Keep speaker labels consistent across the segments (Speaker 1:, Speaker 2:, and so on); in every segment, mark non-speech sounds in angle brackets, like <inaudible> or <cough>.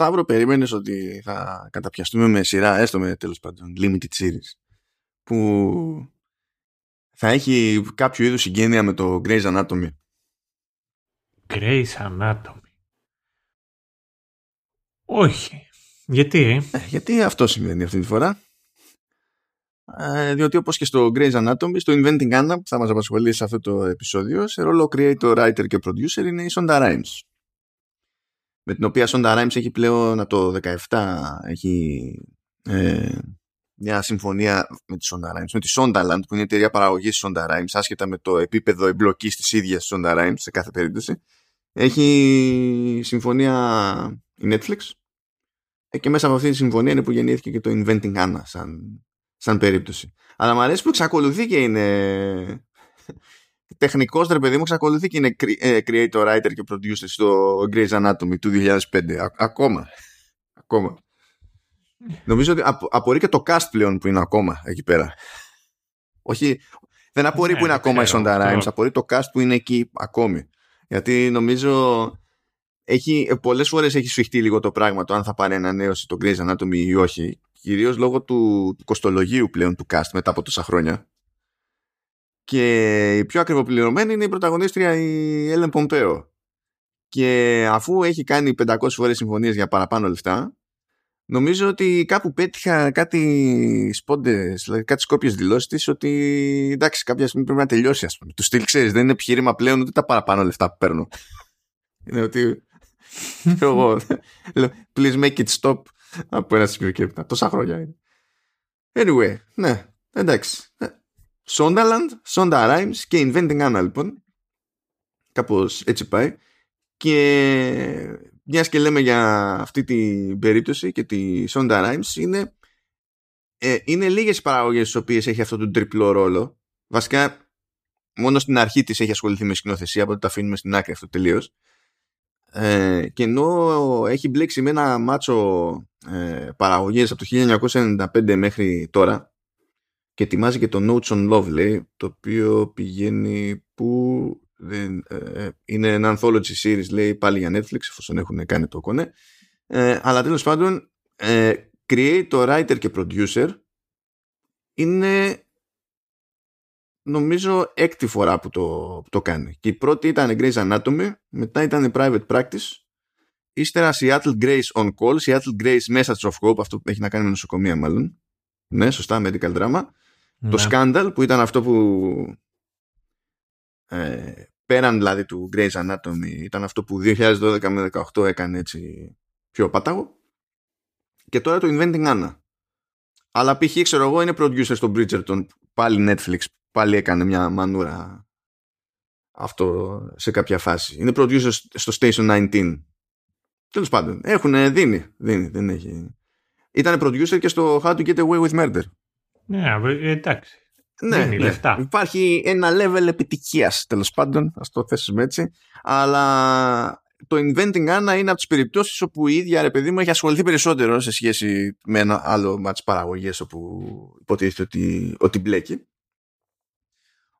Speaker 1: Σταύρο, περίμενες ότι θα καταπιαστούμε με σειρά, έστω με τέλος πάντων, limited series, που θα έχει κάποιο είδους συγγένεια με το Grey's Anatomy.
Speaker 2: Grey's Anatomy. Όχι. Γιατί;
Speaker 1: Ε, γιατί αυτό συμβαίνει αυτή τη φορά. Ε, διότι όπως και στο Grey's Anatomy, στο Inventing Anna που θα μας απασχολήσει σε αυτό το επεισόδιο, σε ρόλο creator, writer και producer είναι η Sonda Rhimes. Με την οποία Sonda Rhimes έχει πλέον από το 17 έχει ε, μια συμφωνία με τη Sonda Rhimes, με τη Sondaland που είναι η εταιρεία παραγωγής Sonda Rhimes, άσχετα με το επίπεδο εμπλοκής της ίδιας Sonda Rhimes σε κάθε περίπτωση. Έχει συμφωνία η Netflix ε, και μέσα από αυτή τη συμφωνία είναι που γεννήθηκε και το Inventing Anna σαν σαν περίπτωση. Αλλά μου αρέσει που εξακολουθεί και είναι τεχνικός ρε παιδί μου, εξακολουθεί και είναι ε, creator, writer και producer στο Grey's Anatomy του 2005. ακόμα. Ακόμα. Νομίζω ότι απορεί και το cast πλέον που είναι ακόμα εκεί πέρα. Όχι, δεν απορεί που είναι ακόμα η Sonda Rhimes, απορεί το cast που είναι εκεί ακόμη. Γιατί νομίζω έχει, πολλές φορές έχει σφιχτεί λίγο το πράγμα το αν θα πάρει ανανέωση το Grey's Anatomy ή όχι κυρίως λόγω του, του κοστολογίου πλέον του cast μετά από τόσα χρόνια. Και η πιο ακριβοπληρωμένη είναι η πρωταγωνίστρια η Έλεν Πομπέο. Και αφού έχει κάνει 500 φορές συμφωνίες για παραπάνω λεφτά, νομίζω ότι κάπου πέτυχα κάτι σπόντες, δηλαδή κάτι σκόπιες δηλώσεις της ότι εντάξει κάποια στιγμή πρέπει να τελειώσει ας πούμε. Του στυλ ξέρεις, δεν είναι επιχείρημα πλέον ούτε τα παραπάνω λεφτά που παίρνω. <laughs> είναι ότι <laughs> εγώ please make it stop από ένα σημείο και έπειτα. Τόσα χρόνια είναι. Anyway, ναι, εντάξει. Sondaland, Sonda Rhymes και Inventing Anna λοιπόν. Κάπως έτσι πάει. Και μιας και λέμε για αυτή την περίπτωση και τη Sonda Rhymes είναι, ε, είναι λίγες οι παραγωγές στις οποίες έχει αυτό το τριπλό ρόλο. Βασικά μόνο στην αρχή της έχει ασχοληθεί με σκηνοθεσία, οπότε το αφήνουμε στην άκρη αυτό τελείως. Ε, και ενώ έχει μπλέξει με ένα μάτσο ε, παραγωγές από το 1995 μέχρι τώρα και ετοιμάζει και το Notes on Love λέει, το οποίο πηγαίνει που δεν, ε, ε, είναι ένα anthology series λέει πάλι για Netflix εφόσον έχουν κάνει το κονέ ε, αλλά τέλος πάντων ε, creator, writer και producer είναι νομίζω έκτη φορά που το, που το κάνει. Και η πρώτη ήταν Grey's Anatomy, μετά ήταν Private Practice, ύστερα Seattle Grace on Call, Seattle Grace Message of Hope, αυτό που έχει να κάνει με νοσοκομεία μάλλον. Ναι, σωστά, medical drama. Το ναι. Scandal που ήταν αυτό που ε, πέραν δηλαδή του Grey's Anatomy ήταν αυτό που 2012 με 2018 έκανε έτσι πιο πάταγο. Και τώρα το Inventing Anna. Αλλά π.χ. ξέρω εγώ είναι producer στο Bridgerton πάλι Netflix πάλι έκανε μια μανούρα αυτό σε κάποια φάση. Είναι producer στο Station 19. Τέλος πάντων, έχουν δίνει, δίνει, δεν έχει. Ήταν producer και στο How to Get Away with Murder.
Speaker 2: Ναι, εντάξει.
Speaker 1: Ναι, ναι. Λεφτά. Υπάρχει ένα level επιτυχίας τέλος πάντων, ας το θέσουμε έτσι. Αλλά το Inventing Anna είναι από τις περιπτώσεις όπου η ίδια ρε παιδί μου έχει ασχοληθεί περισσότερο σε σχέση με ένα άλλο με τι παραγωγέ όπου υποτίθεται ότι, ότι μπλέκει.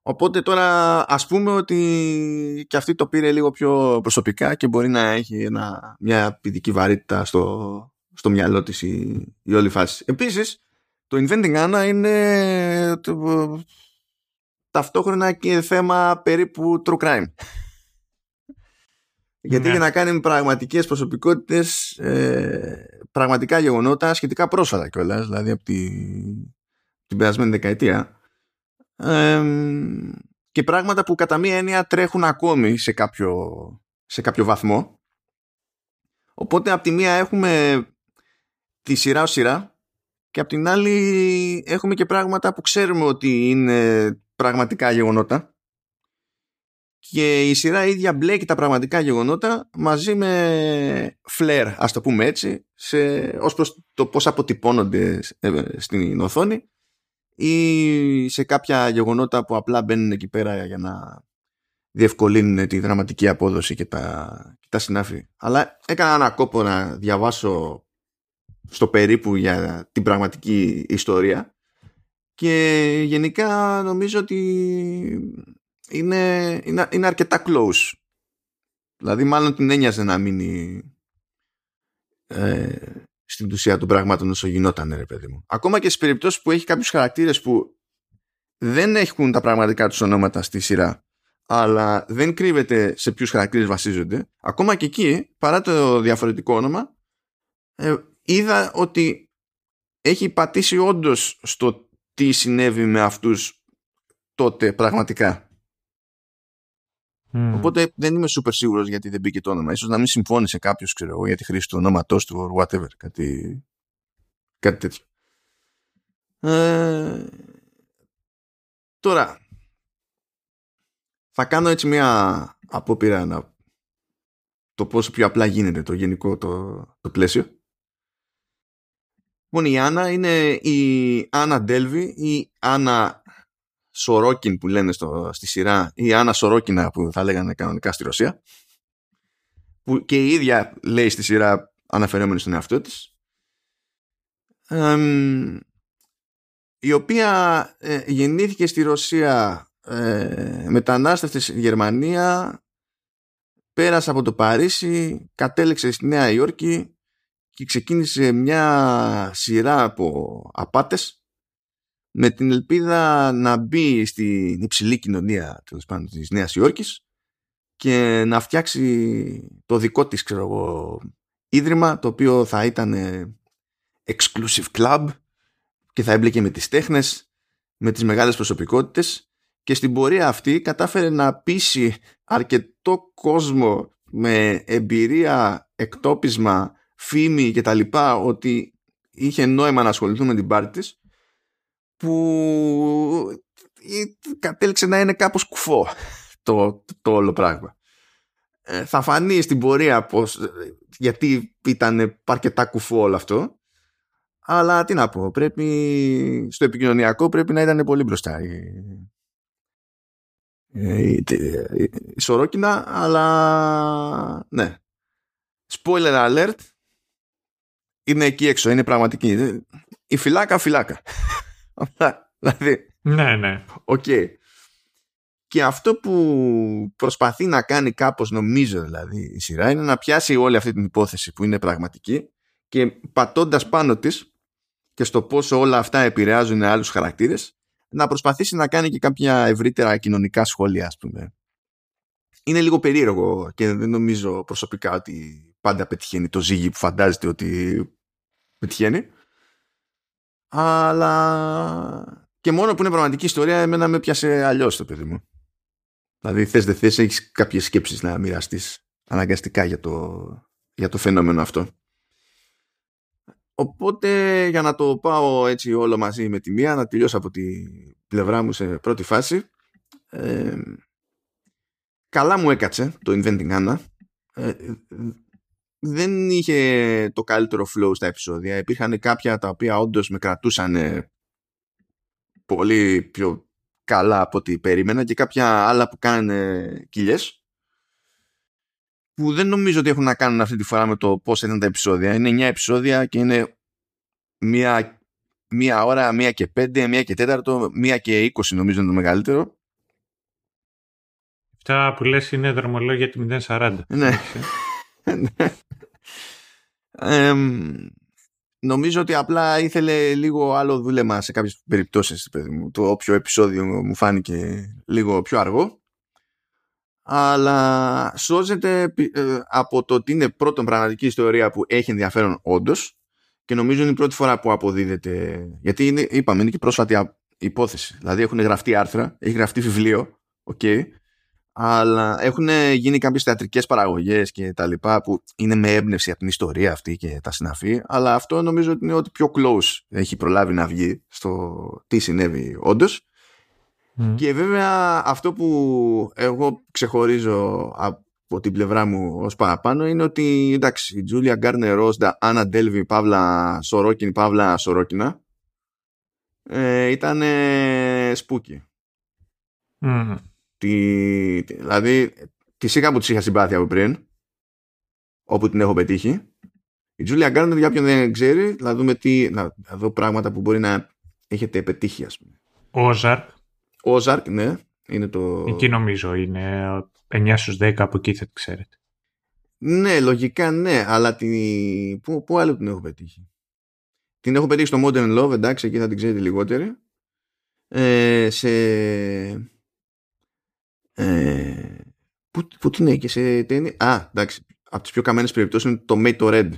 Speaker 1: Οπότε τώρα ας πούμε ότι και αυτή το πήρε λίγο πιο προσωπικά και μπορεί να έχει ένα, μια πηδική βαρύτητα στο, στο μυαλό της η, η όλη φάση. Επίσης, το Inventing Anna είναι το, ταυτόχρονα και θέμα περίπου true crime. Γιατί ναι. για να κάνει πραγματικές προσωπικότητες ε, πραγματικά γεγονότα σχετικά πρόσφατα κιόλας, δηλαδή από τη, την περασμένη δεκαετία και πράγματα που κατά μία έννοια τρέχουν ακόμη σε κάποιο, σε κάποιο βαθμό. Οπότε από τη μία έχουμε τη σειρά ως σειρά και από την άλλη έχουμε και πράγματα που ξέρουμε ότι είναι πραγματικά γεγονότα και η σειρά ίδια μπλέκει τα πραγματικά γεγονότα μαζί με φλερ, ας το πούμε έτσι, σε, ως προς το πώς αποτυπώνονται ε, στην οθόνη ή σε κάποια γεγονότα που απλά μπαίνουν εκεί πέρα για να διευκολύνουν τη δραματική απόδοση και τα, και τα συνάφη. Αλλά έκανα ένα κόπο να διαβάσω στο περίπου για την πραγματική ιστορία και γενικά νομίζω ότι είναι, είναι, είναι αρκετά close. Δηλαδή μάλλον την έννοιαζε να μείνει ε, στην ουσία των πραγμάτων όσο γινόταν, ρε παιδί μου. Ακόμα και στις περιπτώσεις που έχει κάποιους χαρακτήρες που δεν έχουν τα πραγματικά τους ονόματα στη σειρά, αλλά δεν κρύβεται σε ποιους χαρακτήρες βασίζονται, ακόμα και εκεί, παρά το διαφορετικό όνομα, ε, είδα ότι έχει πατήσει όντως στο τι συνέβη με αυτούς τότε πραγματικά. Οπότε δεν είμαι super σίγουρος γιατί δεν μπήκε το όνομα. Ίσως να μην συμφώνησε κάποιος, ξέρω εγώ, για τη χρήση του ονόματός του or whatever. Κάτι, κάτι τέτοιο. Ε, τώρα, θα κάνω έτσι μια απόπειρα να το πόσο πιο απλά γίνεται το γενικό το, το πλαίσιο. Λοιπόν, η Άννα είναι η Άννα Ντέλβι ή Άννα Σορόκιν που λένε στο, στη σειρά ή Άννα Σορόκινα που θα λέγανε κανονικά στη Ρωσία που και η ίδια λέει στη σειρά αναφερόμενη στον εαυτό της. Η οποία ε, γεννήθηκε στη Ρωσία ε, μετανάστευσε στη Γερμανία πέρασε από το Παρίσι κατέληξε στη Νέα Υόρκη και ξεκίνησε μια σειρά από απάτες με την ελπίδα να μπει στην υψηλή κοινωνία τέλος πάντων, της Νέας Υόρκης και να φτιάξει το δικό της ξέρω εγώ, ίδρυμα το οποίο θα ήταν exclusive club και θα έμπλεκε με τις τέχνες με τις μεγάλες προσωπικότητες και στην πορεία αυτή κατάφερε να πείσει αρκετό κόσμο με εμπειρία, εκτόπισμα, φήμη και τα λοιπά ότι είχε νόημα να ασχοληθούν με την πάρτη της που κατέληξε να είναι κάπως κουφό <laughs> το, το όλο πράγμα. Ε, θα φανεί στην πορεία πως, γιατί ήταν αρκετά κουφό όλο αυτό αλλά τι να πω πρέπει στο επικοινωνιακό πρέπει να ήταν πολύ μπροστά η, η, η Σορόκινα αλλά ναι spoiler alert είναι εκεί έξω, είναι πραγματική η φυλάκα φυλάκα δηλαδή
Speaker 2: ναι ναι
Speaker 1: OK okay. Και αυτό που προσπαθεί να κάνει κάπως νομίζω δηλαδή η σειρά είναι να πιάσει όλη αυτή την υπόθεση που είναι πραγματική και πατώντας πάνω της και στο πόσο όλα αυτά επηρεάζουν άλλους χαρακτήρες να προσπαθήσει να κάνει και κάποια ευρύτερα κοινωνικά σχόλια ας πούμε. Είναι λίγο περίεργο και δεν νομίζω προσωπικά ότι πάντα πετυχαίνει το ζύγι που φαντάζεται ότι πετυχαίνει. Αλλά και μόνο που είναι πραγματική ιστορία εμένα με πιάσε αλλιώς το παιδί μου. Δηλαδή θες δεν θες έχεις κάποιες σκέψεις να μοιραστείς αναγκαστικά για το, για το φαινόμενο αυτό. Οπότε για να το πάω έτσι όλο μαζί με τη μία να τελειώσω από τη πλευρά μου σε πρώτη φάση ε, καλά μου έκατσε το Inventing Anna ε, δεν είχε το καλύτερο flow στα επεισόδια υπήρχαν κάποια τα οποία όντως με κρατούσαν πολύ πιο καλά από ό,τι περίμενα και κάποια άλλα που κάνουν κοιλιές που δεν νομίζω ότι έχουν να κάνουν αυτή τη φορά με το πώς ήταν τα επεισόδια. Είναι 9 επεισόδια και είναι μία, μία ώρα, μία και πέντε, μία και τέταρτο, μία και είκοσι νομίζω είναι το μεγαλύτερο.
Speaker 2: Αυτά που λες είναι δρομολόγια του 040.
Speaker 1: Ναι. Ναι. Νομίζω ότι απλά ήθελε λίγο άλλο δούλεμα σε κάποιες περιπτώσεις παιδί μου. Το όποιο επεισόδιο μου φάνηκε λίγο πιο αργό αλλά σώζεται ε, από το ότι είναι πρώτον πραγματική ιστορία που έχει ενδιαφέρον όντως και νομίζω είναι η πρώτη φορά που αποδίδεται γιατί είναι, είπαμε είναι και πρόσφατη υπόθεση δηλαδή έχουν γραφτεί άρθρα, έχει γραφτεί βιβλίο okay, αλλά έχουν γίνει κάποιες θεατρικές παραγωγές και τα λοιπά που είναι με έμπνευση από την ιστορία αυτή και τα συναφή. Αλλά αυτό νομίζω ότι είναι ότι πιο close έχει προλάβει να βγει στο τι συνέβη όντως. και βέβαια αυτό που εγώ ξεχωρίζω από την πλευρά μου ως παραπάνω είναι ότι εντάξει η Τζούλια Γκάρνερ Ρόσντα, Άννα Ντέλβι, Παύλα Σορόκιν, Παύλα Σορόκινα ε, ήταν spooky Τη, δηλαδή, τη είχα που της είχα συμπάθεια από πριν, όπου την έχω πετύχει. Η Τζούλια Γκάρνερ, για όποιον δεν ξέρει, να δούμε τι, να, δω πράγματα που μπορεί να έχετε πετύχει, ας πούμε. Ozark. Ozark, ναι. Είναι το...
Speaker 2: Εκεί νομίζω είναι 9 στους 10 από εκεί θα τη ξέρετε.
Speaker 1: Ναι, λογικά ναι, αλλά τη... πού, πού άλλο την έχω πετύχει; Την έχω πετύχει στο Modern Love, εντάξει, εκεί θα την ξέρετε λιγότερη. Ε, σε... Ε, πού, πού την έχει σε ταινία. Α, εντάξει, από τις πιο καμένες περιπτώσεις είναι το Mate to Red.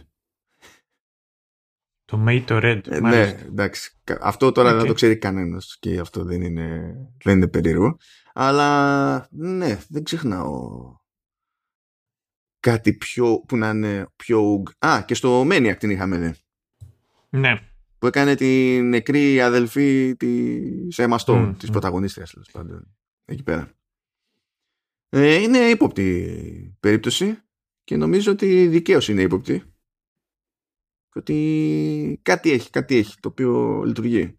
Speaker 2: Το Mate to Red,
Speaker 1: ε, Ναι, εντάξει. Αυτό τώρα okay. δεν το ξέρει κανένας και αυτό δεν είναι, δεν είναι περίεργο. Αλλά ναι, δεν ξεχνάω κάτι πιο, που να είναι πιο... Α, και στο Maniac την είχαμε δει.
Speaker 2: Ναι.
Speaker 1: Που έκανε τη νεκρή αδελφή της Emma Stone, mm, της mm. πρωταγωνίστριας, πάντων, εκεί πέρα. Ε, είναι ύποπτη περίπτωση και νομίζω ότι δικαίως είναι ύποπτη. Ότι κάτι έχει, κάτι έχει το οποίο λειτουργεί.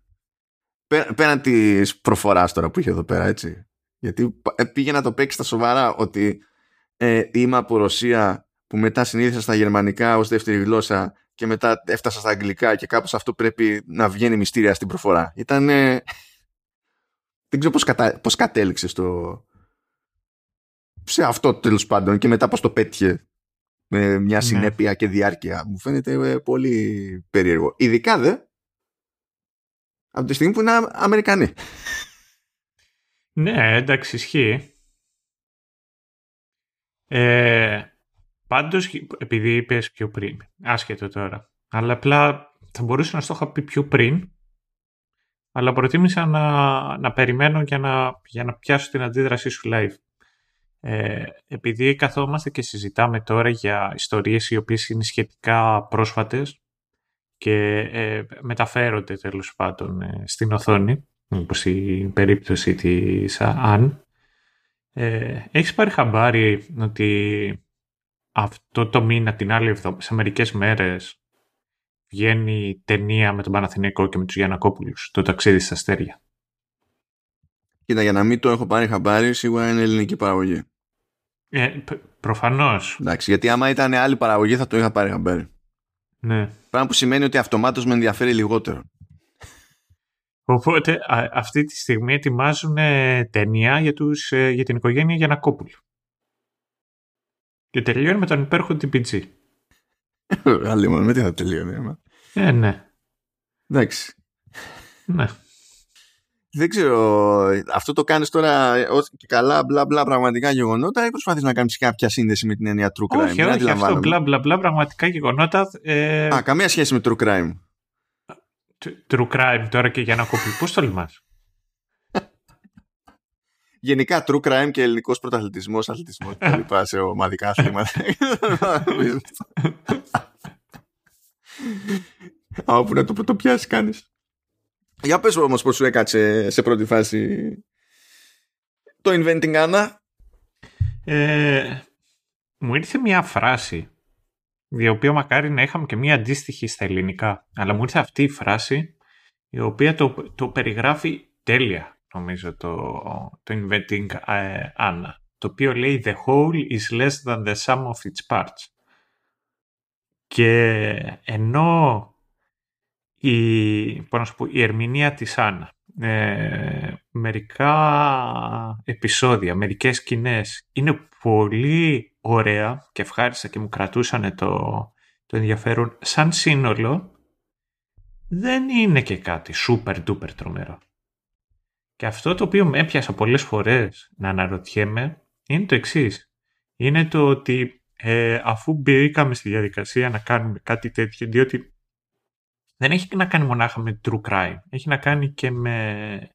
Speaker 1: Πέραν της προφοράς τώρα που είχε εδώ πέρα, έτσι. Γιατί ε, πήγε να το παίξει στα σοβαρά ότι ε, είμαι από Ρωσία που μετά συνήθισα στα γερμανικά ως δεύτερη γλώσσα και μετά έφτασα στα αγγλικά και κάπως αυτό πρέπει να βγαίνει μυστήρια στην προφορά. Ήταν... <laughs> δεν ξέρω πώς, κατα... πώς κατέληξε στο... σε αυτό τέλος πάντων και μετά πώς το πέτυχε με μια ναι. συνέπεια και διάρκεια. Μου φαίνεται ε, πολύ περίεργο. Ειδικά δε από τη στιγμή που είναι Αμερικανοί.
Speaker 2: Ναι, εντάξει, ισχύει. Ε, πάντως, επειδή είπες πιο πριν, άσχετο τώρα, αλλά απλά θα μπορούσα να στο είχα πει πιο πριν, αλλά προτίμησα να, να περιμένω για να, για να πιάσω την αντίδρασή σου live. Ε, επειδή καθόμαστε και συζητάμε τώρα για ιστορίες οι οποίες είναι σχετικά πρόσφατες και ε, μεταφέρονται τέλος πάντων ε, στην οθόνη, όπως η περίπτωση της Αν, ε, έχεις πάρει χαμπάρι ότι αυτό το μήνα την άλλη εβδομάδα, σε μερικές μέρες, βγαίνει ταινία με τον Παναθηναϊκό και με τους Γιανακόπουλους, το ταξίδι στα αστέρια;
Speaker 1: Κοίτα, για να μην το έχω πάρει χαμπάρι, σίγουρα είναι ελληνική παραγωγή.
Speaker 2: Ε, προφανώς.
Speaker 1: Εντάξει, γιατί άμα ήταν άλλη παραγωγή θα το είχα πάρει χαμπάρι.
Speaker 2: Ναι.
Speaker 1: Πράγμα που σημαίνει ότι αυτομάτως με ενδιαφέρει λιγότερο.
Speaker 2: Οπότε αυτή τη στιγμή ετοιμάζουν ε, ταινία για, τους, ε, για την οικογένεια Γιανακόπουλου. Και τελειώνει με τον υπέροχο TPG.
Speaker 1: Άλλη μόνο, με τι θα τελειώνει.
Speaker 2: Ε, ναι.
Speaker 1: Εντάξει.
Speaker 2: Ναι.
Speaker 1: Δεν ξέρω, αυτό το κάνεις τώρα και καλά μπλα μπλα πραγματικά γεγονότα ή προσπαθείς να κάνεις κάποια σύνδεση με την έννοια true crime;
Speaker 2: Όχι, όχι, αυτό μπλα μπλα μπλα πραγματικά γεγονότα.
Speaker 1: Ε... Α, καμία σχέση με true crime
Speaker 2: true crime τώρα και για να κοπεί. Πώς το λυμάς.
Speaker 1: Γενικά true crime και ελληνικός πρωταθλητισμός, αθλητισμός και λοιπά σε ομαδικά αθλήματα. <laughs> Όπου να το πρωτοπιάσει κάνεις. Για πες όμως πώς σου έκατσε σε πρώτη φάση το Inventing Anna.
Speaker 2: Ε, μου ήρθε μια φράση η οποία μακάρι να είχαμε και μία αντίστοιχη στα ελληνικά. Αλλά μου ήρθε αυτή η φράση η οποία το, το περιγράφει τέλεια νομίζω το, το Inventing uh, Anna το οποίο λέει The whole is less than the sum of its parts. Και ενώ η, πώς πω, η ερμηνεία της Άννα ε, μερικά επεισόδια, μερικές σκηνές είναι πολύ ωραία και ευχάριστα και μου κρατούσαν το, το ενδιαφέρον σαν σύνολο δεν είναι και κάτι super duper τρομερό. Και αυτό το οποίο με έπιασα πολλές φορές να αναρωτιέμαι είναι το εξής. Είναι το ότι ε, αφού μπήκαμε στη διαδικασία να κάνουμε κάτι τέτοιο, διότι δεν έχει να κάνει μονάχα με true crime. Έχει να κάνει και με...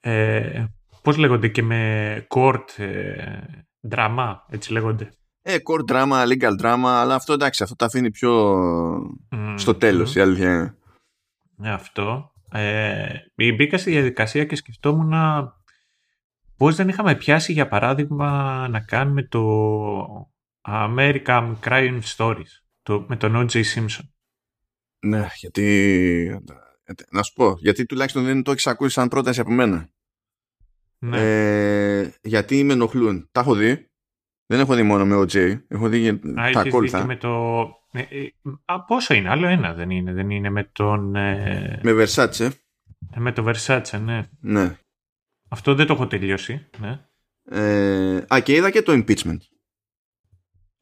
Speaker 2: Ε, πώς λέγονται και με court ε, drama, έτσι λέγονται.
Speaker 1: Ε, court drama, legal drama, αλλά αυτό εντάξει, αυτό το αφήνει πιο στο τέλος η αλήθεια είναι.
Speaker 2: Ναι, αυτό. Ε, μπήκα στη διαδικασία και σκεφτόμουν πώς δεν είχαμε πιάσει για παράδειγμα να κάνουμε το American Crime Stories το, με τον O.J. Simpson.
Speaker 1: Ναι, γιατί. Να σου πω, γιατί τουλάχιστον δεν το έχεις ακούσει σαν πρόταση από μένα. Ναι. Ε, γιατί με ενοχλούν. Τα έχω δει. Δεν έχω δει μόνο με ο Τζέι. Έχω δει Α, τα ακόλουθα.
Speaker 2: με το... Ε, ε, α, πόσο είναι, άλλο ένα δεν είναι. Δεν είναι με τον. Ε...
Speaker 1: Με Versace.
Speaker 2: Ε, με το Versace, ναι.
Speaker 1: Ναι.
Speaker 2: Αυτό δεν το έχω τελειώσει. Ναι.
Speaker 1: Ε, α, και είδα και το impeachment.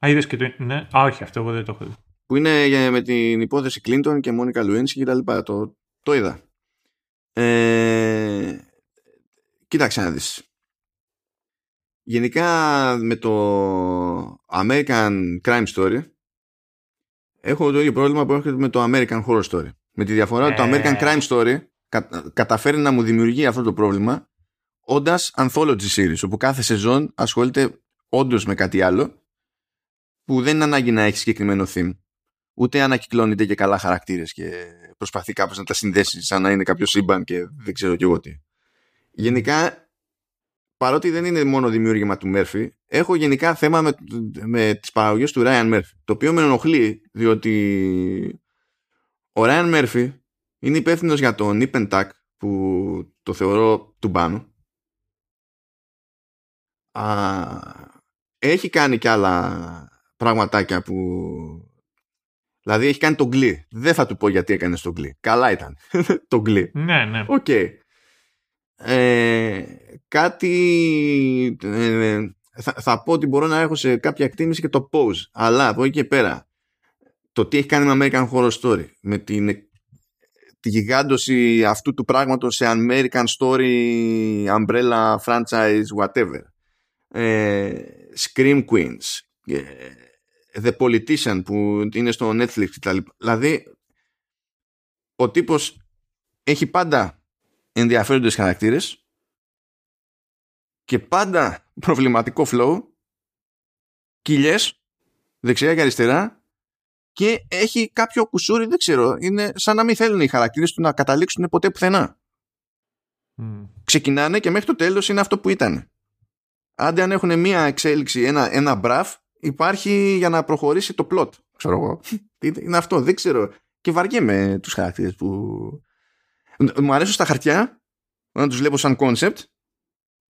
Speaker 2: Α, είδες και το... Ναι. Α, όχι, αυτό εγώ δεν το έχω δει.
Speaker 1: Που είναι με την υπόθεση Κλίντον και Μόνικα Λουένση και τα λοιπά. Το, το είδα. Ε, κοίταξε να δεις. Γενικά με το American Crime Story έχω το ίδιο πρόβλημα που έχω με το American Horror Story. Με τη διαφορά ότι το ε. American Crime Story καταφέρει να μου δημιουργεί αυτό το πρόβλημα όντας anthology series, όπου κάθε σεζόν ασχολείται όντως με κάτι άλλο που δεν είναι ανάγκη να έχει συγκεκριμένο theme. Ούτε ανακυκλώνεται και καλά χαρακτήρες και προσπαθεί κάπως να τα συνδέσει σαν να είναι κάποιο σύμπαν και δεν ξέρω κι εγώ τι. Γενικά, παρότι δεν είναι μόνο δημιούργημα του Μέρφυ, έχω γενικά θέμα με, με τις παραγωγές του Ryan Μέρφυ. Το οποίο με ενοχλεί, διότι ο Ryan Μέρφυ είναι υπεύθυνο για το Nip Tack που το θεωρώ του μπάνου. έχει κάνει κι άλλα πραγματάκια που... Δηλαδή έχει κάνει τον Glee. Δεν θα του πω γιατί έκανε τον Glee. Καλά ήταν. <laughs> το Glee.
Speaker 2: Ναι, ναι.
Speaker 1: OK. Okay. Ε, κάτι... Ε, θα, θα πω ότι μπορώ να έχω σε κάποια εκτίμηση και το pose. Αλλά από εκεί και πέρα το τι έχει κάνει με American Horror Story με την τη γιγάντωση αυτού του πράγματος σε American Story, Umbrella, Franchise, whatever. Ε, Scream Queens, ε, The Politician που είναι στο Netflix Δηλαδή, ο τύπος έχει πάντα ενδιαφέροντες χαρακτήρες και πάντα <laughs> προβληματικό flow, κοιλιές, δεξιά και αριστερά και έχει κάποιο κουσούρι, δεν ξέρω, είναι σαν να μην θέλουν οι χαρακτήρες του να καταλήξουν ποτέ πουθενά. Mm. Ξεκινάνε και μέχρι το τέλος είναι αυτό που ήταν. Άντε αν έχουν μία εξέλιξη, ένα, ένα μπραφ, υπάρχει για να προχωρήσει το plot. Ξέρω εγώ. είναι αυτό, δεν ξέρω. Και βαριέμαι τους χαρακτήρες που... Μου αρέσουν στα χαρτιά, να τους βλέπω σαν concept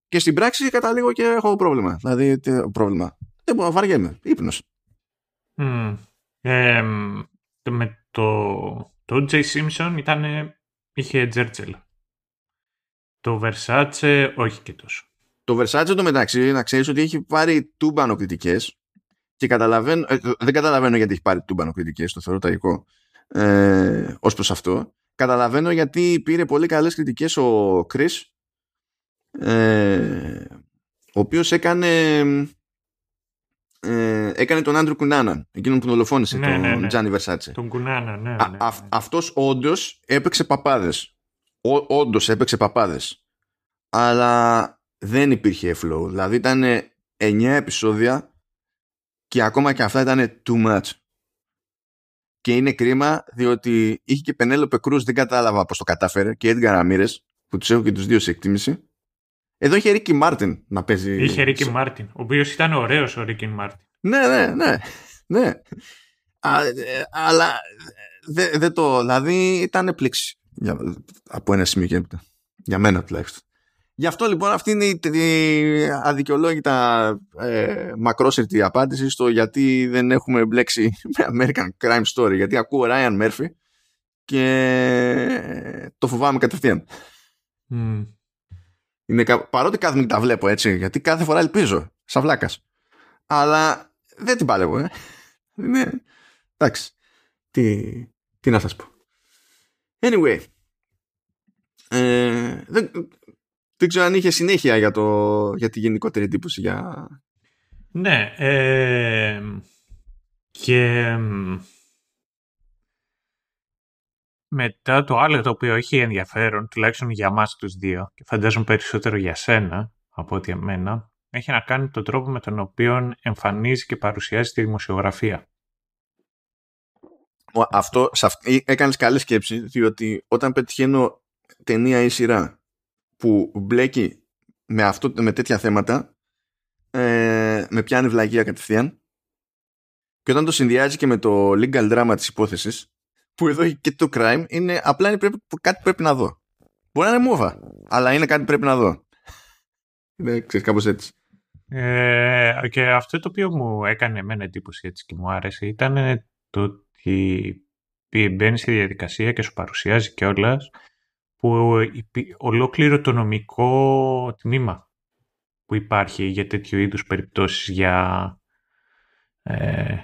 Speaker 1: και στην πράξη καταλήγω και έχω πρόβλημα. Δηλαδή, πρόβλημα. Δεν μπορώ, βαριέμαι. Ύπνος.
Speaker 2: Mm. Ε, με το, το J. Simpson ήταν, είχε Τζέρτζελ. Το Versace όχι και τόσο.
Speaker 1: Το Versace το μεταξύ να ξέρεις ότι έχει πάρει τούμπανο κριτικές και καταλαβαίνω, ε, δεν καταλαβαίνω γιατί έχει πάρει τούμπανο κριτικές, το θεωρώ τραγικό ε, ως προς αυτό. Καταλαβαίνω γιατί πήρε πολύ καλές κριτικές ο Criss ε, ο οποίος έκανε ε, έκανε τον Άντριου Κουνάναν, εκείνον που δολοφόνησε ναι, τον ναι, ναι. Τζάνι Βερσάτσε.
Speaker 2: Τον Κουνάναν, ναι. ναι,
Speaker 1: ναι. αυτός όντως έπαιξε παπάδες. όντως έπαιξε παπάδες. Αλλά δεν υπήρχε flow. Δηλαδή ήταν 9 επεισόδια και ακόμα και αυτά ήταν too much. Και είναι κρίμα διότι είχε και Πενέλοπε Κρουζ δεν κατάλαβα πώς το κατάφερε και Edgar Ramirez που τους έχω και τους δύο σε εκτίμηση εδώ είχε Ρίκι Μάρτιν να παίζει.
Speaker 2: Είχε Ρίκι Μάρτιν, ο οποίος ήταν ωραίος ο Ρίκι Μάρτιν.
Speaker 1: Ναι, ναι, ναι. ναι. Α, ε, αλλά δεν δε το. Δηλαδή ήταν πλήξης. Για, από ένα σημείο και έπειτα. Για μένα τουλάχιστον. Γι' αυτό λοιπόν αυτή είναι η, η αδικαιολόγητα ε, μακρόσυρτη απάντηση στο γιατί δεν έχουμε μπλέξει με American Crime Story. Γιατί ακούω Ryan Murphy και το φοβάμαι κατευθείαν. Mm. Είναι, παρότι κάθε τα βλέπω έτσι, γιατί κάθε φορά ελπίζω, σαν βλάκας. Αλλά δεν την παλεύω, ε. Είναι, εντάξει, τι, τι να σας πω. Anyway, ε, δεν, δεν ξέρω αν είχε συνέχεια για, το, για τη γενικότερη εντύπωση για...
Speaker 2: Ναι, ε, και μετά το άλλο το οποίο έχει ενδιαφέρον, τουλάχιστον για μας τους δύο, και φαντάζομαι περισσότερο για σένα από ότι εμένα, έχει να κάνει τον τρόπο με τον οποίο εμφανίζει και παρουσιάζει τη δημοσιογραφία.
Speaker 1: Αυτό, ε, έκανες καλή σκέψη, διότι όταν πετυχαίνω ταινία ή σειρά που μπλέκει με, αυτό, με τέτοια θέματα, ε, με πιάνει βλαγία κατευθείαν, και όταν το συνδυάζει και με το legal drama της υπόθεσης, που εδώ έχει και το crime είναι απλά είναι πρέπει, κάτι πρέπει να δω. Μπορεί να είναι μούβα, αλλά είναι κάτι πρέπει να δω. Είναι, ξέρεις, κάπως έτσι.
Speaker 2: Ε, και αυτό το οποίο μου έκανε εμένα εντύπωση έτσι και μου άρεσε ήταν το ότι μπαίνει στη διαδικασία και σου παρουσιάζει κιόλας που ολόκληρο το νομικό τμήμα που υπάρχει για τέτοιου είδους περιπτώσεις για ε,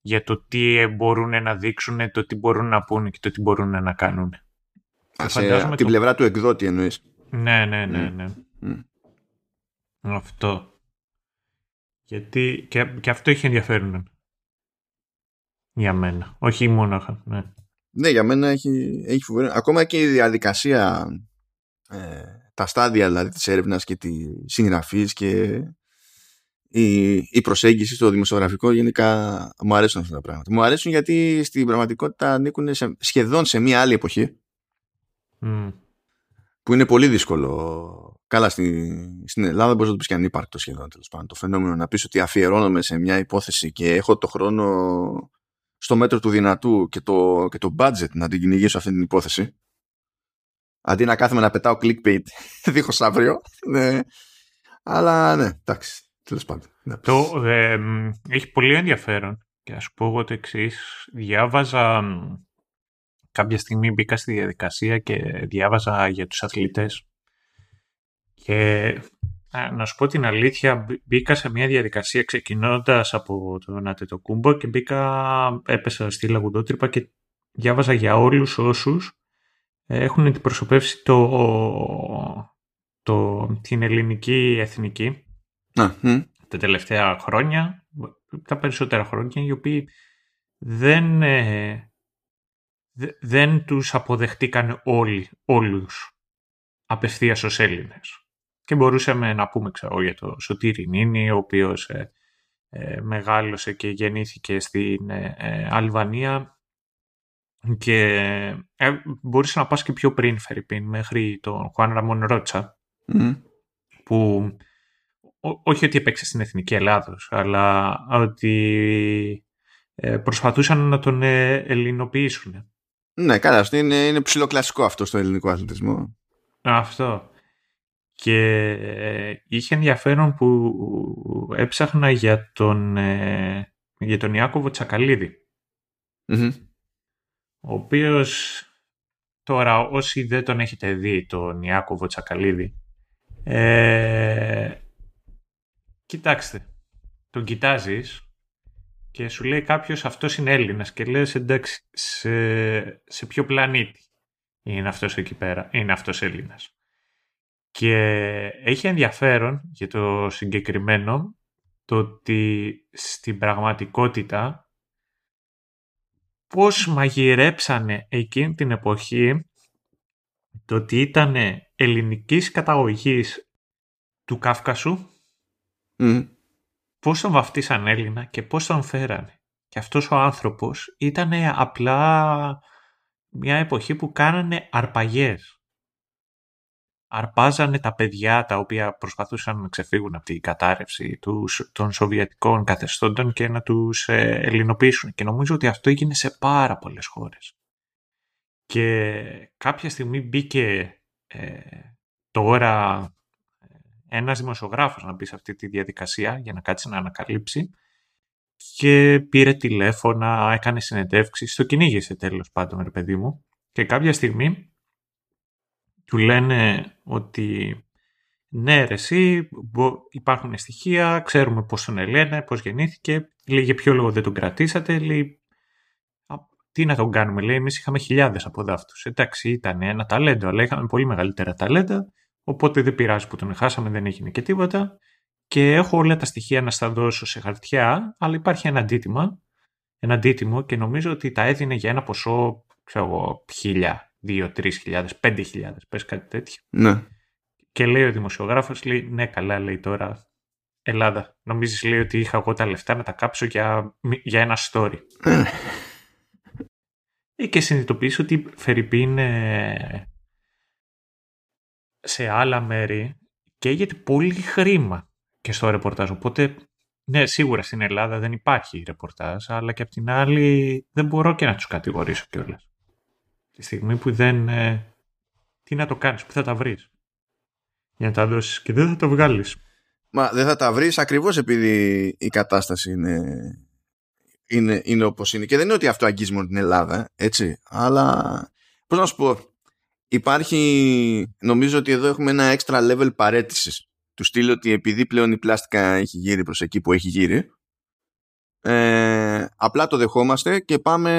Speaker 2: για το τι μπορούν να δείξουν, το τι μπορούν να πούνε και το τι μπορούν να κάνουν.
Speaker 1: Σε την πλευρά του εκδότη εννοείς.
Speaker 2: Ναι, ναι, ναι, ναι. Αυτό. Γιατί και, και αυτό έχει ενδιαφέρον. Για μένα. Όχι μόνο. Ναι.
Speaker 1: Ναι, για μένα έχει, έχει φοβερό. Ακόμα και η διαδικασία, ε, τα στάδια δηλαδή της έρευνας και τη συγγραφής και η, η προσέγγιση στο δημοσιογραφικό γενικά μου αρέσουν αυτά τα πράγματα. Μου αρέσουν γιατί στην πραγματικότητα ανήκουν σε, σχεδόν σε μια άλλη εποχή που είναι πολύ δύσκολο. Καλά, στη, στην Ελλάδα μπορείς να το πεις και ανύπαρκτο σχεδόν τέλος πάντων. Το φαινόμενο να πεις ότι αφιερώνομαι σε μια υπόθεση και έχω το χρόνο στο μέτρο του δυνατού και το, και το budget να την κυνηγήσω αυτή την υπόθεση. Αντί να κάθομαι να πετάω clickbait <laughs> δίχως αύριο. Ναι. Αλλά ναι, εντάξει. Τέλος πάντων. Ναι.
Speaker 2: Το, ε, έχει πολύ ενδιαφέρον. Και ας πω εγώ το εξής. Διάβαζα κάποια στιγμή μπήκα στη διαδικασία και διάβαζα για τους αθλητές και να σου πω την αλήθεια, μπήκα σε μια διαδικασία ξεκινώντας από τον Ατετοκούμπο και μπήκα, έπεσα στη Λαγουδότρυπα και διάβαζα για όλους όσους έχουν αντιπροσωπεύσει το, το, την ελληνική εθνική τα τελευταία χρόνια, τα περισσότερα χρόνια, οι οποίοι δεν, ε, δεν τους αποδεχτήκαν όλοι, όλους απευθείας ως Έλληνες. Και μπορούσαμε να πούμε ξέρω, για το Σωτήρι Νίνη, ο οποίος ε, ε, μεγάλωσε και γεννήθηκε στην ε, ε Αλβανία και ε, μπορούσε να πας και πιο πριν, Φερρυπίν, μέχρι τον Χουάν Ραμόν Ρότσα, που όχι ότι έπαιξε στην Εθνική Ελλάδος, αλλά ότι προσπαθούσαν να τον ελληνοποιήσουν.
Speaker 1: Ναι, καλά, είναι, είναι ψηλοκλασικό αυτό στο ελληνικό αθλητισμό.
Speaker 2: Αυτό. Και ε, είχε ενδιαφέρον που έψαχνα για τον, ε, για τον Ιάκωβο Ο οποίος τώρα όσοι δεν τον έχετε δει τον Ιάκωβο Τσακαλίδη ε, κοιτάξτε, τον κοιτάζεις και σου λέει κάποιος αυτός είναι Έλληνας και λες εντάξει, σε, σε ποιο πλανήτη είναι αυτός εκεί πέρα, είναι αυτός Έλληνας. Και έχει ενδιαφέρον για το συγκεκριμένο το ότι στην πραγματικότητα πώς μαγειρέψανε εκείνη την εποχή το ότι ήταν ελληνικής καταγωγής του Κάφκασου πώς τον βαφτίσαν Έλληνα και πώς τον φέρανε. Και αυτός ο άνθρωπος ήταν απλά μια εποχή που κάνανε αρπαγές. Αρπάζανε τα παιδιά τα οποία προσπαθούσαν να ξεφύγουν από την κατάρρευση των σοβιετικών καθεστώτων και να τους ε, ελληνοποιήσουν. Και νομίζω ότι αυτό έγινε σε πάρα πολλές χώρες. Και κάποια στιγμή μπήκε ε, τώρα ένας δημοσιογράφος να μπει σε αυτή τη διαδικασία για να κάτσει να ανακαλύψει και πήρε τηλέφωνα, έκανε συνεντεύξεις, το κυνήγησε τέλος πάντων ρε παιδί μου και κάποια στιγμή του λένε ότι ναι ρε εσύ υπάρχουν στοιχεία, ξέρουμε πώς τον ελένε, πώς γεννήθηκε, λέει για ποιο λόγο δεν τον κρατήσατε, λέει τι να τον κάνουμε, λέει εμείς είχαμε χιλιάδες από δάφτους, εντάξει ήταν ένα ταλέντο αλλά είχαμε πολύ μεγαλύτερα ταλέντα Οπότε δεν πειράζει που τον χάσαμε, δεν έγινε και τίποτα. Και έχω όλα τα στοιχεία να στα δώσω σε χαρτιά, αλλά υπάρχει ένα αντίτιμο, ένα αντίτιμο και νομίζω ότι τα έδινε για ένα ποσό, ξέρω εγώ, χίλια, δύο, τρεις χιλιάδες, πέντε χιλιάδες, πες κάτι τέτοιο.
Speaker 1: Ναι.
Speaker 2: Και λέει ο δημοσιογράφος, λέει, ναι καλά, λέει τώρα, Ελλάδα, νομίζεις λέει ότι είχα εγώ τα λεφτά να τα κάψω για, για ένα story; Ε. Ε, και συνειδητοποιήσω ότι Φερρυπίν σε άλλα μέρη καίγεται πολύ χρήμα και στο ρεπορτάζ. Οπότε, ναι, σίγουρα στην Ελλάδα δεν υπάρχει ρεπορτάζ, αλλά και απ' την άλλη δεν μπορώ και να τους κατηγορήσω κιόλας. Τη στιγμή που δεν... Ε, τι να το κάνεις, πού θα τα βρεις. Για να τα δώσεις και δεν θα το βγάλεις.
Speaker 1: Μα δεν θα τα βρεις ακριβώς επειδή η κατάσταση είναι, είναι, είναι όπως είναι. Και δεν είναι ότι αυτό αγγίζει μόνο την Ελλάδα, έτσι. Αλλά, πώς να σου πω, υπάρχει, νομίζω ότι εδώ έχουμε ένα extra level παρέτησης του στείλω ότι επειδή πλέον η πλάστικα έχει γύρει προς εκεί που έχει γύρει ε, απλά το δεχόμαστε και πάμε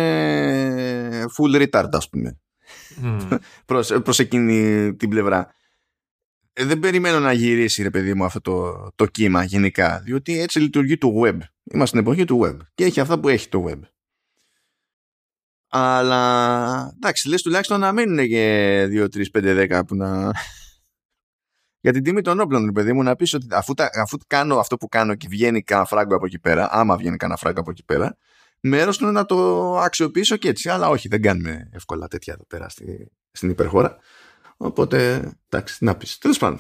Speaker 1: full retard ας πούμε. Mm. <laughs> προς, προς εκείνη την πλευρά. Ε, δεν περιμένω να γυρίσει ρε παιδί μου αυτό το, το κύμα γενικά διότι έτσι λειτουργεί το web. Είμαστε στην εποχή του web και έχει αυτά που έχει το web. Αλλά εντάξει λες τουλάχιστον να μείνουν και 2, 3, 5, 10 που να <laughs> για την τιμή των όπλων, παιδί μου, να πεις ότι αφού, τα, αφού κάνω αυτό που κάνω και βγαίνει κανένα φράγκο από εκεί πέρα, άμα βγαίνει κανένα φράγκο από εκεί πέρα, μέρος του είναι να το αξιοποιήσω και έτσι. Αλλά όχι, δεν κάνουμε εύκολα τέτοια εδώ πέρα στη, στην υπερχώρα. Οπότε, εντάξει, να πεις. Τέλος πάντων.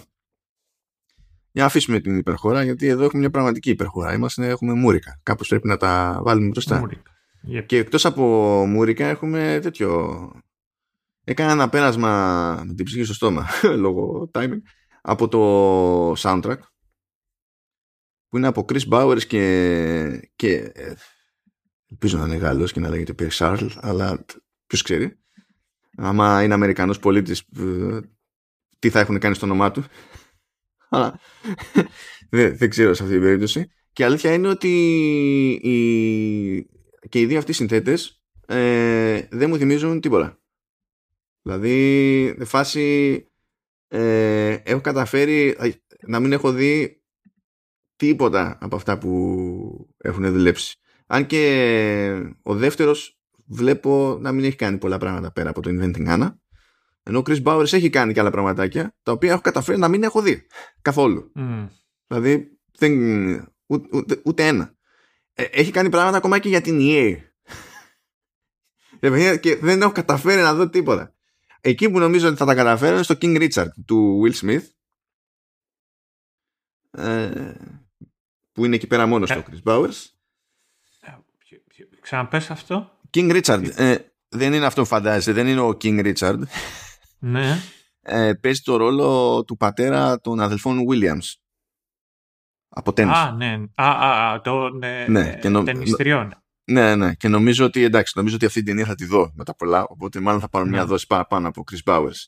Speaker 1: Για να αφήσουμε την υπερχώρα, γιατί εδώ έχουμε μια πραγματική υπερχώρα. Είμαστε, έχουμε μούρικα. Κάπως πρέπει να τα βάλουμε μπροστά. Yep. Και εκτός από μούρικα, έχουμε τέτοιο. Έκανα ένα πέρασμα με την ψυχή στο στόμα <laughs> λόγω timing από το soundtrack που είναι από Chris Bowers και, και ε, ελπίζω να είναι Γάλλος και να λέγεται Pierre Charles αλλά ποιος ξέρει. Άμα είναι Αμερικανός πολίτης ε, τι θα έχουν κάνει στο όνομά του. Αλλά δεν, δεν ξέρω σε αυτή την περίπτωση. Και αλήθεια είναι ότι οι, και οι δύο αυτοί συνθέτες ε, δεν μου θυμίζουν τίποτα. Δηλαδή φάση ε, έχω καταφέρει να μην έχω δει τίποτα από αυτά που έχουν δουλέψει. Αν και ο δεύτερος βλέπω να μην έχει κάνει πολλά πράγματα πέρα από το Inventing Anna. Ενώ ο Chris Bowers έχει κάνει και άλλα πραγματάκια τα οποία έχω καταφέρει να μην έχω δει καθόλου. Δηλαδή δεν, ούτε, ούτε, ένα. Ε, έχει κάνει πράγματα ακόμα και για την EA. και δεν έχω καταφέρει να δω τίποτα. Εκεί που νομίζω ότι θα τα καταφέρω είναι στο King Richard του Will Smith ε, που είναι εκεί πέρα μόνος στο ε. Chris Bowers.
Speaker 2: Ε, ξαναπες αυτό.
Speaker 1: King Richard. Ε, δεν είναι αυτό που φαντάζεσαι. Δεν είναι ο King Richard.
Speaker 2: Ναι.
Speaker 1: Ε, παίζει το ρόλο του πατέρα των αδελφών Williams. Από τέννις.
Speaker 2: Α, ναι. Α, α, το ναι, ναι, και νο... ταινιστριών.
Speaker 1: Ναι, ναι. Και νομίζω ότι εντάξει, νομίζω ότι αυτή την ταινία θα τη δω μετά πολλά. Οπότε μάλλον θα πάρω μια ναι. δόση παραπάνω από Chris Bowers.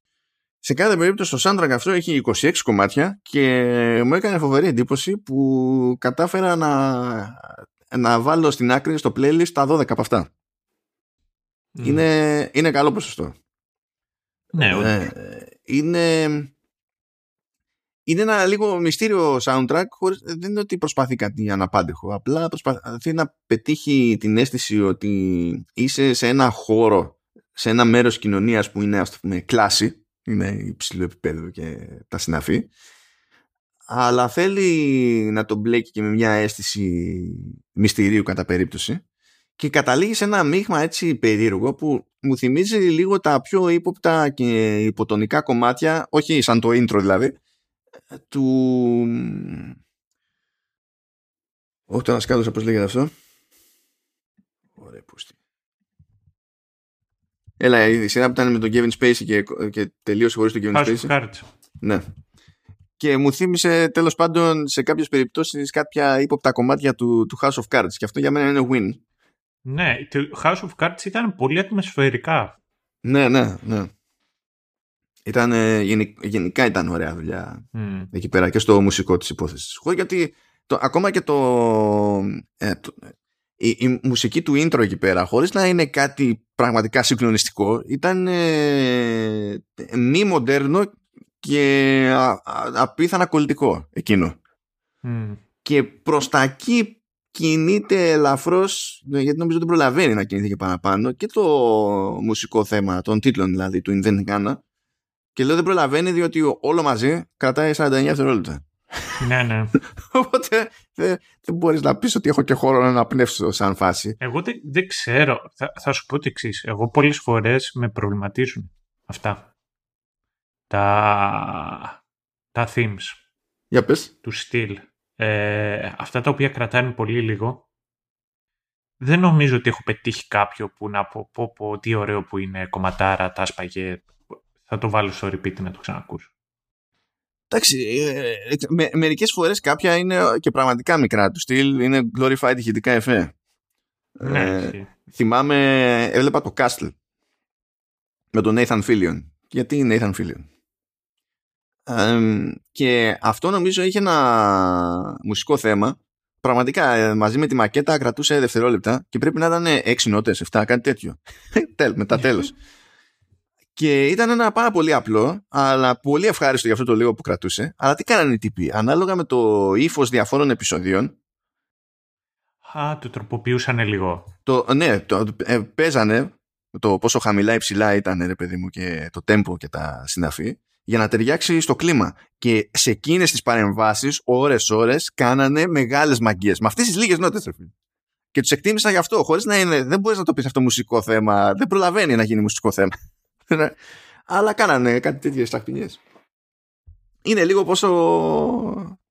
Speaker 1: Σε κάθε περίπτωση το soundtrack αυτό έχει 26 κομμάτια και μου έκανε φοβερή εντύπωση που κατάφερα να, να βάλω στην άκρη στο playlist τα 12 από αυτά. Είναι, είναι καλό ποσοστό.
Speaker 2: Ναι,
Speaker 1: ε, είναι είναι ένα λίγο μυστήριο soundtrack χωρίς, δεν είναι ότι προσπαθεί κάτι αναπάντεχο απλά προσπαθεί να πετύχει την αίσθηση ότι είσαι σε ένα χώρο σε ένα μέρος κοινωνίας που είναι ας το πούμε κλάση είναι υψηλό επίπεδο και τα συναφή αλλά θέλει να τον μπλέκει και με μια αίσθηση μυστηρίου κατά περίπτωση και καταλήγει σε ένα μείγμα έτσι περίεργο που μου θυμίζει λίγο τα πιο ύποπτα και υποτονικά κομμάτια όχι σαν το intro δηλαδή του... Όχι το ανασκάλωσα πώς λέγεται αυτό. Ωραία πούστη. Έλα, η σειρά που ήταν με τον Kevin Spacey και, και τελείωσε χωρίς τον Kevin House
Speaker 2: Spacey.
Speaker 1: Ναι. Και μου θύμισε τέλος πάντων σε κάποιες περιπτώσεις κάποια ύποπτα κομμάτια του, του House of Cards και αυτό για μένα είναι win.
Speaker 2: Ναι, το House of Cards ήταν πολύ ατμοσφαιρικά.
Speaker 1: Ναι, ναι, ναι. Ήταν, γενικά ήταν ωραία δουλειά mm. εκεί πέρα και στο μουσικό της υπόθεσης. Γιατί το, ακόμα και το, ε, το η, η, μουσική του intro εκεί πέρα χωρίς να είναι κάτι πραγματικά συγκλονιστικό ήταν ε, μη μοντέρνο και α, απίθανα κολλητικό εκείνο.
Speaker 2: Mm.
Speaker 1: Και προς τα εκεί κινείται ελαφρώς γιατί νομίζω δεν προλαβαίνει να κινηθεί και παραπάνω και το μουσικό θέμα των τίτλων δηλαδή του Inventing Anna και λέω δεν προλαβαίνει διότι όλο μαζί κρατάει 49 δευτερόλεπτα.
Speaker 2: Ναι, ναι. <laughs>
Speaker 1: Οπότε δεν, δεν μπορείς να πεις ότι έχω και χώρο να αναπνεύσω σαν φάση.
Speaker 2: Εγώ δεν, δεν ξέρω. Θα, θα σου πω το εξής. Εγώ πολλές φορές με προβληματίζουν αυτά. Τα, τα themes.
Speaker 1: Για πες.
Speaker 2: Του στυλ. Ε, αυτά τα οποία κρατάνε πολύ λίγο. Δεν νομίζω ότι έχω πετύχει κάποιο που να πω, πω, πω τι ωραίο που είναι κομματάρα, τα σπαγέ, θα το βάλω στο repeat να το ξανακούσω.
Speaker 1: Εντάξει, ε, ε, με, μερικές φορές κάποια είναι και πραγματικά μικρά του στυλ, είναι glorified ηχητικά εφέ.
Speaker 2: Ναι, ε,
Speaker 1: θυμάμαι, έβλεπα το Castle με τον Nathan Fillion. Γιατί είναι Nathan Fillion; Ε, και αυτό νομίζω είχε ένα μουσικό θέμα πραγματικά ε, μαζί με τη μακέτα κρατούσε δευτερόλεπτα και πρέπει να ήταν 6 νότες, 7, κάτι τέτοιο. <laughs> Τέλ, μετά τέλος. Και ήταν ένα πάρα πολύ απλό, αλλά πολύ ευχάριστο για αυτό το λίγο που κρατούσε. Αλλά τι κάνανε οι τύποι. Ανάλογα με το ύφος διαφόρων επεισοδίων.
Speaker 2: Α, το τροποποιούσαν λίγο.
Speaker 1: Το, ναι, το, ε, παίζανε το πόσο χαμηλά ή ψηλά ήταν, ρε παιδί μου, και το τέμπο και τα συναφή, για να ταιριάξει στο κλίμα. Και σε εκείνες τις παρεμβάσεις, ώρε-ώρε, κάνανε μεγάλες μαγκίε. Με αυτές τις λίγες νότες, Και τους εκτίμησα γι' αυτό, χωρίς να είναι. Δεν μπορείς να το πεις αυτό μουσικό θέμα. Δεν προλαβαίνει να γίνει μουσικό θέμα. Αλλά κάνανε κάτι τέτοιες τακτινιές. Είναι λίγο πόσο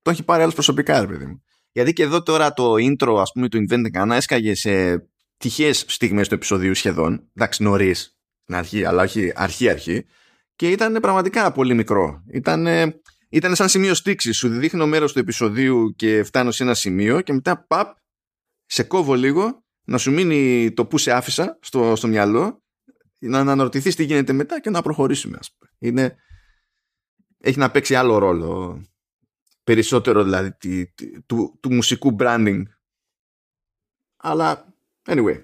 Speaker 1: το έχει πάρει άλλος προσωπικά, ρε παιδί μου. Γιατί και εδώ τώρα το intro, ας πούμε, του Inventing Anna έσκαγε σε τυχαίες στιγμές του επεισοδίου σχεδόν. Εντάξει, νωρίς στην αρχή, αλλά όχι αρχή-αρχή. Και ήταν πραγματικά πολύ μικρό. Ήταν, ήταν σαν σημείο στήξης. Σου δείχνω μέρος του επεισοδίου και φτάνω σε ένα σημείο και μετά παπ, σε κόβω λίγο να σου μείνει το που σε άφησα στο, στο μυαλό να αναρωτηθείς τι γίνεται μετά και να προχωρήσουμε ας πούμε. Είναι, έχει να παίξει άλλο ρόλο περισσότερο δηλαδή του, του μουσικού branding αλλά anyway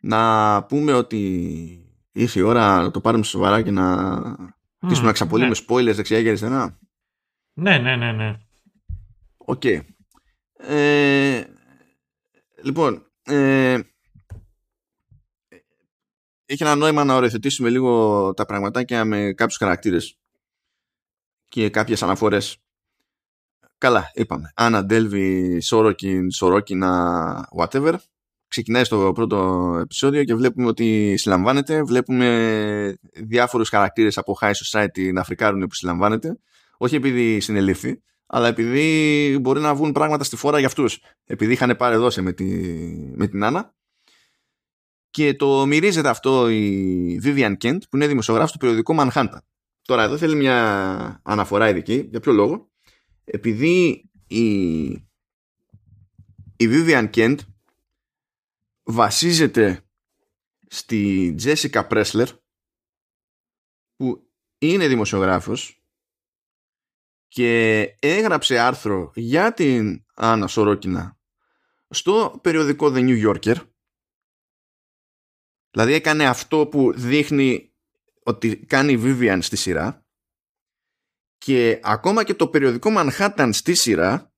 Speaker 1: να πούμε ότι ήρθε η ώρα να το πάρουμε σοβαρά και να mm, να ξαπολύουμε ναι. spoilers δεξιά και αριστερά
Speaker 2: ναι ναι ναι ναι
Speaker 1: OK okay. ε, λοιπόν ε, έχει ένα νόημα να οριοθετήσουμε λίγο τα πραγματάκια με κάποιους χαρακτήρες και κάποιες αναφορές. Καλά, είπαμε. Άννα, Ντέλβι, Σόροκιν, Σορόκινα, whatever. Ξεκινάει στο πρώτο επεισόδιο και βλέπουμε ότι συλλαμβάνεται. Βλέπουμε διάφορους χαρακτήρες από High Society να φρικάρουν που συλλαμβάνεται. Όχι επειδή συνελήφθη, αλλά επειδή μπορεί να βγουν πράγματα στη φόρα για αυτούς. Επειδή είχαν πάρει δόση με, τη, με την Άννα και το μυρίζεται αυτό η Vivian Kent που είναι δημοσιογράφος του περιοδικού Manhattan. Τώρα εδώ θέλει μια αναφορά ειδική. Για ποιο λόγο; Επειδή η, η Vivian Kent βασίζεται στη Jessica Pressler που είναι δημοσιογράφος και έγραψε άρθρο για την Άννα Σορόκινα στο περιοδικό The New Yorker. Δηλαδή έκανε αυτό που δείχνει ότι κάνει η Vivian στη σειρά. Και ακόμα και το περιοδικό Manhattan στη σειρά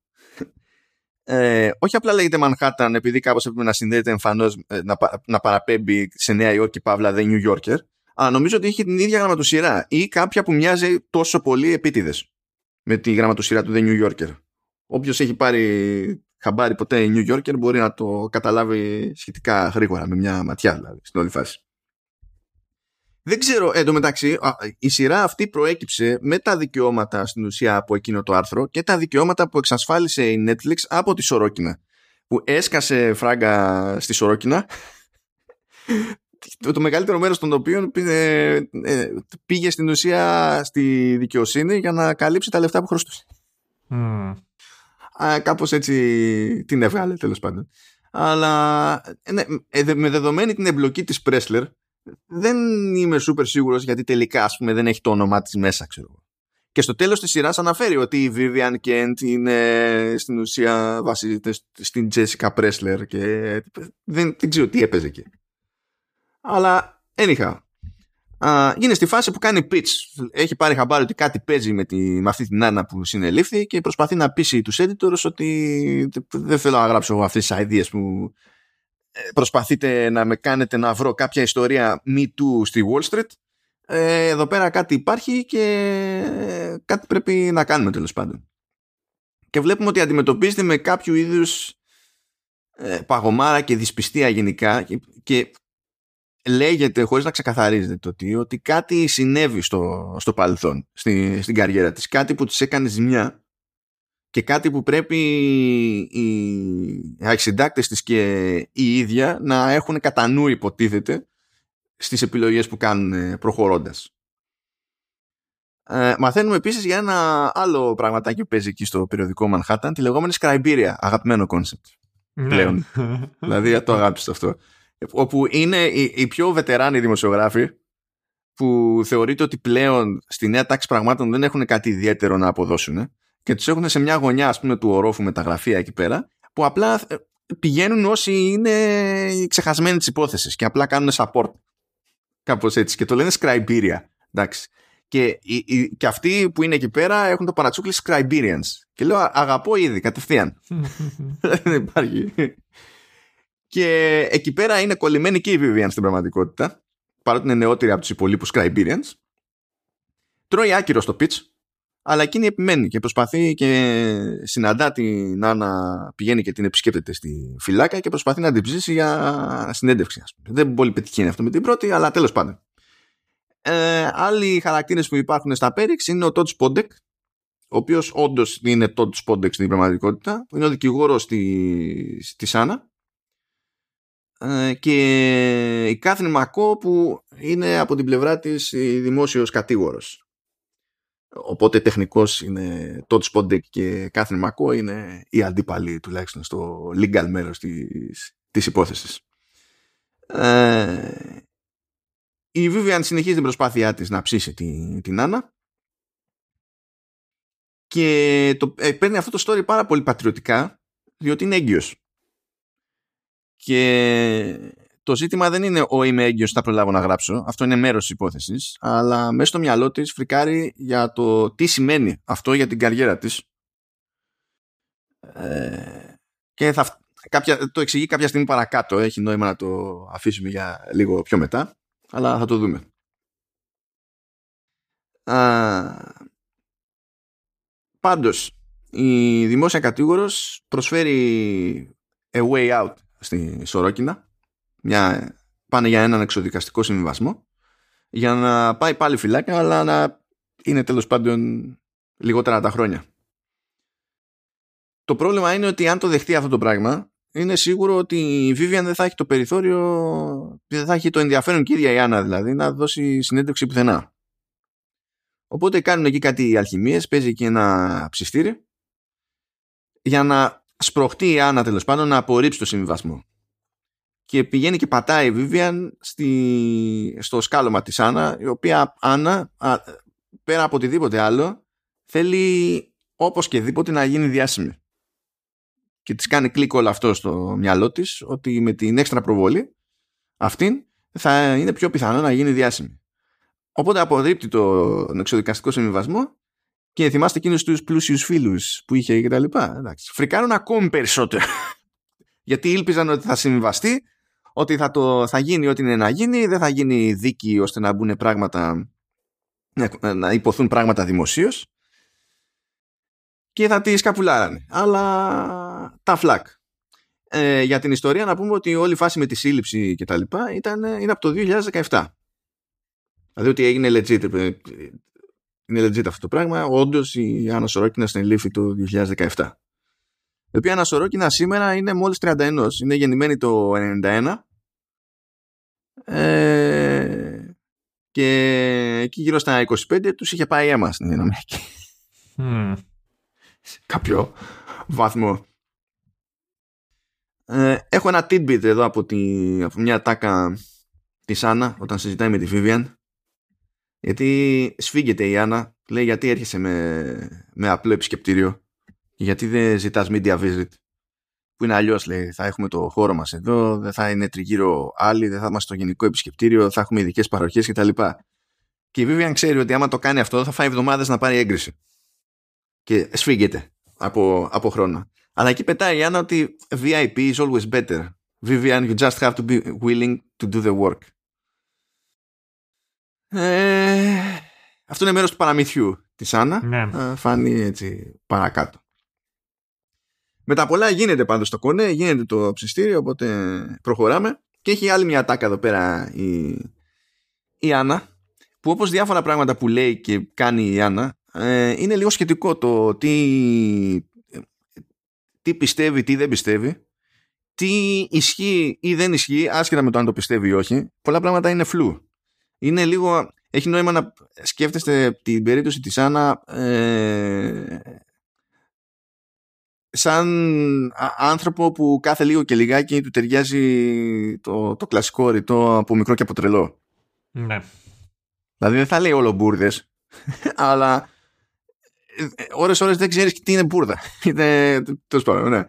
Speaker 1: ε, όχι απλά λέγεται Manhattan επειδή κάπως έπρεπε να συνδέεται εμφανώς ε, να, να παραπέμπει σε Νέα Υόρκη Παύλα The New Yorker αλλά νομίζω ότι έχει την ίδια γραμματοσυρά ή κάποια που μοιάζει τόσο πολύ επίτηδες με τη γραμματοσυρά του The New Yorker. Όποιος έχει πάρει χαμπάρι ποτέ η New Yorker μπορεί να το καταλάβει σχετικά γρήγορα με μια ματιά δηλαδή στην όλη φάση. Δεν ξέρω, εντωμεταξύ, η σειρά αυτή προέκυψε με τα δικαιώματα στην ουσία από εκείνο το άρθρο και τα δικαιώματα που εξασφάλισε η Netflix από τη Σορόκινα. Που έσκασε φράγκα στη Σορόκινα, το, το μεγαλύτερο μέρος των οποίων πήγε, ε, πήγε στην ουσία στη δικαιοσύνη για να καλύψει τα λεφτά που χρωστούσε. Mm κάπως έτσι την έβγαλε τέλος πάντων. Αλλά ναι, ε, με δεδομένη την εμπλοκή της Πρέσλερ δεν είμαι σούπερ σίγουρος γιατί τελικά ας πούμε δεν έχει το όνομά της μέσα ξέρω και στο τέλος της σειράς αναφέρει ότι η Vivian Kent είναι στην ουσία βασίζεται στην Jessica Pressler και δεν, δεν ξέρω τι έπαιζε εκεί. Αλλά anyhow, Uh, είναι στη φάση που κάνει pitch. Έχει πάρει χαμπάρι ότι κάτι παίζει με, τη, με αυτή την Άννα που συνελήφθη και προσπαθεί να πείσει τους editors ότι δεν θέλω να γράψω αυτές τις ideas που ε, προσπαθείτε να με κάνετε να βρω κάποια ιστορία me too στη Wall Street. Ε, εδώ πέρα κάτι υπάρχει και κάτι πρέπει να κάνουμε τέλος πάντων. Και βλέπουμε ότι αντιμετωπίζεται με κάποιο είδους ε, παγωμάρα και δυσπιστία γενικά και, και λέγεται χωρίς να ξεκαθαρίζεται το τι ότι κάτι συνέβη στο, στο παρελθόν στη, στην καριέρα της κάτι που της έκανε ζημιά και κάτι που πρέπει οι αξιντάκτες της και η ίδια να έχουν κατά νου υποτίθεται στις επιλογές που κάνουν προχωρώντας. Ε, μαθαίνουμε επίσης για ένα άλλο πραγματάκι που παίζει εκεί στο περιοδικό Manhattan τη λεγόμενη Scriberia, αγαπημένο concept ναι. πλέον. <laughs> δηλαδή το αγάπησε αυτό όπου είναι οι, πιο βετεράνοι δημοσιογράφοι που θεωρείται ότι πλέον στη νέα τάξη πραγμάτων δεν έχουν κάτι ιδιαίτερο να αποδώσουν και τους έχουν σε μια γωνιά ας πούμε του ορόφου με τα γραφεία εκεί πέρα που απλά ε, πηγαίνουν όσοι είναι ξεχασμένοι της υπόθεσης και απλά κάνουν support. Κάπως έτσι. Και το λένε Scriberia. Εντάξει. Και, και αυτοί που είναι εκεί πέρα έχουν το παρατσούκλι Scriberians. Και λέω αγαπώ ήδη κατευθείαν <laughs> δεν υπάρχει. Και εκεί πέρα είναι κολλημένη και η Vivian στην πραγματικότητα. Παρότι είναι νεότερη από τους υπολείπους Scriberians. Τρώει άκυρο στο pitch αλλά εκείνη επιμένει και προσπαθεί και συναντά την Άννα, πηγαίνει και την επισκέπτεται στη φυλάκα και προσπαθεί να την ψήσει για συνέντευξη. Δεν είναι πολύ πετυχαίνει αυτό με την πρώτη, αλλά τέλος πάντων. Ε, άλλοι χαρακτήρες που υπάρχουν στα Πέριξ είναι ο Τότς Σπόντεκ, ο οποίος όντως είναι Τότς Σπόντεκ στην πραγματικότητα, που είναι ο δικηγόρος της, της Άννα ε, και η Κάθριν Μακό που είναι από την πλευρά της δημόσιος κατήγορος Οπότε τεχνικός είναι Todd Spondek και Κάθριν Μακό είναι οι αντίπαλοι τουλάχιστον στο legal μέρος της, της υπόθεσης. Ε, η Vivian συνεχίζει την προσπάθειά της να ψήσει την, την Άννα και το, ε, παίρνει αυτό το story πάρα πολύ πατριωτικά διότι είναι έγκυος. Και το ζήτημα δεν είναι ο είμαι έγκυος θα προλάβω να γράψω αυτό είναι μέρος της υπόθεσης. Αλλά μέσα στο μυαλό της φρικάρει για το τι σημαίνει αυτό για την καριέρα της. Ε, και θα, κάποια, το εξηγεί κάποια στιγμή παρακάτω. Έχει νόημα να το αφήσουμε για λίγο πιο μετά αλλά θα το δούμε. Α, πάντως η δημόσια κατήγορος προσφέρει a way out στη Σορόκινα μια, πάνε για έναν εξοδικαστικό συμβιβασμό για να πάει πάλι φυλάκα αλλά να είναι τέλος πάντων λιγότερα τα χρόνια. Το πρόβλημα είναι ότι αν το δεχτεί αυτό το πράγμα είναι σίγουρο ότι η Vivian δεν θα έχει το περιθώριο δεν θα έχει το ενδιαφέρον και η ίδια η Άννα δηλαδή να δώσει συνέντευξη πουθενά. Οπότε κάνουν εκεί κάτι αλχημίες, παίζει εκεί ένα ψιστήρι για να σπροχτεί η Άννα τέλος πάντων να απορρίψει το συμβιβασμό και πηγαίνει και πατάει η Vivian στη, στο σκάλωμα της Άννα η οποία Άννα πέρα από οτιδήποτε άλλο θέλει όπως και δίποτε να γίνει διάσημη. Και της κάνει κλικ όλο αυτό στο μυαλό της ότι με την έξτρα προβολή αυτήν θα είναι πιο πιθανό να γίνει διάσημη. Οπότε απορρίπτει τον εξοδικαστικό συμβιβασμό και θυμάστε εκείνους τους πλούσιους φίλους που είχε και τα λοιπά. Φρικάρουν ακόμη περισσότερο. <laughs> Γιατί ήλπιζαν ότι θα συμβιβαστεί ότι θα, το, θα γίνει ό,τι είναι να γίνει, δεν θα γίνει δίκη ώστε να μπουν πράγματα, να υποθούν πράγματα δημοσίως και θα τη σκαπουλάρανε. Αλλά τα φλακ. Ε, για την ιστορία να πούμε ότι όλη η φάση με τη σύλληψη και τα λοιπά ήταν, είναι από το 2017. Δηλαδή ότι έγινε legit. Ε, είναι legit αυτό το πράγμα. Όντως η Άννα Σορόκινα συνελήφθη το 2017. Η οποία Άννα Σορόκινα σήμερα είναι μόλις 31. Είναι γεννημένη το 91. Ε, και εκεί γύρω στα 25 τους είχε πάει αίμα στην Αμερική. Mm. Κάποιο βάθμο. Ε, έχω ένα tidbit εδώ από, τη, από μια τάκα της Άννα όταν συζητάει με τη Vivian γιατί σφίγγεται η Άννα λέει γιατί έρχεσαι με, με απλό επισκεπτήριο; Γιατί δεν ζητάς media visit; Που είναι αλλιώς, λέει. Θα έχουμε το χώρο μας εδώ, δεν θα είναι τριγύρω άλλοι, δεν θα είμαστε στο γενικό επισκεπτήριο, θα έχουμε ειδικές παροχές κτλ. Και η Vivian ξέρει ότι άμα το κάνει αυτό θα φάει εβδομάδες να πάρει έγκριση. Και σφίγγεται από, από χρόνο. Αλλά εκεί πετάει η Άννα ότι VIP is always better. Vivian, you just have to be willing to do the work. Ε, αυτό είναι μέρος του παραμυθιού της Άννα. Ναι. Ε, φάνει έτσι παρακάτω. Με τα πολλά γίνεται πάντως το κονέ, γίνεται το ψιστήριο, οπότε προχωράμε. Και έχει άλλη μια τάκα εδώ πέρα η, η Άννα, που όπως διάφορα πράγματα που λέει και κάνει η Άννα, ε, είναι λίγο σχετικό το τι, τι πιστεύει, τι δεν πιστεύει, τι ισχύει ή δεν ισχύει, άσχετα με το αν το πιστεύει ή όχι. Πολλά πράγματα είναι φλού. Είναι λίγο, έχει νόημα να σκέφτεστε την περίπτωση της Άννα ε, σαν άνθρωπο που κάθε λίγο και λιγάκι του ταιριάζει το, το κλασικό ρητό από μικρό και από τρελό.
Speaker 2: Ναι.
Speaker 1: Δηλαδή δεν θα λέει όλο μπουρδες, <laughs> αλλά ώρες ώρες δεν ξέρεις τι είναι μπουρδα. <laughs> Είναι, τέλος πάντων, ναι.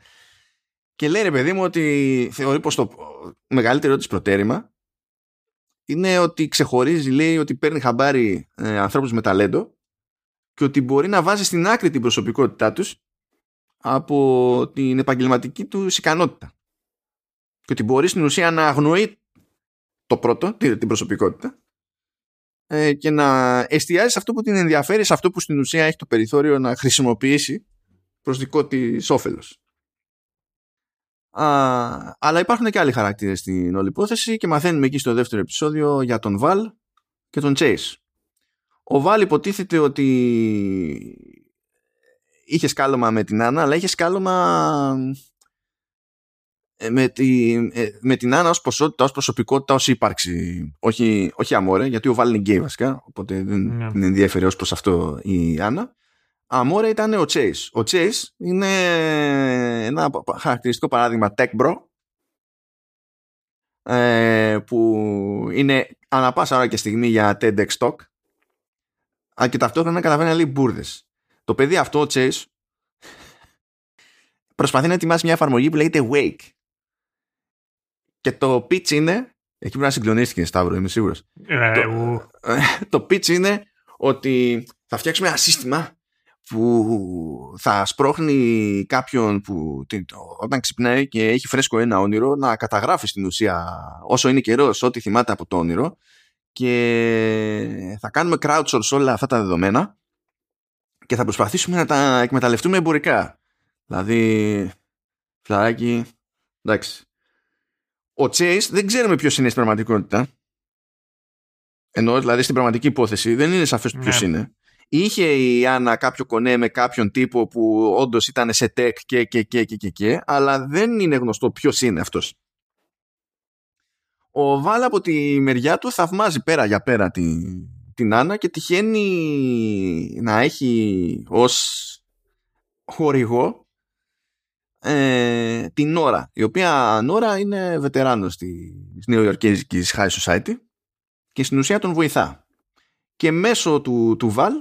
Speaker 1: Και λέει ρε παιδί μου ότι θεωρεί πως το μεγαλύτερο της προτέρημα είναι ότι ξεχωρίζει, λέει ότι παίρνει χαμπάρι ε, ανθρώπους με ταλέντο και ότι μπορεί να βάζει στην άκρη την προσωπικότητά τους από την επαγγελματική τους ικανότητα. Και ότι μπορεί στην ουσία να αγνοεί το πρώτο, την προσωπικότητα ε, και να εστιάζει σε αυτό που την ενδιαφέρει, σε αυτό που στην ουσία έχει το περιθώριο να χρησιμοποιήσει προς δικό της όφελος. Α, αλλά υπάρχουν και άλλοι χαρακτήρες στην όλη υπόθεση και μαθαίνουμε εκεί στο δεύτερο επεισόδιο για τον Βαλ και τον Chase. Ο Βαλ υποτίθεται ότι είχες σκάλωμα με την Άννα, αλλά είχες σκάλωμα ε, με, τη, ε, με την Άννα ως ποσότητα, ως προσωπικότητα, ως ύπαρξη. Όχι, όχι αμόρε, γιατί ο Βαλ είναι γκέι βασικά, οπότε δεν yeah. Ναι. ενδιαφέρει ως προς αυτό η Άννα. Αμόρε ήταν ο Chase. Ο Chase είναι ένα χαρακτηριστικό παράδειγμα tech bro, ε, που είναι ανά πάσα ώρα και στιγμή για TEDx Talk αλλά και ταυτόχρονα καταλαβαίνει να λέει μπουρδες. Το παιδί αυτό, ο Chase, προσπαθεί να ετοιμάσει μια εφαρμογή που λέγεται Wake. Και το pitch είναι. Εκεί πρέπει να συγκλονίστηκες, Σταύρο, είμαι σίγουρος.
Speaker 2: Ε,
Speaker 1: το, <laughs> το pitch είναι ότι θα φτιάξουμε ένα σύστημα που θα σπρώχνει κάποιον που όταν ξυπνάει και έχει φρέσκο ένα όνειρο να καταγράφει στην ουσία όσο είναι καιρός ό,τι θυμάται από το όνειρο και θα κάνουμε crowdsource όλα αυτά τα δεδομένα και θα προσπαθήσουμε να τα εκμεταλλευτούμε εμπορικά. Δηλαδή, φλαράκι, εντάξει. Ο Chase δεν ξέρουμε ποιος είναι στην πραγματικότητα. Ενώ δηλαδή στην πραγματική υπόθεση δεν είναι σαφές ποιος ναι. είναι. Είχε η Άννα κάποιο κονέ με κάποιον τύπο που όντως ήταν σε tech και, και, και, και, και, και, αλλά δεν είναι γνωστό ποιος είναι αυτός. Ο Βάλ από τη μεριά του θαυμάζει πέρα για πέρα την, την Άννα και τυχαίνει να έχει ως χορηγό ε, την Νόρα η οποία Νόρα είναι βετεράνος της νεοϊορκέζικης High Society και στην ουσία τον βοηθά. Και μέσω του, του Βαλ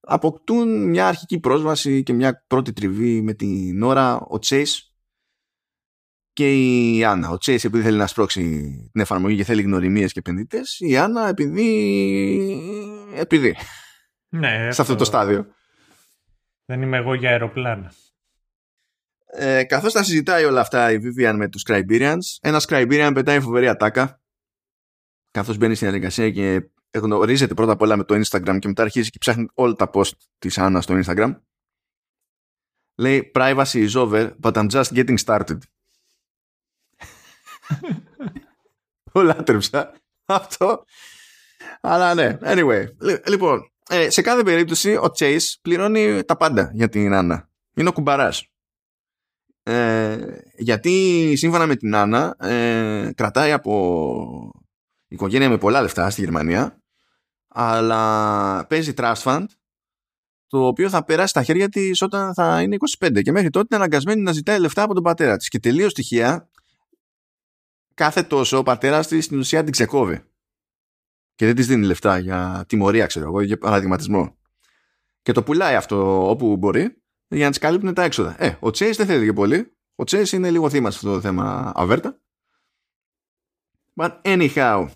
Speaker 1: αποκτούν μια αρχική πρόσβαση και μια πρώτη τριβή με την Νόρα ο Τσέις και η Άννα. Ο Chase επειδή θέλει να σπρώξει την εφαρμογή και θέλει γνωριμίες και επενδυτές. Η Άννα επειδή. επειδή.
Speaker 2: Ναι,
Speaker 1: σε αυτό το στάδιο.
Speaker 2: Δεν είμαι εγώ για αεροπλάνα.
Speaker 1: Ε, καθώς τα συζητάει όλα αυτά η Vivian με τους Cryberians, ένας Cryberian πετάει φοβερή ατάκα καθώς μπαίνει στην διαδικασία και γνωρίζεται πρώτα απ' όλα με το Instagram και μετά αρχίζει και ψάχνει όλα τα post της Άννας στο Instagram. Λέει privacy is over, but I'm just getting started. Το λάτρεψα αυτό. Αλλά ναι, anyway. Λοιπόν, ε, σε κάθε περίπτωση ο Chase πληρώνει τα πάντα για την Άννα. Είναι ο κουμπαράς. Ε, γιατί σύμφωνα με την Άννα ε, κρατάει από οικογένεια με πολλά λεφτά στη Γερμανία αλλά παίζει trust fund το οποίο θα περάσει στα χέρια της όταν θα είναι 25 και μέχρι τότε είναι αναγκασμένη να ζητάει λεφτά από τον πατέρα της και τελείως στοιχεία κάθε τόσο ο πατέρας της στην ουσία την ξεκόβει. Και δεν της δίνει λεφτά για τιμωρία, ξέρω εγώ, για παραδειγματισμό. Και το πουλάει αυτό όπου μπορεί για να της καλύπτουν τα έξοδα. Ε, ο Τσέις δεν θέλει και πολύ. Ο Τσέις είναι λίγο θύμα σε αυτό το θέμα αβέρτα. But anyhow.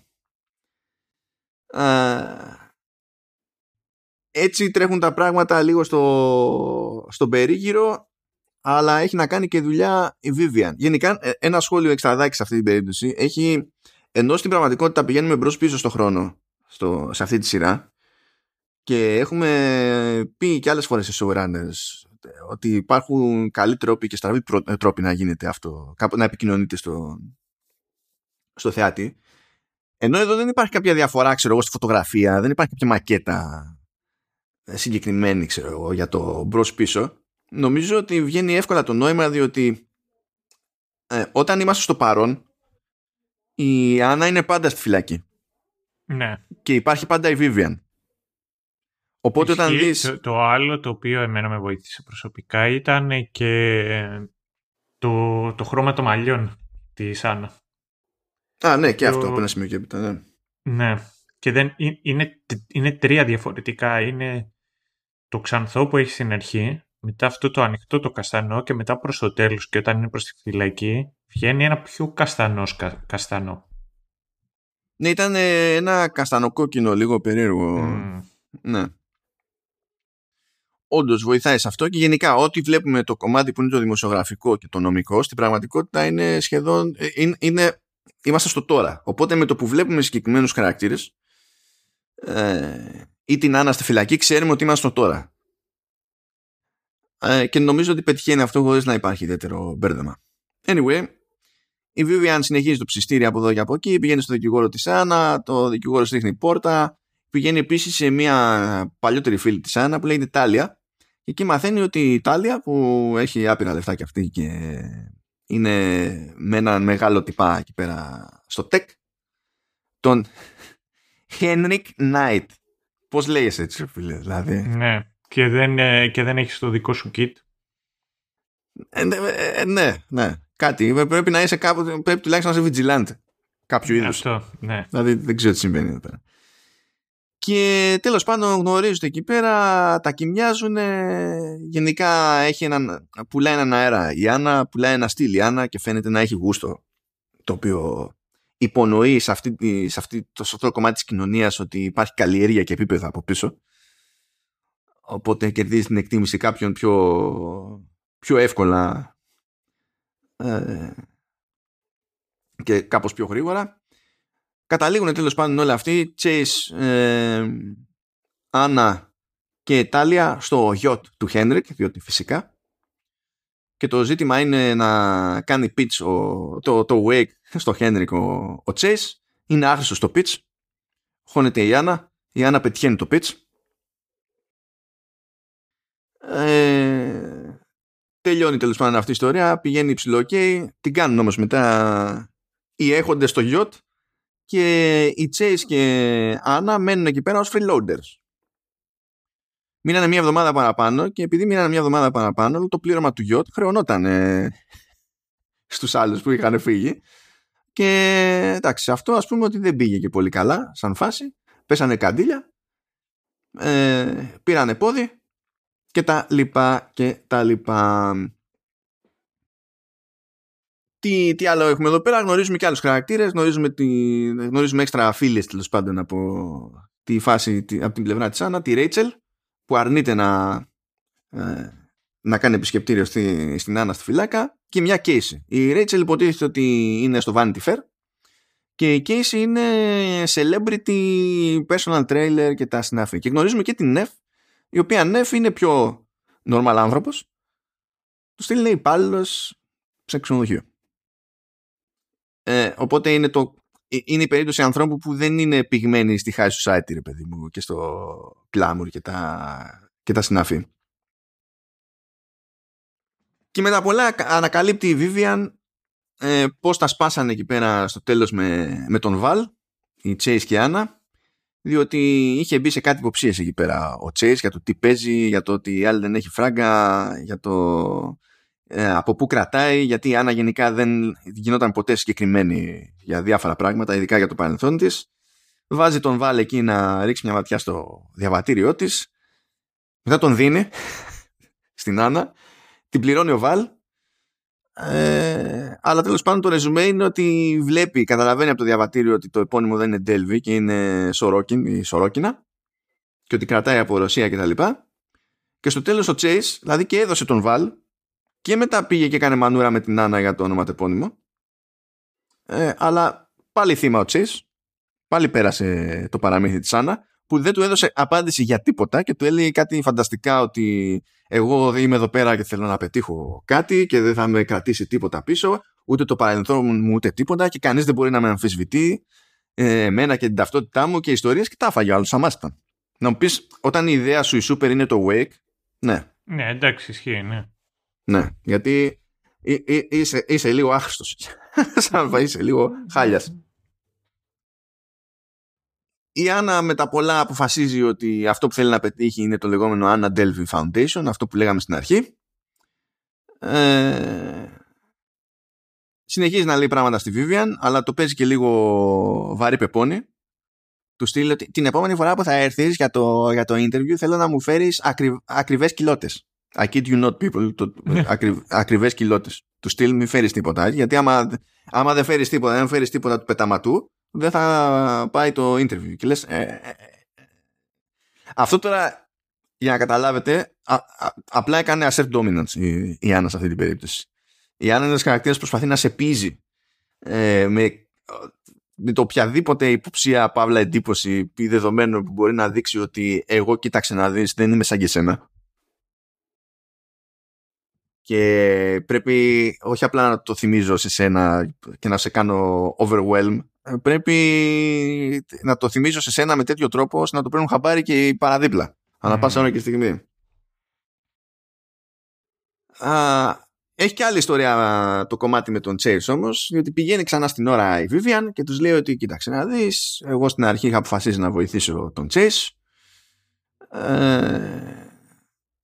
Speaker 1: Uh, έτσι τρέχουν τα πράγματα λίγο στο, στον περίγυρο αλλά έχει να κάνει και δουλειά η Vivian. Γενικά, ε, ένα σχόλιο εξτραδάκι σε αυτή την περίπτωση έχει, ενώ στην πραγματικότητα πηγαίνουμε μπρος πίσω στο χρόνο στο, σε αυτή τη σειρά και έχουμε πει και άλλες φορές σε showrunners ότι υπάρχουν καλοί τρόποι και στραβοί ε, τρόποι να γίνεται αυτό, να επικοινωνείτε στο, στο θεάτη. Ενώ εδώ δεν υπάρχει κάποια διαφορά, ξέρω εγώ, στη φωτογραφία, δεν υπάρχει κάποια μακέτα ε, συγκεκριμένη, ξέρω εγώ, για το μπρος πίσω νομίζω ότι βγαίνει εύκολα το νόημα διότι ε, όταν είμαστε στο παρόν η Άννα είναι πάντα στη φυλακή.
Speaker 2: Ναι.
Speaker 1: Και υπάρχει πάντα η Vivian. Οπότε όταν δεις...
Speaker 2: Το, το, άλλο το οποίο εμένα με βοήθησε προσωπικά ήταν και το, το χρώμα των μαλλιών της Άννα.
Speaker 1: Α, ναι, και αυτό από ένα σημείο και έπειτα, ναι.
Speaker 2: Ναι. Και δεν, είναι, είναι τρία διαφορετικά. Είναι το ξανθό που έχει στην αρχή, μετά αυτό το ανοιχτό το καστανό και μετά προς το τέλος και όταν είναι προς τη φυλακή, βγαίνει ένα πιο καστανός καστανό.
Speaker 1: Ναι, ήταν ε, ένα καστανοκόκκινο λίγο περίεργο. Ναι. Όντως βοηθάει σε αυτό και γενικά ό,τι βλέπουμε το κομμάτι που είναι το δημοσιογραφικό και το νομικό στην πραγματικότητα είναι σχεδόν. Ε, είναι, είναι, είμαστε στο τώρα. Οπότε με το που βλέπουμε συγκεκριμένους χαρακτήρες ε, ή την Άννα στη φυλακή, ξέρουμε ότι είμαστε στο τώρα. Ε, και νομίζω ότι πετυχαίνει αυτό χωρίς να υπάρχει ιδιαίτερο μπέρδεμα. Anyway, η Vivian συνεχίζει το ψιστήρι από εδώ και από εκεί, πηγαίνει στο δικηγόρο της Άννα, το δικηγόρο ρίχνει πόρτα, πηγαίνει επίσης σε μια παλιότερη φίλη της Άννα που λέγεται Τάλια. Και εκεί μαθαίνει ότι η Τάλια που έχει άπειρα λεφτά και αυτή και είναι με έναν μεγάλο τυπά εκεί πέρα στο τεκ, τον Henrik Knight. Πώς λέγεσαι έτσι, φίλε, δηλαδή.
Speaker 2: Ναι, και δεν, ε, και δεν έχεις το δικό σου kit.
Speaker 1: Ε, ναι, ε, ναι, ναι, κάτι. Πρέπει να είσαι κάπου, πρέπει τουλάχιστον να είσαι vigilant. Κάποιο είδους.
Speaker 2: Αυτό, ναι.
Speaker 1: Δηλαδή δεν ξέρω τι συμβαίνει εδώ πέρα. Και τέλος πάντων γνωρίζονται εκεί πέρα, τα κοιμιάζουν, γενικά έχει έναν, πουλάει έναν αέρα η Άννα, πουλάει ένα στυλ η Άννα και φαίνεται να έχει γούστο το οποίο υπονοεί σε, αυτή, σε, αυτή, το, σε αυτό το κομμάτι της κοινωνίας ότι υπάρχει καλλιέργεια και επίπεδα από πίσω οπότε κερδίζεις την εκτίμηση κάποιων πιο, πιο εύκολα ε, και κάπως πιο γρήγορα. Καταλήγουν τέλος πάντων όλοι αυτοί Chase, ε, Άννα και Τάλια στο γιότ του Χένρικ διότι φυσικά. Και το ζήτημα είναι να κάνει pitch ο, το, το Wake στο Χένρικ ο, ο Chase. Είναι άχρηστο στο pitch. Χώνεται η Άννα η Άννα πετυχαίνει το pitch ε, τελειώνει τέλος πάντων αυτή η ιστορία πηγαίνει υψηλό okay, την κάνουν όμως μετά οι έχοντες στο γιότ και οι Chase και Άννα μένουν εκεί πέρα ως freeloaders. Μείνανε μια εβδομάδα παραπάνω και επειδή μείνανε μια εβδομάδα παραπάνω το πλήρωμα του γιότ χρεωνόταν ε, στους άλλους που είχαν φύγει και εντάξει αυτό ας πούμε ότι δεν πήγε και πολύ καλά σαν φάση πέσανε καντήλια ε, πήρανε πόδι και τα λοιπά και τα λοιπά τι, τι άλλο έχουμε εδώ πέρα, γνωρίζουμε και άλλους χαρακτήρες, γνωρίζουμε, τη, γνωρίζουμε έξτρα φίλες τέλος πάντων από τη φάση από την πλευρά της Άννα, τη Ρέιτσελ που αρνείται να, ε, να κάνει επισκεπτήριο στη, στην Άννα στη φυλάκα και μια Casey. Η Ρέιτσελ υποτίθεται ότι είναι στο Vanity Fair και η Casey είναι celebrity personal trailer και τα συνάφη. Και γνωρίζουμε και την Νεφ, η οποία Νεφ είναι πιο normal άνθρωπος. Του στείλει υπάλληλος σε ξενοδοχείο. Ε, οπότε είναι, το, ε, είναι η περίπτωση ανθρώπου που δεν είναι πυγμένοι στη high society, ρε παιδί μου, και στο glamour και τα, και τα συναφή. Και μετά πολλά ανακαλύπτει η Vivian ε, πώς τα σπάσανε εκεί πέρα στο τέλος με, με τον Val, η Chase και η Anna, διότι είχε μπει σε κάτι υποψίες εκεί πέρα ο Chase για το τι παίζει, για το ότι η άλλη δεν έχει φράγκα, για το ε, από πού κρατάει, γιατί η Άννα γενικά δεν γινόταν ποτέ συγκεκριμένη για διάφορα πράγματα, ειδικά για το παρελθόν της. Βάζει τον Βάλ εκεί να ρίξει μια ματιά στο διαβατήριό της. Μετά τον δίνει <laughs> στην Άννα. Την πληρώνει ο Βάλ. Ε, αλλά τέλος πάντων το ρεζουμέ είναι ότι βλέπει, καταλαβαίνει από το διαβατήριο ότι το επώνυμο δεν είναι Delvi και είναι Σορόκιν ή Σορόκινα και ότι κρατάει από Ρωσία κτλ. Και, και στο τέλος ο Chase, δηλαδή και έδωσε τον Βάλ και μετά πήγε και έκανε μανούρα με την Άννα για το όνομα τεπώνυμο. Ε, αλλά πάλι θύμα ο Τσίς. Πάλι πέρασε το παραμύθι της Άννα που δεν του έδωσε απάντηση για τίποτα και του έλεγε κάτι φανταστικά ότι εγώ είμαι εδώ πέρα και θέλω να πετύχω κάτι και δεν θα με κρατήσει τίποτα πίσω ούτε το παρελθόν μου ούτε τίποτα και κανείς δεν μπορεί να με αμφισβητεί ε, εμένα και την ταυτότητά μου και ιστορίες και τα έφαγε άλλος αμάστα. Να μου πεις όταν η ιδέα σου η super είναι το wake ναι.
Speaker 2: Ναι εντάξει ισχύει ναι.
Speaker 1: Ναι, γιατί είσαι, είσαι λίγο άχρηστος. <laughs> Σαν είσαι λίγο χάλιας. Η Άννα με τα πολλά αποφασίζει ότι αυτό που θέλει να πετύχει είναι το λεγόμενο Anna Delvey Foundation, αυτό που λέγαμε στην αρχή. Ε, συνεχίζει να λέει πράγματα στη Vivian, αλλά το παίζει και λίγο βαρύ πεπόνι. του στείλει ότι την επόμενη φορά που θα έρθεις για το, για το interview θέλω να μου φέρεις ακρι, ακριβές κοιλώτες. I kid you not people, το,
Speaker 2: Ναι.
Speaker 1: ακρι, ακριβές κοιλώτες. Του στείλει μη φέρεις τίποτα, γιατί άμα, άμα δεν φέρεις τίποτα, δεν φέρεις τίποτα του πεταματού, δεν θα πάει το interview. Και λες, ε, ε, ε, ε. αυτό τώρα, για να καταλάβετε, α, α- απλά έκανε assert dominance η, η Άννα σε αυτή την περίπτωση. Η Άννα είναι ένας χαρακτήρας που προσπαθεί να σε πείζει ε, με, με το οποιαδήποτε υποψία, παύλα εντύπωση ή δεδομένο που μπορεί να δείξει ότι εγώ κοίταξε να δεις δεν είμαι σαν και εσένα και πρέπει όχι απλά να το θυμίζω σε σένα και να σε κάνω overwhelm ε, πρέπει να το θυμίζω σε σένα με τέτοιο τρόπο ώστε να το παίρνουν χαμπάρι και οι παραδίπλα. Ανά
Speaker 2: Μμμ.
Speaker 1: πάσα ώρα και στιγμή. Α, έχει και άλλη ιστορία το κομμάτι με τον Chase όμως διότι πηγαίνει ξανά στην ώρα η Vivian και τους λέει ότι κοίταξε να δεις εγώ στην αρχή είχα αποφασίσει να βοηθήσω τον Chase. Ε,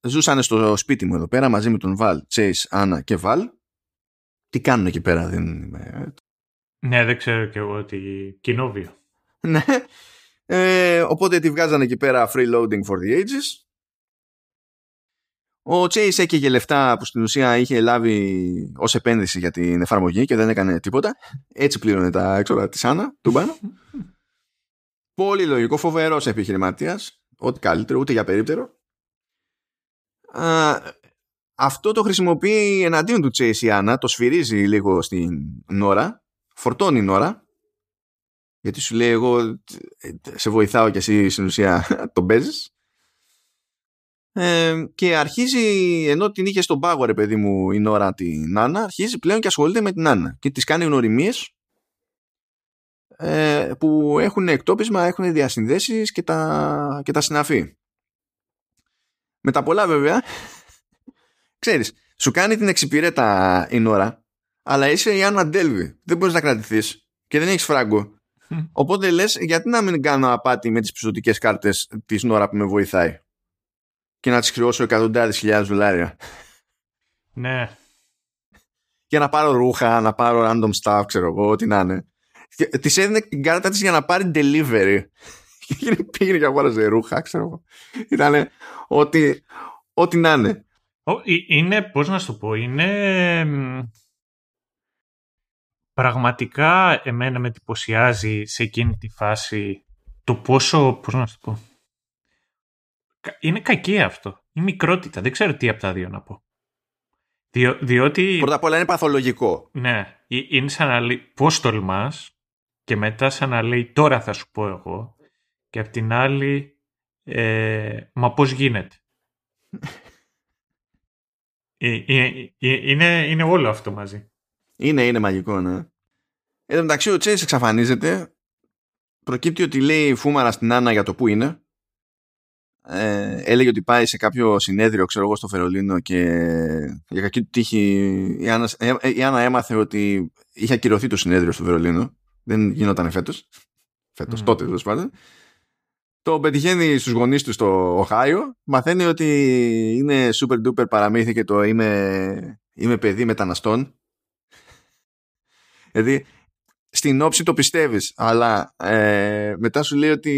Speaker 1: ζούσαν στο σπίτι μου εδώ πέρα μαζί με τον Βαλ, Chase, Άννα και Βαλ τι κάνουν εκεί πέρα δεν είμαι...
Speaker 2: Ναι, δεν ξέρω κι εγώ ότι κοινόβιο.
Speaker 1: ναι ε, οπότε τη βγάζανε εκεί πέρα freeloading for the ages ο Chase έκαιγε λεφτά που στην ουσία είχε λάβει ως επένδυση για την εφαρμογή και δεν έκανε τίποτα. Έτσι πλήρωνε τα έξοδα της Άννα, του μπάνα. Πολύ λογικό, φοβερός επιχειρηματίας. Ό,τι καλύτερο, ούτε για περίπτερο. Α, αυτό το χρησιμοποιεί εναντίον του Chase η Άννα, το σφυρίζει λίγο στην Νόρα, φορτώνει η Νόρα, γιατί σου λέει εγώ ε, σε βοηθάω και εσύ στην ουσία <laughs> τον παίζεις ε, και αρχίζει, ενώ την είχε στον πάγο ρε παιδί μου η Νόρα την Νάνα, αρχίζει πλέον και ασχολείται με την Νάνα και της κάνει γνωριμίες ε, που έχουν εκτόπισμα, έχουν διασυνδέσεις και τα, και τα συναφή. Με τα πολλά βέβαια, <laughs> ξέρεις, σου κάνει την εξυπηρέτα η Νόρα, αλλά είσαι η Άννα Ντέλβι, δεν μπορείς να κρατηθείς και δεν έχεις φράγκο. Οπότε λες, γιατί να μην κάνω απάτη με τις πιστοτικές κάρτες της Νόρα που με βοηθάει και να τις χρεώσω εκατοντάδες χιλιάδες δολάρια;
Speaker 2: Ναι.
Speaker 1: Για να πάρω ρούχα, να πάρω random stuff, ξέρω εγώ, ό,τι να είναι. Τη έδινε την κάρτα της για να πάρει delivery. <laughs> Και πήγαινε και αγόραζε ρούχα, ξέρω εγώ. Ήταν ό,τι, ό,τι να είναι.
Speaker 2: Ο, ε- είναι, πώς να σου το πω, είναι... μ, Πραγματικά εμένα με εντυπωσιάζει σε εκείνη τη φάση το πόσο, πώς να σου το πω, κα- είναι κακή αυτό. Η μικρότητα, δεν ξέρω τι από τα δύο να πω. Διό, διότι...
Speaker 1: Πρώτα απ' όλα είναι παθολογικό.
Speaker 2: Ναι, ε- είναι σαν να λέει πώς τολμάς και μετά σαν να λέει τώρα θα σου πω εγώ και απ' την άλλη ε, μα πώς γίνεται. <laughs> Ε, ε, ε, είναι, είναι όλο αυτό μαζί.
Speaker 1: Είναι, είναι μαγικό, ναι. Εν τω μεταξύ, ο Τσέις εξαφανίζεται. Προκύπτει ότι λέει φούμαρα στην Άννα για το που είναι. Ε, έλεγε ότι πάει σε κάποιο συνέδριο, ξέρω εγώ, στο Φερολίνο και για κακή του τύχη η Άννα, ε, ε, η Άννα έμαθε ότι είχε ακυρωθεί το συνέδριο στο Βερολίνο. Δεν γινόταν φέτος. Φέτος,
Speaker 2: Μμ.
Speaker 1: τότε τέλος πάντων. Το πετυχαίνει στους γονείς του στο Οχάιο. Μαθαίνει ότι είναι super duper παραμύθι και το είμαι, είμαι παιδί μεταναστών. Δηλαδή, στην όψη το πιστεύεις, αλλά ε, μετά σου λέει ότι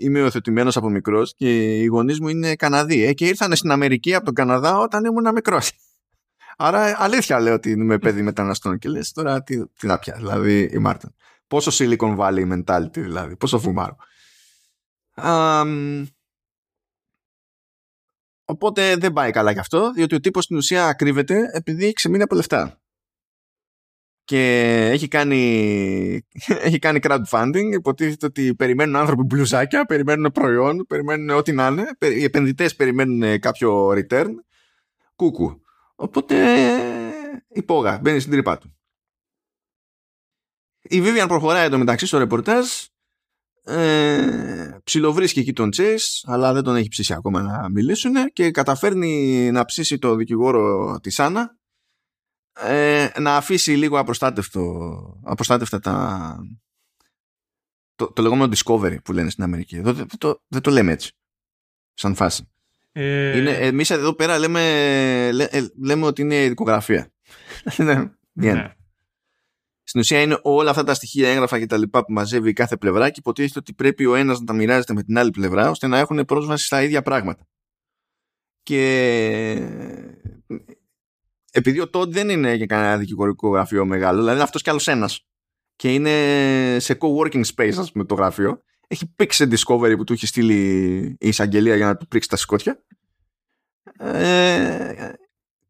Speaker 1: είμαι οθετημένο από μικρός και οι γονείς μου είναι Καναδοί ε, και ήρθαν στην Αμερική από τον Καναδά όταν ήμουν μικρός. <laughs> Άρα αλήθεια λέω ότι είμαι παιδί μεταναστών και λες τώρα τι, τι να πια, δηλαδή η Μάρτιν. Πόσο Silicon Valley mentality δηλαδή, πόσο φουμάρο. Αμ, οπότε δεν πάει καλά γι' αυτό, διότι ο τύπος στην ουσία κρύβεται επειδή έχει ξεμείνει από λεφτά και έχει κάνει, <laughs> έχει κάνει crowdfunding. Υποτίθεται ότι περιμένουν άνθρωποι μπλουζάκια, περιμένουν προϊόν, περιμένουν ό,τι να είναι. Οι επενδυτές περιμένουν κάποιο return. Κούκου. Οπότε υπόγα, μπαίνει στην τρύπα του. Η Vivian προχωράει εδώ μεταξύ στο ρεπορτάζ. Ε, ψιλοβρίσκει εκεί τον Chase αλλά δεν τον έχει ψήσει ακόμα να μιλήσουν και καταφέρνει να ψήσει το δικηγόρο της Άννα ε, να αφήσει λίγο απροστάτευτο, απροστάτευτα τα, το, το λεγόμενο discovery που λένε στην Αμερική. Εδώ δεν το, δεν το λέμε έτσι. Σαν φάση.
Speaker 2: Ε,
Speaker 1: Είναι, εμείς εδώ πέρα λέμε, λέ, ε, λέμε ότι είναι δικογραφία. <laughs> ναι.
Speaker 2: ναι.
Speaker 1: Στην ουσία είναι όλα αυτά τα στοιχεία, έγγραφα και τα λοιπά που μαζεύει η κάθε πλευρά και υποτίθεται ότι πρέπει ο ένας να τα μοιράζεται με την άλλη πλευρά ώστε να έχουν πρόσβαση στα ίδια πράγματα. Και επειδή ο Todd δεν είναι για κανένα δικηγορικό γραφείο μεγάλο, δηλαδή είναι αυτός κι άλλος ένας. Και είναι σε co-working space ας πούμε το γραφείο, έχει πήξει Discovery που του έχει στείλει η εισαγγελία για να του πρίξει τα σκότια. Ε,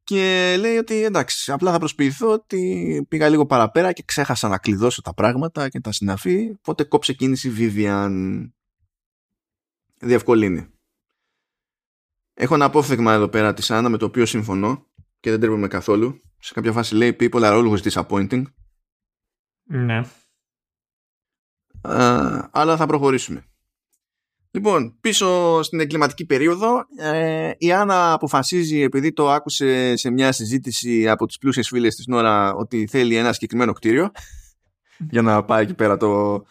Speaker 1: και λέει ότι εντάξει απλά θα προσποιηθώ ότι πήγα λίγο παραπέρα και ξέχασα να κλειδώσω τα πράγματα και τα συναφή. Οπότε κόψε κίνηση Vivian. Διευκολύνει. Έχω ένα απόφθεγμα εδώ πέρα της Άννα με το οποίο συμφωνώ και δεν τρέπομαι καθόλου σε κάποια φάση λέει people are always disappointing
Speaker 2: ναι
Speaker 1: αλλά θα προχωρήσουμε Λοιπόν, πίσω στην εγκληματική περίοδο, ε, η Άννα αποφασίζει, επειδή το άκουσε σε μια συζήτηση από τις πλούσιες φίλες της Νόρα, ότι θέλει ένα συγκεκριμένο κτίριο για να πάει εκεί πέρα το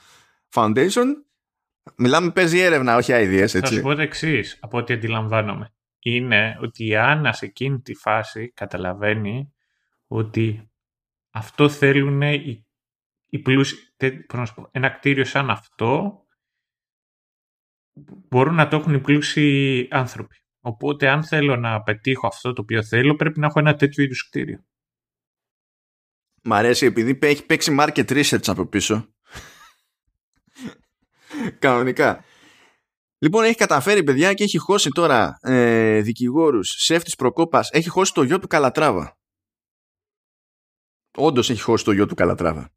Speaker 1: foundation. Μιλάμε, παίζει έρευνα, όχι ideas, έτσι. Θα
Speaker 2: σου πω το εξής, από ό,τι αντιλαμβάνομαι. Είναι ότι η Άννα σε εκείνη τη φάση καταλαβαίνει ότι αυτό θέλουν οι, οι πλούσιοι, ένα κτίριο σαν αυτό μπορούν να το έχουν οι πλούσιοι άνθρωποι. Οπότε αν θέλω να πετύχω αυτό το οποίο θέλω πρέπει να έχω ένα τέτοιο είδους κτίριο.
Speaker 1: Μ' αρέσει επειδή έχει παίξει market research από πίσω. <laughs> Κανονικά. Λοιπόν, έχει καταφέρει παιδιά και έχει χώσει τώρα ε, δικηγόρους, σεφ προκόπας. Έχει χώσει το γιο του Καλατράβα. Όντως έχει χώσει το γιο του Καλατράβα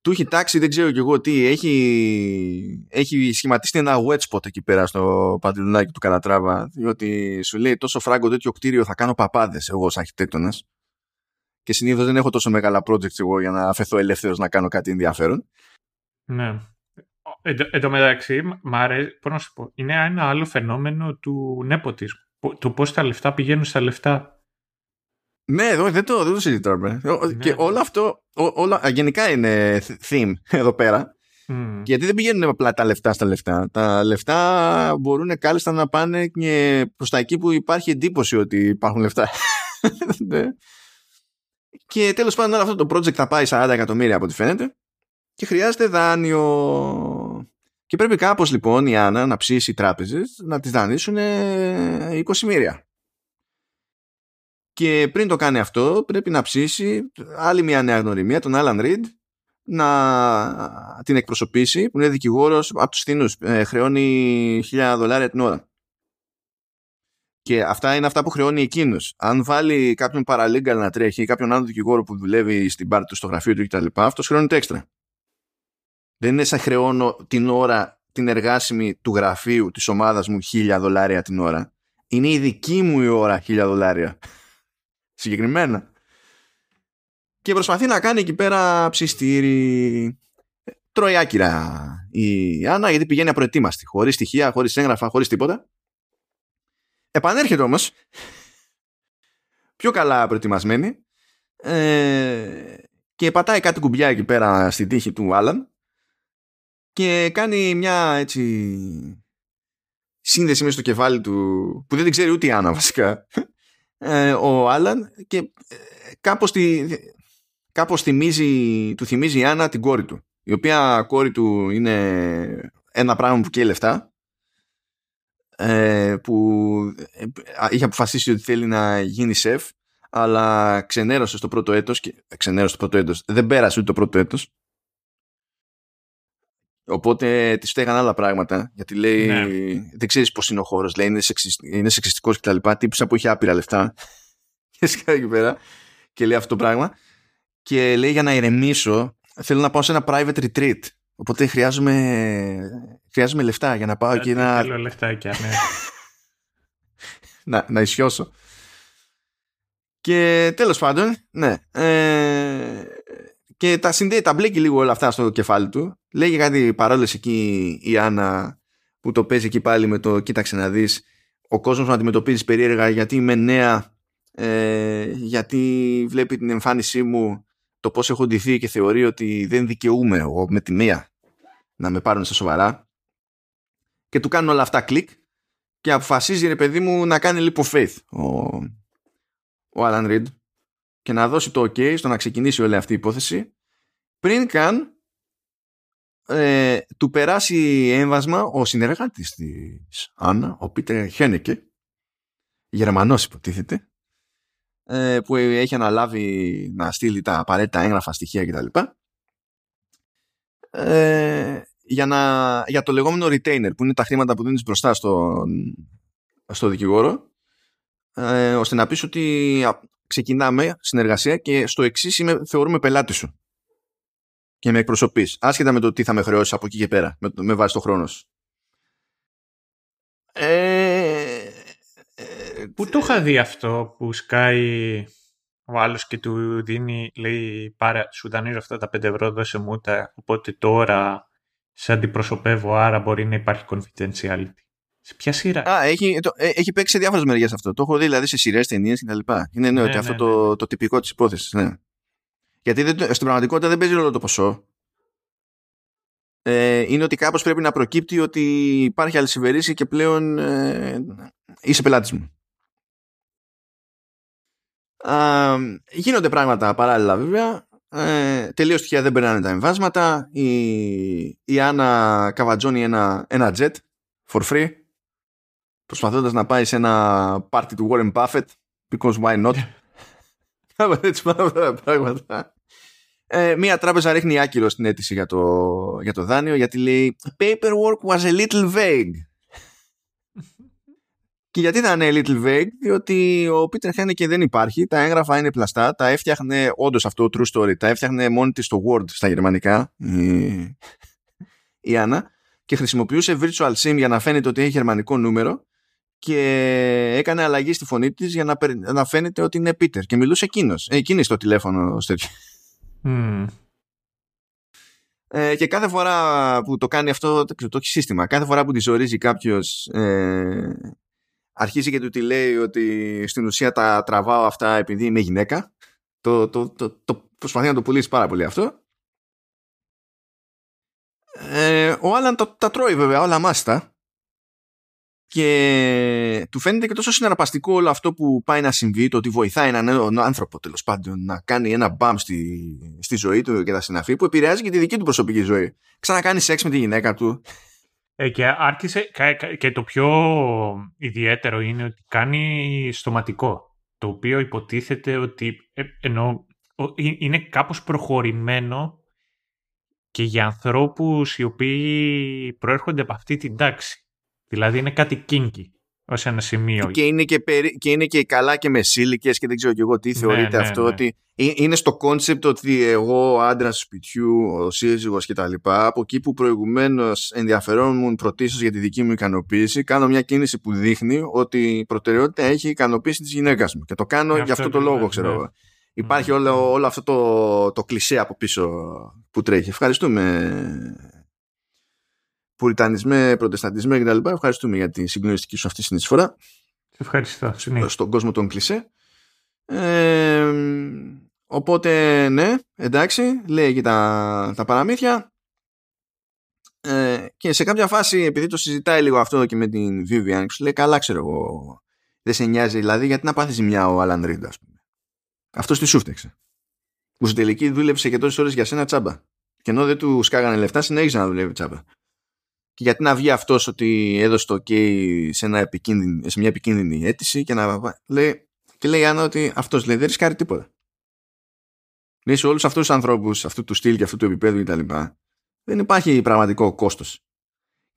Speaker 1: του έχει τάξει δεν ξέρω και εγώ τι έχει, έχει σχηματιστεί ένα wet spot εκεί πέρα στο παντελονάκι του Καλατράβα διότι σου λέει τόσο φράγκο τέτοιο κτίριο θα κάνω παπάδες εγώ σαν αρχιτέκτονας και συνήθως δεν έχω τόσο μεγάλα projects εγώ για να αφαιθώ ελεύθερος να κάνω κάτι ενδιαφέρον
Speaker 2: ναι Εν τω μεταξύ, μ' αρέσει, να σου πω, είναι ένα άλλο φαινόμενο του νεποτισμού. Του πώς τα λεφτά πηγαίνουν στα λεφτά.
Speaker 1: Ναι, εδώ δεν το, δεν το συζητάμε. Ναι, και ναι. όλο αυτό, όλα, γενικά είναι theme εδώ πέρα. Mm. Γιατί δεν πηγαίνουν απλά τα λεφτά στα λεφτά. Τα λεφτά μπορούν κάλλιστα να πάνε και προς τα εκεί που υπάρχει εντύπωση ότι υπάρχουν λεφτά. <laughs> ναι. Και τέλος πάντων όλο αυτό το project θα πάει 40 εκατομμύρια από ό,τι φαίνεται και χρειάζεται δάνειο. Και πρέπει κάπως λοιπόν η Άννα να ψήσει οι τράπεζες να τις δανείσουν 20 μοίρια. Και πριν το κάνει αυτό πρέπει να ψήσει άλλη μια νέα γνωριμία, τον Άλαν Ριντ, να την εκπροσωπήσει, που είναι δικηγόρος από τους Θήνους, ε, χρεώνει χιλιάδε δολάρια την ώρα. Και αυτά είναι αυτά που χρεώνει εκείνος. Αν βάλει κάποιον παραλίγκα να τρέχει ή κάποιον άλλο δικηγόρο που δουλεύει στην πάρτη του, στο γραφείο του κτλ., αυτός χρεώνει το έξτρα. Δεν είναι σαν χρεώνω την ώρα την εργάσιμη του γραφείου της ομάδας μου χίλια δολάρια την ώρα. Είναι η δική μου η ώρα χίλια δολάρια συγκεκριμένα. Και προσπαθεί να κάνει εκεί πέρα ψιστήρι. Τρώει άκυρα η Άννα γιατί πηγαίνει απροετοίμαστη. Χωρίς στοιχεία, χωρίς έγγραφα, χωρίς τίποτα. Επανέρχεται όμως. Πιο καλά προετοιμασμένη. Ε, και πατάει κάτι κουμπιά εκεί πέρα στην τύχη του Άλαν. Και κάνει μια έτσι σύνδεση μέσα στο κεφάλι του που δεν την ξέρει ούτε η Άννα βασικά. Ε, ο Άλαν και ε, κάπως, τη, κάπως θυμίζει, του θυμίζει η Άννα την κόρη του η οποία κόρη του είναι ένα πράγμα που καίει λεφτά ε, που ε, είχε αποφασίσει ότι θέλει να γίνει σεφ αλλά ξενέρωσε στο πρώτο έτος και ξενέρωσε το πρώτο έτος δεν πέρασε ούτε το πρώτο έτος Οπότε τη φταίγαν άλλα πράγματα. Γιατί λέει, ναι. δεν ξέρεις πώς είναι ο χώρος. Λέει, είναι, σεξισ, είναι σεξιστικός κτλ. Τύπησα που έχει άπειρα λεφτά. <laughs> και σκάει εκεί πέρα και λέει αυτό το πράγμα. Και λέει, για να ηρεμήσω, θέλω να πάω σε ένα private retreat. Οπότε χρειάζομαι, χρειάζομαι λεφτά για να πάω εκεί να.
Speaker 2: Θέλω λεφτάκια, ναι. <laughs>
Speaker 1: να, να ισιώσω. Και τέλος πάντων, ναι. Ε, και τα συνδέει, τα μπλέκει λίγο όλα αυτά στο κεφάλι του. Λέγει κάτι παρόλες εκεί η Άννα που το παίζει εκεί πάλι με το κοίταξε να δεις ο κόσμος να αντιμετωπίζει περίεργα γιατί είμαι νέα ε, γιατί βλέπει την εμφάνισή μου το πώς έχω ντυθεί και θεωρεί ότι δεν δικαιούμαι εγώ με τη μία να με πάρουν στα σοβαρά και του κάνουν όλα αυτά κλικ και αποφασίζει ρε παιδί μου να κάνει λίγο faith ο, ο Alan Reed και να δώσει το ok στο να ξεκινήσει όλη αυτή η υπόθεση πριν καν ε, του περάσει έμβασμα ο συνεργάτης της Άννα, ο Πίτερ Χένεκε, Γερμανός υποτίθεται, ε, που έχει αναλάβει να στείλει τα απαραίτητα έγγραφα, στοιχεία κτλ. Ε, για, να, για το λεγόμενο retainer που είναι τα χρήματα που δίνεις μπροστά στο, στο δικηγόρο ε, ώστε να πεις ότι ξεκινάμε συνεργασία και στο εξής θεωρούμε πελάτη σου. Και με εκπροσωπείς άσχετα με το τι θα με χρεώσεις από εκεί και πέρα με, με βάση το χρόνος. Σου ε,
Speaker 2: ε, Πού το είχα δει αυτό που σκάει ο άλλος και του δίνει, λέει, πάρε, σου δανείζω αυτά τα 5 ευρώ, δώσε μου τα, οπότε τώρα σε αντιπροσωπεύω, άρα μπορεί να υπάρχει confidentiality. Σε ποια σειρά;
Speaker 1: Α, έχει, το, ε, έχει παίξει σε διάφορες μεριές αυτό. Το έχω δει δηλαδή σε σειρές, ταινίες κτλ. Είναι ναι, ναι, αυτό ναι, το, ναι. το τυπικό της υπόθεσης. Ναι. Γιατί δεν, στην πραγματικότητα δεν παίζει ρόλο το ποσό. Ε, είναι ότι κάπως πρέπει να προκύπτει ότι υπάρχει αλυσιβερήση και πλέον ε, είσαι πελάτης μου. Α, γίνονται πράγματα παράλληλα βέβαια. Ε, Τελείως τυχαία δεν περνάνε τα εμβάσματα. Η, η Άννα καβατζώνει ένα, ένα jet for free προσπαθώντας να πάει σε ένα πάρτι του Warren Buffett because why not; <laughs> Έτσι πράγματα. Ε, μία τράπεζα ρίχνει άκυρο στην αίτηση για το, για το δάνειο γιατί λέει paperwork was a little vague. <laughs> Και γιατί ήταν little vague, διότι ο Peter Haneke δεν υπάρχει, τα έγγραφα είναι πλαστά, τα έφτιαχνε, όντως αυτό true story, τα έφτιαχνε μόνη της στο Word στα γερμανικά, η, η Άννα, και χρησιμοποιούσε virtual sim για να φαίνεται ότι έχει γερμανικό νούμερο και έκανε αλλαγή στη φωνή της για να, να φαίνεται ότι είναι Peter και μιλούσε εκείνος, ε, εκείνη στο τηλέφωνο στο mm. ε, και κάθε φορά που το κάνει αυτό το, το έχει σύστημα κάθε φορά που τη ζορίζει κάποιος ε, αρχίζει και του τη λέει ότι στην ουσία τα τραβάω αυτά επειδή είμαι γυναίκα. Το, το, το, το προσπαθεί να το πουλήσει πάρα πολύ αυτό. Ε, ο Άλαν τα, τα τρώει βέβαια όλα μάστα και του φαίνεται και τόσο συναρπαστικό όλο αυτό που πάει να συμβεί, το ότι βοηθάει έναν άνθρωπο τέλος πάντων να κάνει ένα μπαμ στη, στη ζωή του και τα συναφή που επηρεάζει και τη δική του προσωπική ζωή. Ξανακάνει σεξ με τη γυναίκα του.
Speaker 2: Ε, και άρχισε, και το πιο ιδιαίτερο είναι ότι κάνει στοματικό, το οποίο υποτίθεται ότι ε, ενώ είναι κάπως προχωρημένο και για ανθρώπους οι οποίοι προέρχονται από αυτή την τάξη. Δηλαδή είναι κάτι kinky ως ένα σημείο.
Speaker 1: Και είναι και, περι... και, είναι και καλά και με σύλλικες και δεν ξέρω και εγώ τι ναι, θεωρείται ναι, αυτό. Ναι. Ότι είναι στο concept ότι εγώ, ο άντρας του σπιτιού, ο σύζυγος και τα λοιπά, από εκεί που προηγουμένως ενδιαφερόμουν πρωτίστως για τη δική μου ικανοποίηση, κάνω μια κίνηση που δείχνει ότι η προτεραιότητα έχει η ικανοποίηση της γυναίκας μου. Και το κάνω για αυτό το λόγο, ξέρω εγώ. Υπάρχει όλο, όλο αυτό το, το κλισέ από πίσω που τρέχει. Ευχαριστούμε πουριτανισμέ, προτεσταντισμέ κτλ. Ευχαριστούμε για τη συγκλονιστική σου αυτή συνεισφορά.
Speaker 2: Ευχαριστώ.
Speaker 1: Στον κόσμο των κλισέ. Ε, οπότε, ναι, εντάξει, λέει και τα, τα παραμύθια. Ε, και σε κάποια φάση, επειδή το συζητάει λίγο αυτό και με την Vivian, σου λέει, καλά ξέρω εγώ, δεν σε νοιάζει δηλαδή, γιατί να πάθεις ζημιά ο Alan Reed, ας πούμε. Αυτός τη σούφτεξε. Που στην τελική δούλεψε και τόσες ώρες για σένα τσάμπα. Και ενώ δεν του σκάγανε λεφτά, συνέχιζε να δουλεύει τσάμπα. Και γιατί να βγει αυτός ότι έδωσε το OK σε, ένα σε μια επικίνδυνη αίτηση και να λέει, και λέει Άννα ότι αυτός λέει δεν ρισκάρει τίποτα. Λέει σε όλους αυτούς τους ανθρώπους, αυτού του στυλ και αυτού του επίπεδου κτλ. Δεν υπάρχει πραγματικό κόστος.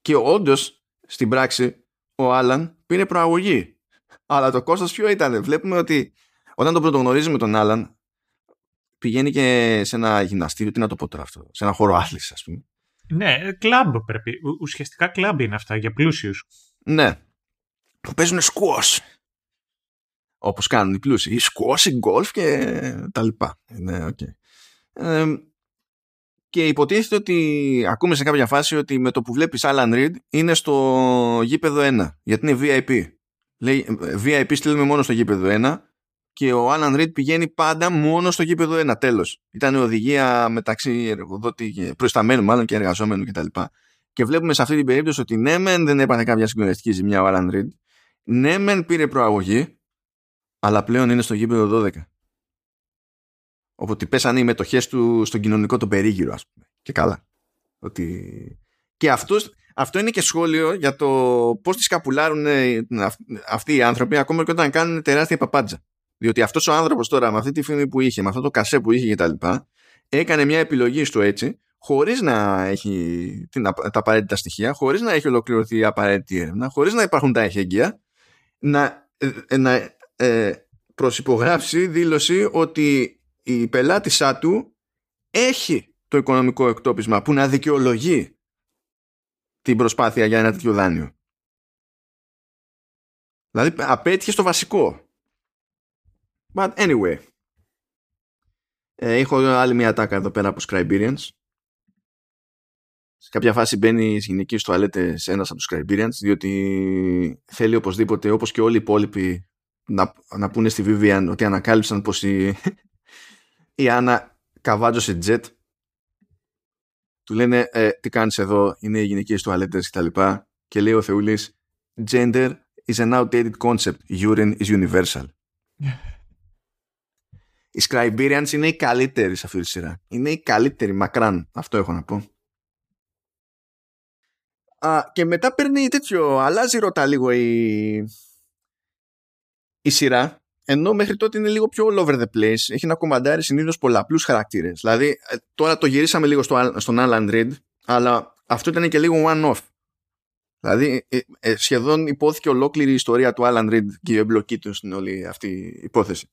Speaker 1: Και όντως στην πράξη ο Άλαν πήρε προαγωγή. Αλλά το κόστος ποιο ήταν. Βλέπουμε ότι όταν τον πρωτογνωρίζουμε τον Άλαν πηγαίνει και σε ένα γυμναστήριο, τι να το πω τώρα αυτό, σε ένα χώρο άθλησης, ας πούμε.
Speaker 2: Ναι, κλαμπ πρέπει. Ουσιαστικά κλαμπ είναι αυτά για πλούσιους.
Speaker 1: Ναι. Που παίζουν σκουός. Όπως κάνουν οι πλούσιοι. Ή σκουός, ή γκολφ και τα λοιπά. Ναι, okay. Ε, και υποτίθεται ότι ακούμε σε κάποια φάση ότι με το που βλέπεις Alan Reed είναι στο γήπεδο 1. Γιατί είναι VIP. Λέει VIP στείλουμε μόνο στο γήπεδο 1 και ο Άλαν Ρίτ πηγαίνει πάντα μόνο στο γήπεδο 1 τέλος. Ήταν οδηγία μεταξύ εργοδότη και προϊσταμένου μάλλον και εργαζόμενου κτλ. Και, και βλέπουμε σε αυτή την περίπτωση ότι ναι μεν δεν έπαθε κάποια συγκλονιστική ζημιά ο Άλαν Ρίτ, ναι μεν πήρε προαγωγή, αλλά πλέον είναι στο γήπεδο 12. Οπότε πέσανε οι μετοχές του στον κοινωνικό τον περίγυρο, ας πούμε. Και καλά. Ότι... Και αυτός, αυτό είναι και σχόλιο για το πώς τις καπουλάρουν αυτοί οι άνθρωποι ακόμα και όταν κάνουν τεράστια παπάντζα. Διότι αυτός ο άνθρωπος τώρα με αυτή τη φήμη που είχε, με αυτό το κασέ που είχε κτλ. έκανε μια επιλογή στο έτσι χωρίς να έχει τα απαραίτητα στοιχεία, χωρίς να έχει ολοκληρωθεί η απαραίτητη έρευνα, χωρίς να υπάρχουν τα εχέγγυα, να, ε, να ε, προσυπογράψει δήλωση ότι η πελάτησά του έχει το οικονομικό εκτόπισμα που να δικαιολογεί την προσπάθεια για ένα τέτοιο δάνειο. Δηλαδή απέτυχε στο βασικό. But anyway. Ε, έχω άλλη μια τάκα εδώ πέρα από Scriberians. Σε κάποια φάση μπαίνει στι γυναικείε τουαλέτε ένας από τους Scriberians, διότι θέλει οπωσδήποτε, όπως και όλοι οι υπόλοιποι, να, να πούνε στη Vivian ότι ανακάλυψαν πως η, <laughs> η Άννα καβάτζωσε jet. Του λένε ε, τι κάνεις εδώ, είναι οι γυναικείες τουαλέτες κτλ. Και, και λέει ο Θεούλης gender is an outdated concept, urine is universal. <laughs> οι Scriberians είναι οι καλύτεροι σε αυτή τη σειρά. Είναι οι καλύτεροι μακράν. Αυτό έχω να πω. Α, και μετά παίρνει τέτοιο, αλλάζει ρωτά λίγο η, η σειρά ενώ μέχρι τότε είναι λίγο πιο all over the place. Έχει να κομμαντάρει συνήθως πολλαπλούς χαρακτήρες. Δηλαδή, ε, τώρα το γυρίσαμε λίγο στο, στον Alan Reed, αλλά αυτό ήταν και λίγο one-off. Δηλαδή, ε, ε, σχεδόν υπόθηκε ολόκληρη η ιστορία του Alan Reed και η εμπλοκή του στην όλη αυτή η υπόθεση.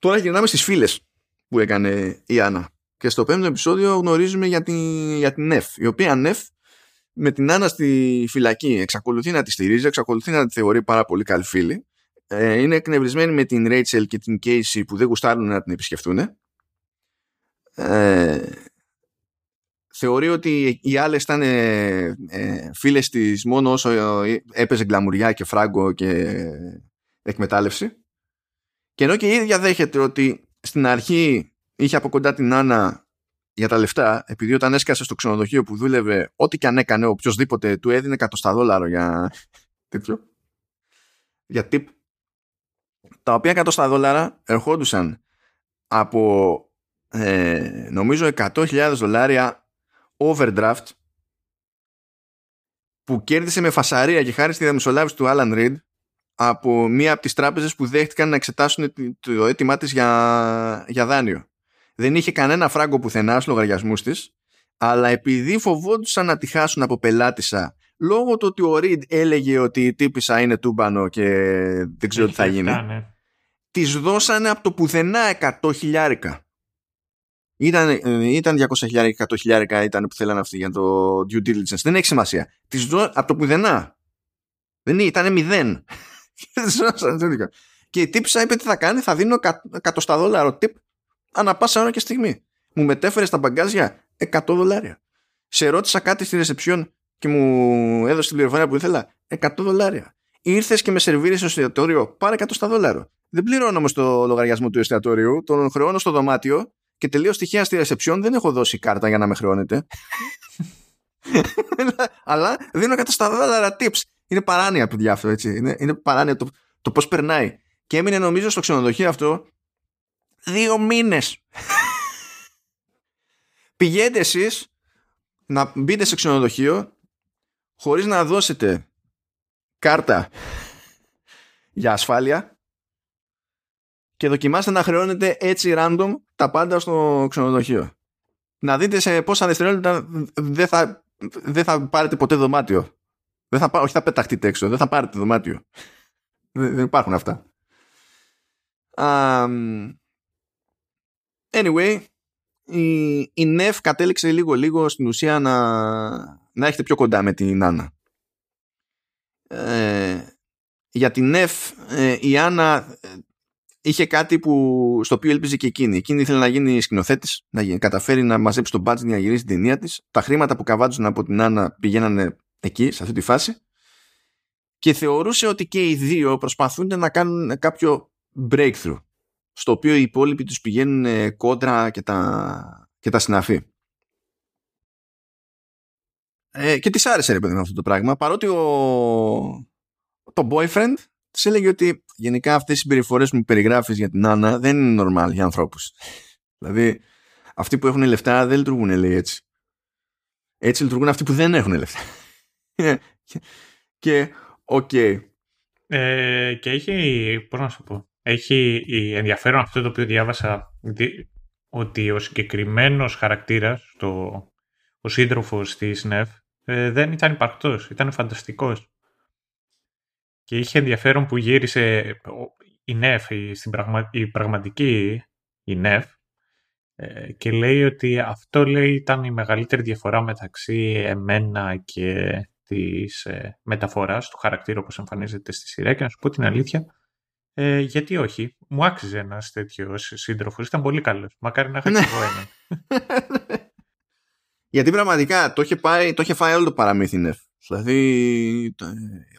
Speaker 1: Τώρα γυρνάμε στις φίλες που έκανε η Άννα. Και στο πέμπτο επεισόδιο γνωρίζουμε για την, για την Νεφ, η οποία Νεφ με την Άννα στη φυλακή εξακολουθεί να τη στηρίζει, εξακολουθεί να τη θεωρεί πάρα πολύ καλή φίλη ε, είναι εκνευρισμένοι με την Rachel και την Casey που δεν γουστάρουν να την επισκεφτούν. Ε, θεωρεί ότι οι άλλες ήταν ε, ε, φίλες της μόνο όσο έπαιζε γκλαμουριά και φράγκο και εκμετάλλευση. Και ενώ και η ίδια δέχεται ότι στην αρχή είχε από κοντά την Άννα για τα λεφτά, επειδή όταν έσκασε στο ξενοδοχείο που δούλευε, ό,τι και αν έκανε οποιοδήποτε του έδινε εκατοστά δόλαρο για <laughs> τέτοιο. Για tip τα οποία εκατοστά δόλαρα ερχόντουσαν από ε, νομίζω 100.000 δολάρια overdraft που κέρδισε με φασαρία και χάρη στη διαμεσολάβηση του Alan Reed από μία από τις τράπεζες που δέχτηκαν να εξετάσουν το αίτημά της για, για δάνειο. Δεν είχε κανένα φράγκο πουθενά στους λογαριασμούς της αλλά επειδή φοβόντουσαν να τη χάσουν από πελάτησα λόγω του ότι ο Reed έλεγε ότι η τύπησα είναι τούμπανο και δεν ξέρω τι θα γίνει ναι. της δώσανε από το πουθενά 100 χιλιάρικα ήταν, ε, ήταν 200 χιλιάρικα, 100 χιλιάρικα ήταν που θέλανε αυτοί για το due diligence. Δεν έχει σημασία. Της δώ, από το πουθενά. Δεν ήταν μηδέν και η τύπησα είπε τι θα κάνει θα δίνω 100 στα δόλαρο τύπ ανά πάσα ώρα και στιγμή μου μετέφερε στα μπαγκάζια 100 δολάρια σε ρώτησα κάτι στη ρεσεψιόν και μου έδωσε την πληροφορία που ήθελα 100 δολάρια. Ήρθες και με σερβίρεις στο εστιατόριο, πάρε 100 στα δόλαρο. Δεν πληρώνω όμως το λογαριασμό του εστιατόριου, τον χρεώνω στο δωμάτιο και τελείως στοιχεία στη ρεσεψιόν δεν έχω δώσει κάρτα για να με χρεώνετε. <laughs> Αλλά δίνω 100 στα δόλαρα tips. Είναι παράνοια, παιδιά, αυτό έτσι. Είναι, είναι παράνοια το, το πώς περνάει. Και έμεινε νομίζω στο ξενοδοχείο αυτό δύο μήνες. <laughs> Πηγαίνετε εσείς να μπείτε σε ξενοδοχείο χωρίς να δώσετε κάρτα για ασφάλεια και δοκιμάστε να χρεώνετε έτσι random τα πάντα στο ξενοδοχείο. Να δείτε σε πόσα δευτερόλεπτα δεν θα, δεν θα πάρετε ποτέ δωμάτιο. Δεν θα, όχι θα πεταχτείτε έξω, δεν θα πάρετε δωμάτιο. δεν, δεν υπάρχουν αυτά. Um, anyway, η, η ΝΕΦ κατέληξε λίγο λίγο στην ουσία να, να έχετε πιο κοντά με την Άννα. Ε, για την ΝΕΦ ε, η Άννα ε, είχε κάτι που, στο οποίο έλπιζε και εκείνη. Εκείνη ήθελε να γίνει σκηνοθέτης, να καταφέρει να μαζέψει τον budget για να γυρίσει την ταινία της. Τα χρήματα που καβάτζουν από την Άννα πηγαίνανε εκεί, σε αυτή τη φάση. Και θεωρούσε ότι και οι δύο προσπαθούν να κάνουν κάποιο breakthrough στο οποίο οι υπόλοιποι τους πηγαίνουν κόντρα και τα, και τα συναφή. Ε, και της άρεσε ρε παιδί αυτό το πράγμα παρότι ο, το boyfriend Της έλεγε ότι γενικά αυτές οι συμπεριφορές που περιγράφεις για την Άννα δεν είναι normal για ανθρώπους. δηλαδή, αυτοί που έχουν λεφτά δεν λειτουργούν, λέει έτσι. Έτσι λειτουργούν αυτοί που δεν έχουν λεφτά. Και, ok. Okay.
Speaker 2: Ε, και έχει, πώς να σου πω, έχει ενδιαφέρον αυτό το οποίο διάβασα ότι ο συγκεκριμένος χαρακτήρας, το, ο σύντροφος της Neff, ε, δεν ήταν υπαρκτός, ήταν φανταστικός. Και είχε ενδιαφέρον που γύρισε η ΝΕΦ, η, στην η πραγματική η ΝΕΦ, ε, και λέει ότι αυτό λέει ήταν η μεγαλύτερη διαφορά μεταξύ εμένα και της ε, μεταφοράς του χαρακτήρα όπως εμφανίζεται στη σειρά και να σου πω την αλήθεια ε, γιατί όχι, μου άξιζε ένας τέτοιος σύντροφος. Ήταν πολύ καλός. Μακάρι να είχα και εγώ έναν. <laughs>
Speaker 1: Γιατί πραγματικά το είχε, πάει, το είχε φάει όλο το παραμύθι νεφ. Δηλαδή,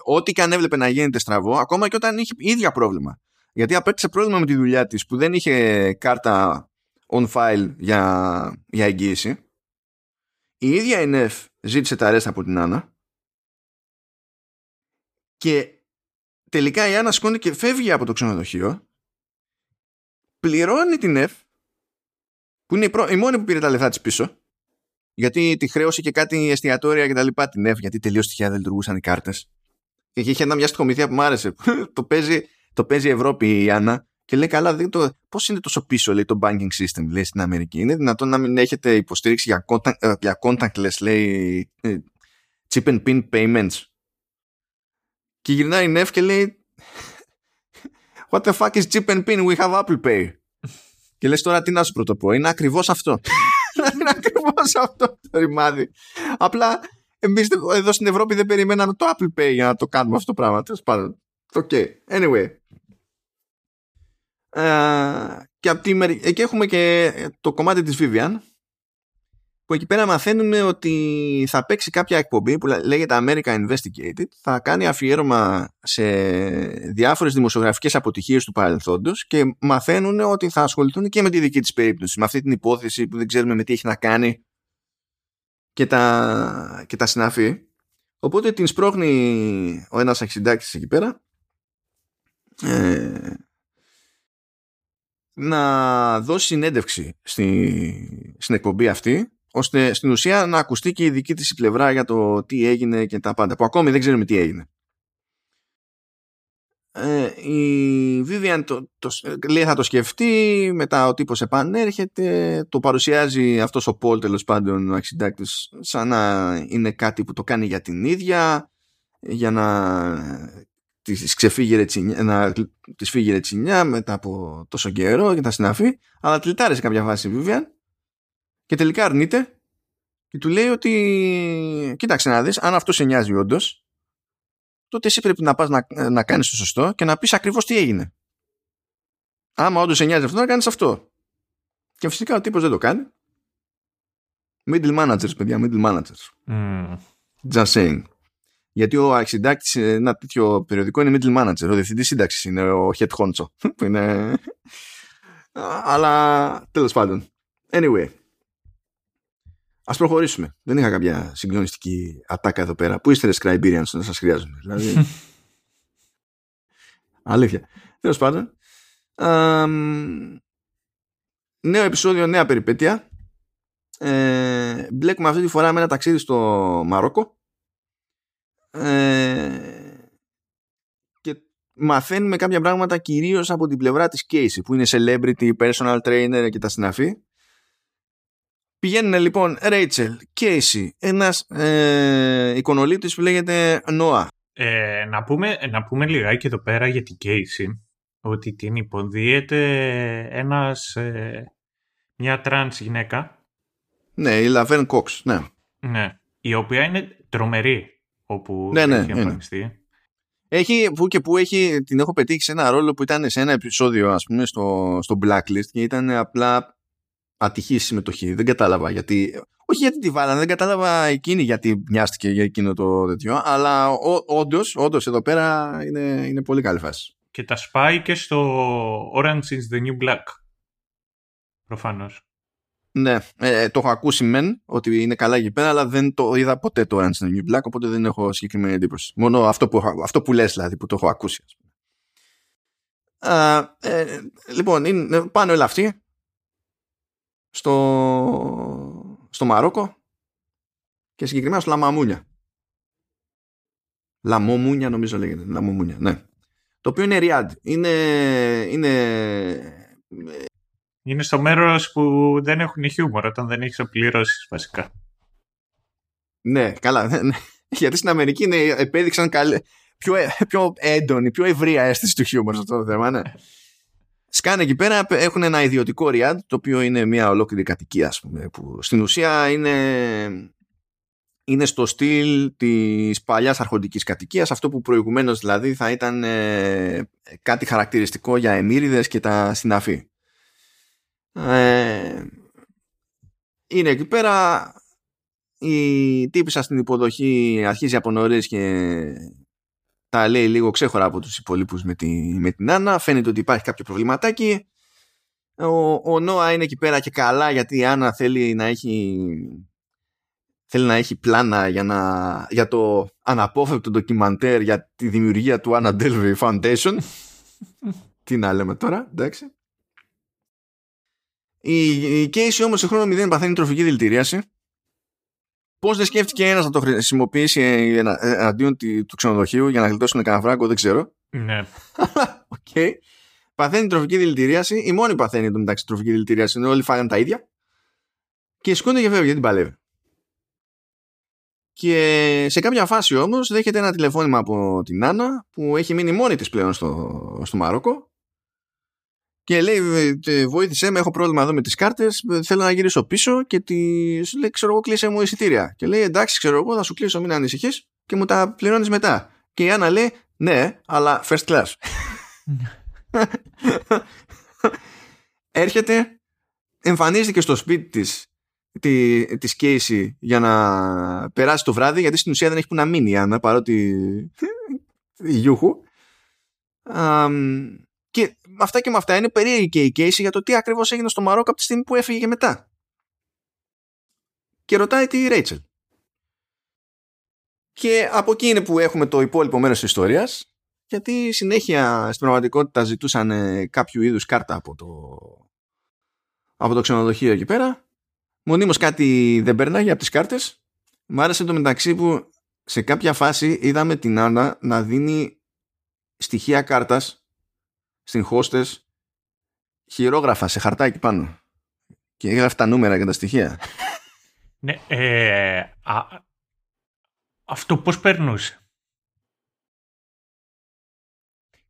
Speaker 1: ό,τι και αν έβλεπε να γίνεται στραβό, ακόμα και όταν είχε ίδια πρόβλημα. Γιατί απέκτησε πρόβλημα με τη δουλειά της που δεν είχε κάρτα on file για, για εγγύηση. Η ίδια η ΝΕΦ ζήτησε τα ρέστα από την Άννα και τελικά η Άννα σκόνη και φεύγει από το ξενοδοχείο πληρώνει την ΕΦ που είναι η, η μόνη που πήρε τα λεφτά της πίσω γιατί τη χρέωσε και κάτι εστιατόρια και τα λοιπά την ΕΦ γιατί τελείως τυχαία δεν λειτουργούσαν οι κάρτες. Και είχε ένα μια στοιχομηθεία που μου άρεσε το, παίζει, το παίζει η Ευρώπη η Άννα και λέει καλά δεν το, πώς είναι τόσο πίσω λέει το banking system λέει στην Αμερική. Είναι δυνατόν να μην έχετε υποστήριξη για, contact, ε, για contactless λέει ε, chip and pin payments και γυρνάει η Νεφ και λέει What the fuck is chip and pin? We have Apple Pay. και λες τώρα τι να σου πρωτοπώ. Είναι ακριβώς αυτό. <laughs> είναι ακριβώς αυτό το ρημάδι. Απλά εμείς εδώ στην Ευρώπη δεν περιμέναμε το Apple Pay για να το κάνουμε αυτό το πράγμα. Τέλος πάντων. Okay. Anyway. Uh, και, από τη, εκεί έχουμε και το κομμάτι της Vivian που εκεί πέρα μαθαίνουμε ότι θα παίξει κάποια εκπομπή που λέγεται America Investigated. Θα κάνει αφιέρωμα σε διάφορες δημοσιογραφικές αποτυχίες του παρελθόντος και μαθαίνουν ότι θα ασχοληθούν και με τη δική της περίπτωση με αυτή την υπόθεση που δεν ξέρουμε με τι έχει να κάνει και τα, και τα συναφή. Οπότε την σπρώχνει ο ένας αξιντάκτης εκεί πέρα ε, να δώσει συνέντευξη στη, στην εκπομπή αυτή ώστε στην ουσία να ακουστεί και η δική της πλευρά για το τι έγινε και τα πάντα που ακόμη δεν ξέρουμε τι έγινε. Ε, η Vivian το, το, λέει θα το σκεφτεί μετά ο τύπος επανέρχεται το παρουσιάζει αυτός ο Πολ τέλος πάντων ο αξιντάκτης σαν να είναι κάτι που το κάνει για την ίδια για να της ξεφύγει ρετσινιά, να της φύγει ρετσινιά μετά από τόσο καιρό και τα συναφή αλλά τλιτάρει σε κάποια φάση η Vivian και τελικά αρνείται και του λέει ότι κοίταξε να δεις, αν αυτό σε νοιάζει όντως, τότε εσύ πρέπει να πας να, να κάνεις το σωστό και να πεις ακριβώς τι έγινε. Άμα όντως σε νοιάζει αυτό, να κάνεις αυτό. Και φυσικά ο τύπος δεν το κάνει. Middle managers, παιδιά, middle managers. Mm. Just saying. Γιατί ο αρχιντάκτη σε ένα τέτοιο περιοδικό είναι middle manager. Ο διευθυντής σύνταξης είναι ο head honcho. <laughs> είναι... <laughs> Αλλά τέλος πάντων. Anyway. Α προχωρήσουμε. Δεν είχα κάποια συγκλονιστική ατάκα εδώ πέρα. Πού είστε ρε Scriberians να σας χρειάζομαι. Δηλαδή... <laughs> Αλήθεια. Τέλος πάντων. νέο επεισόδιο, νέα περιπέτεια. Ε, μπλέκουμε αυτή τη φορά με ένα ταξίδι στο Μαρόκο. Ε, και μαθαίνουμε κάποια πράγματα κυρίως από την πλευρά της Casey που είναι celebrity, personal trainer και τα συναφή Πηγαίνουν λοιπόν Rachel, Kacy, ένας ε, εικονολήπτης που λέγεται Noah.
Speaker 2: Ε, να, πούμε, να πούμε λιγάκι εδώ πέρα για την Kacy ότι την υποδύεται ένας, ε, μια τρανς γυναίκα.
Speaker 1: Ναι, η Laverne Cox, ναι.
Speaker 2: Ναι, η οποία είναι τρομερή όπου ναι, ναι, έχει εμφανιστεί.
Speaker 1: Έχει, που και που έχει, την έχω πετύχει σε ένα ρόλο που ήταν σε ένα επεισόδιο ας πούμε στο, στο Blacklist και ήταν απλά ατυχή συμμετοχή. Δεν κατάλαβα γιατί. Όχι γιατί τη βάλανε, δεν κατάλαβα εκείνη γιατί μοιάστηκε για εκείνο το τέτοιο. Αλλά όντως, όντως εδώ πέρα είναι, είναι πολύ καλή φάση.
Speaker 2: Και τα σπάει και στο Orange is the New Black. Προφανώς.
Speaker 1: Ναι, ε, το έχω ακούσει μεν ότι είναι καλά εκεί πέρα, αλλά δεν το είδα ποτέ το Orange is the New Black, οπότε δεν έχω συγκεκριμένη εντύπωση. Μόνο αυτό που, αυτό που λες δηλαδή, που το έχω ακούσει. ε, λοιπόν, είναι, πάνε όλα αυτοί στο, στο Μαρόκο και συγκεκριμένα στο Λαμαμούνια. Λαμομούνια νομίζω λέγεται. Λαμομούνια, ναι. Το οποίο είναι Ριάντ. Είναι, είναι
Speaker 2: είναι στο μέρος που δεν έχουν χιούμορ όταν δεν έχεις οπληρώσεις βασικά.
Speaker 1: Ναι, καλά. Ναι, ναι. Γιατί στην Αμερική είναι, επέδειξαν καλέ, πιο, πιο έντονη, πιο ευρία αίσθηση του χιούμορ σε αυτό το θέμα. Ναι. Σκάνε εκεί πέρα, έχουν ένα ιδιωτικό ριάντ, το οποίο είναι μια ολόκληρη κατοικία, ας πούμε, που στην ουσία είναι, είναι στο στυλ της παλιάς αρχοντικής κατοικίας, αυτό που προηγουμένως δηλαδή θα ήταν ε, κάτι χαρακτηριστικό για εμμύριδες και τα συναφή. Ε, είναι εκεί πέρα η τύπησα στην υποδοχή αρχίζει από νωρίς και τα λέει λίγο ξέχωρα από τους υπολείπους με, τη, με την Άννα. Φαίνεται ότι υπάρχει κάποιο προβληματάκι. Ο, ο Νόα είναι εκεί πέρα και καλά γιατί η Άννα θέλει να έχει θέλει να έχει πλάνα για, να, για το αναπόφευκτο ντοκιμαντέρ για τη δημιουργία του Anna Delvey Foundation. <laughs> Τι να λέμε τώρα εντάξει. Η, η Casey όμως σε χρόνο 0 παθαίνει τροφική δηλητηρίαση. Πώς δεν σκέφτηκε ένας να το χρησιμοποιήσει εναντίον του ξενοδοχείου για να γλιτώσουν κανένα φράγκο, δεν ξέρω.
Speaker 2: Ναι.
Speaker 1: okay. Παθαίνει τροφική δηλητηρίαση. Η μόνη παθαίνει το μεταξύ τροφική δηλητηρίαση. Είναι όλοι φάγανε τα ίδια. Και σκούνται και φεύγει γιατί παλεύει. Και σε κάποια φάση όμως δέχεται ένα τηλεφώνημα από την Άννα που έχει μείνει μόνη της πλέον στο, στο Μαρόκο και λέει «Ε, βοήθησέ με έχω πρόβλημα εδώ με τις κάρτες θέλω να γυρίσω πίσω και τη λέει ξέρω εγώ κλείσε μου εισιτήρια. Και λέει εντάξει ξέρω εγώ θα σου κλείσω μην ανησυχείς και μου τα πληρώνεις μετά. Και η Άννα λέει ναι αλλά first class. Έρχεται εμφανίζεται στο σπίτι της τη, της Casey για να περάσει το βράδυ γιατί στην ουσία δεν έχει που να μείνει η Άννα παρότι η Γιούχου και αυτά και με αυτά είναι περίεργη και η Casey για το τι ακριβώς έγινε στο Μαρόκο από τη στιγμή που έφυγε και μετά. Και ρωτάει τη Ρέιτσελ. Και από εκεί είναι που έχουμε το υπόλοιπο μέρος της ιστορίας γιατί συνέχεια στην πραγματικότητα ζητούσαν κάποιο είδους κάρτα από το, από το ξενοδοχείο εκεί πέρα. Μονίμως κάτι δεν πέρναγε από τις κάρτες. Μ' άρεσε το μεταξύ που σε κάποια φάση είδαμε την Άννα να δίνει στοιχεία κάρτας στην hostess χειρόγραφα σε χαρτάκι πάνω και έγραφε τα νούμερα και τα στοιχεία. <laughs>
Speaker 2: Ναι, ε, α, αυτό πώς περνούσε;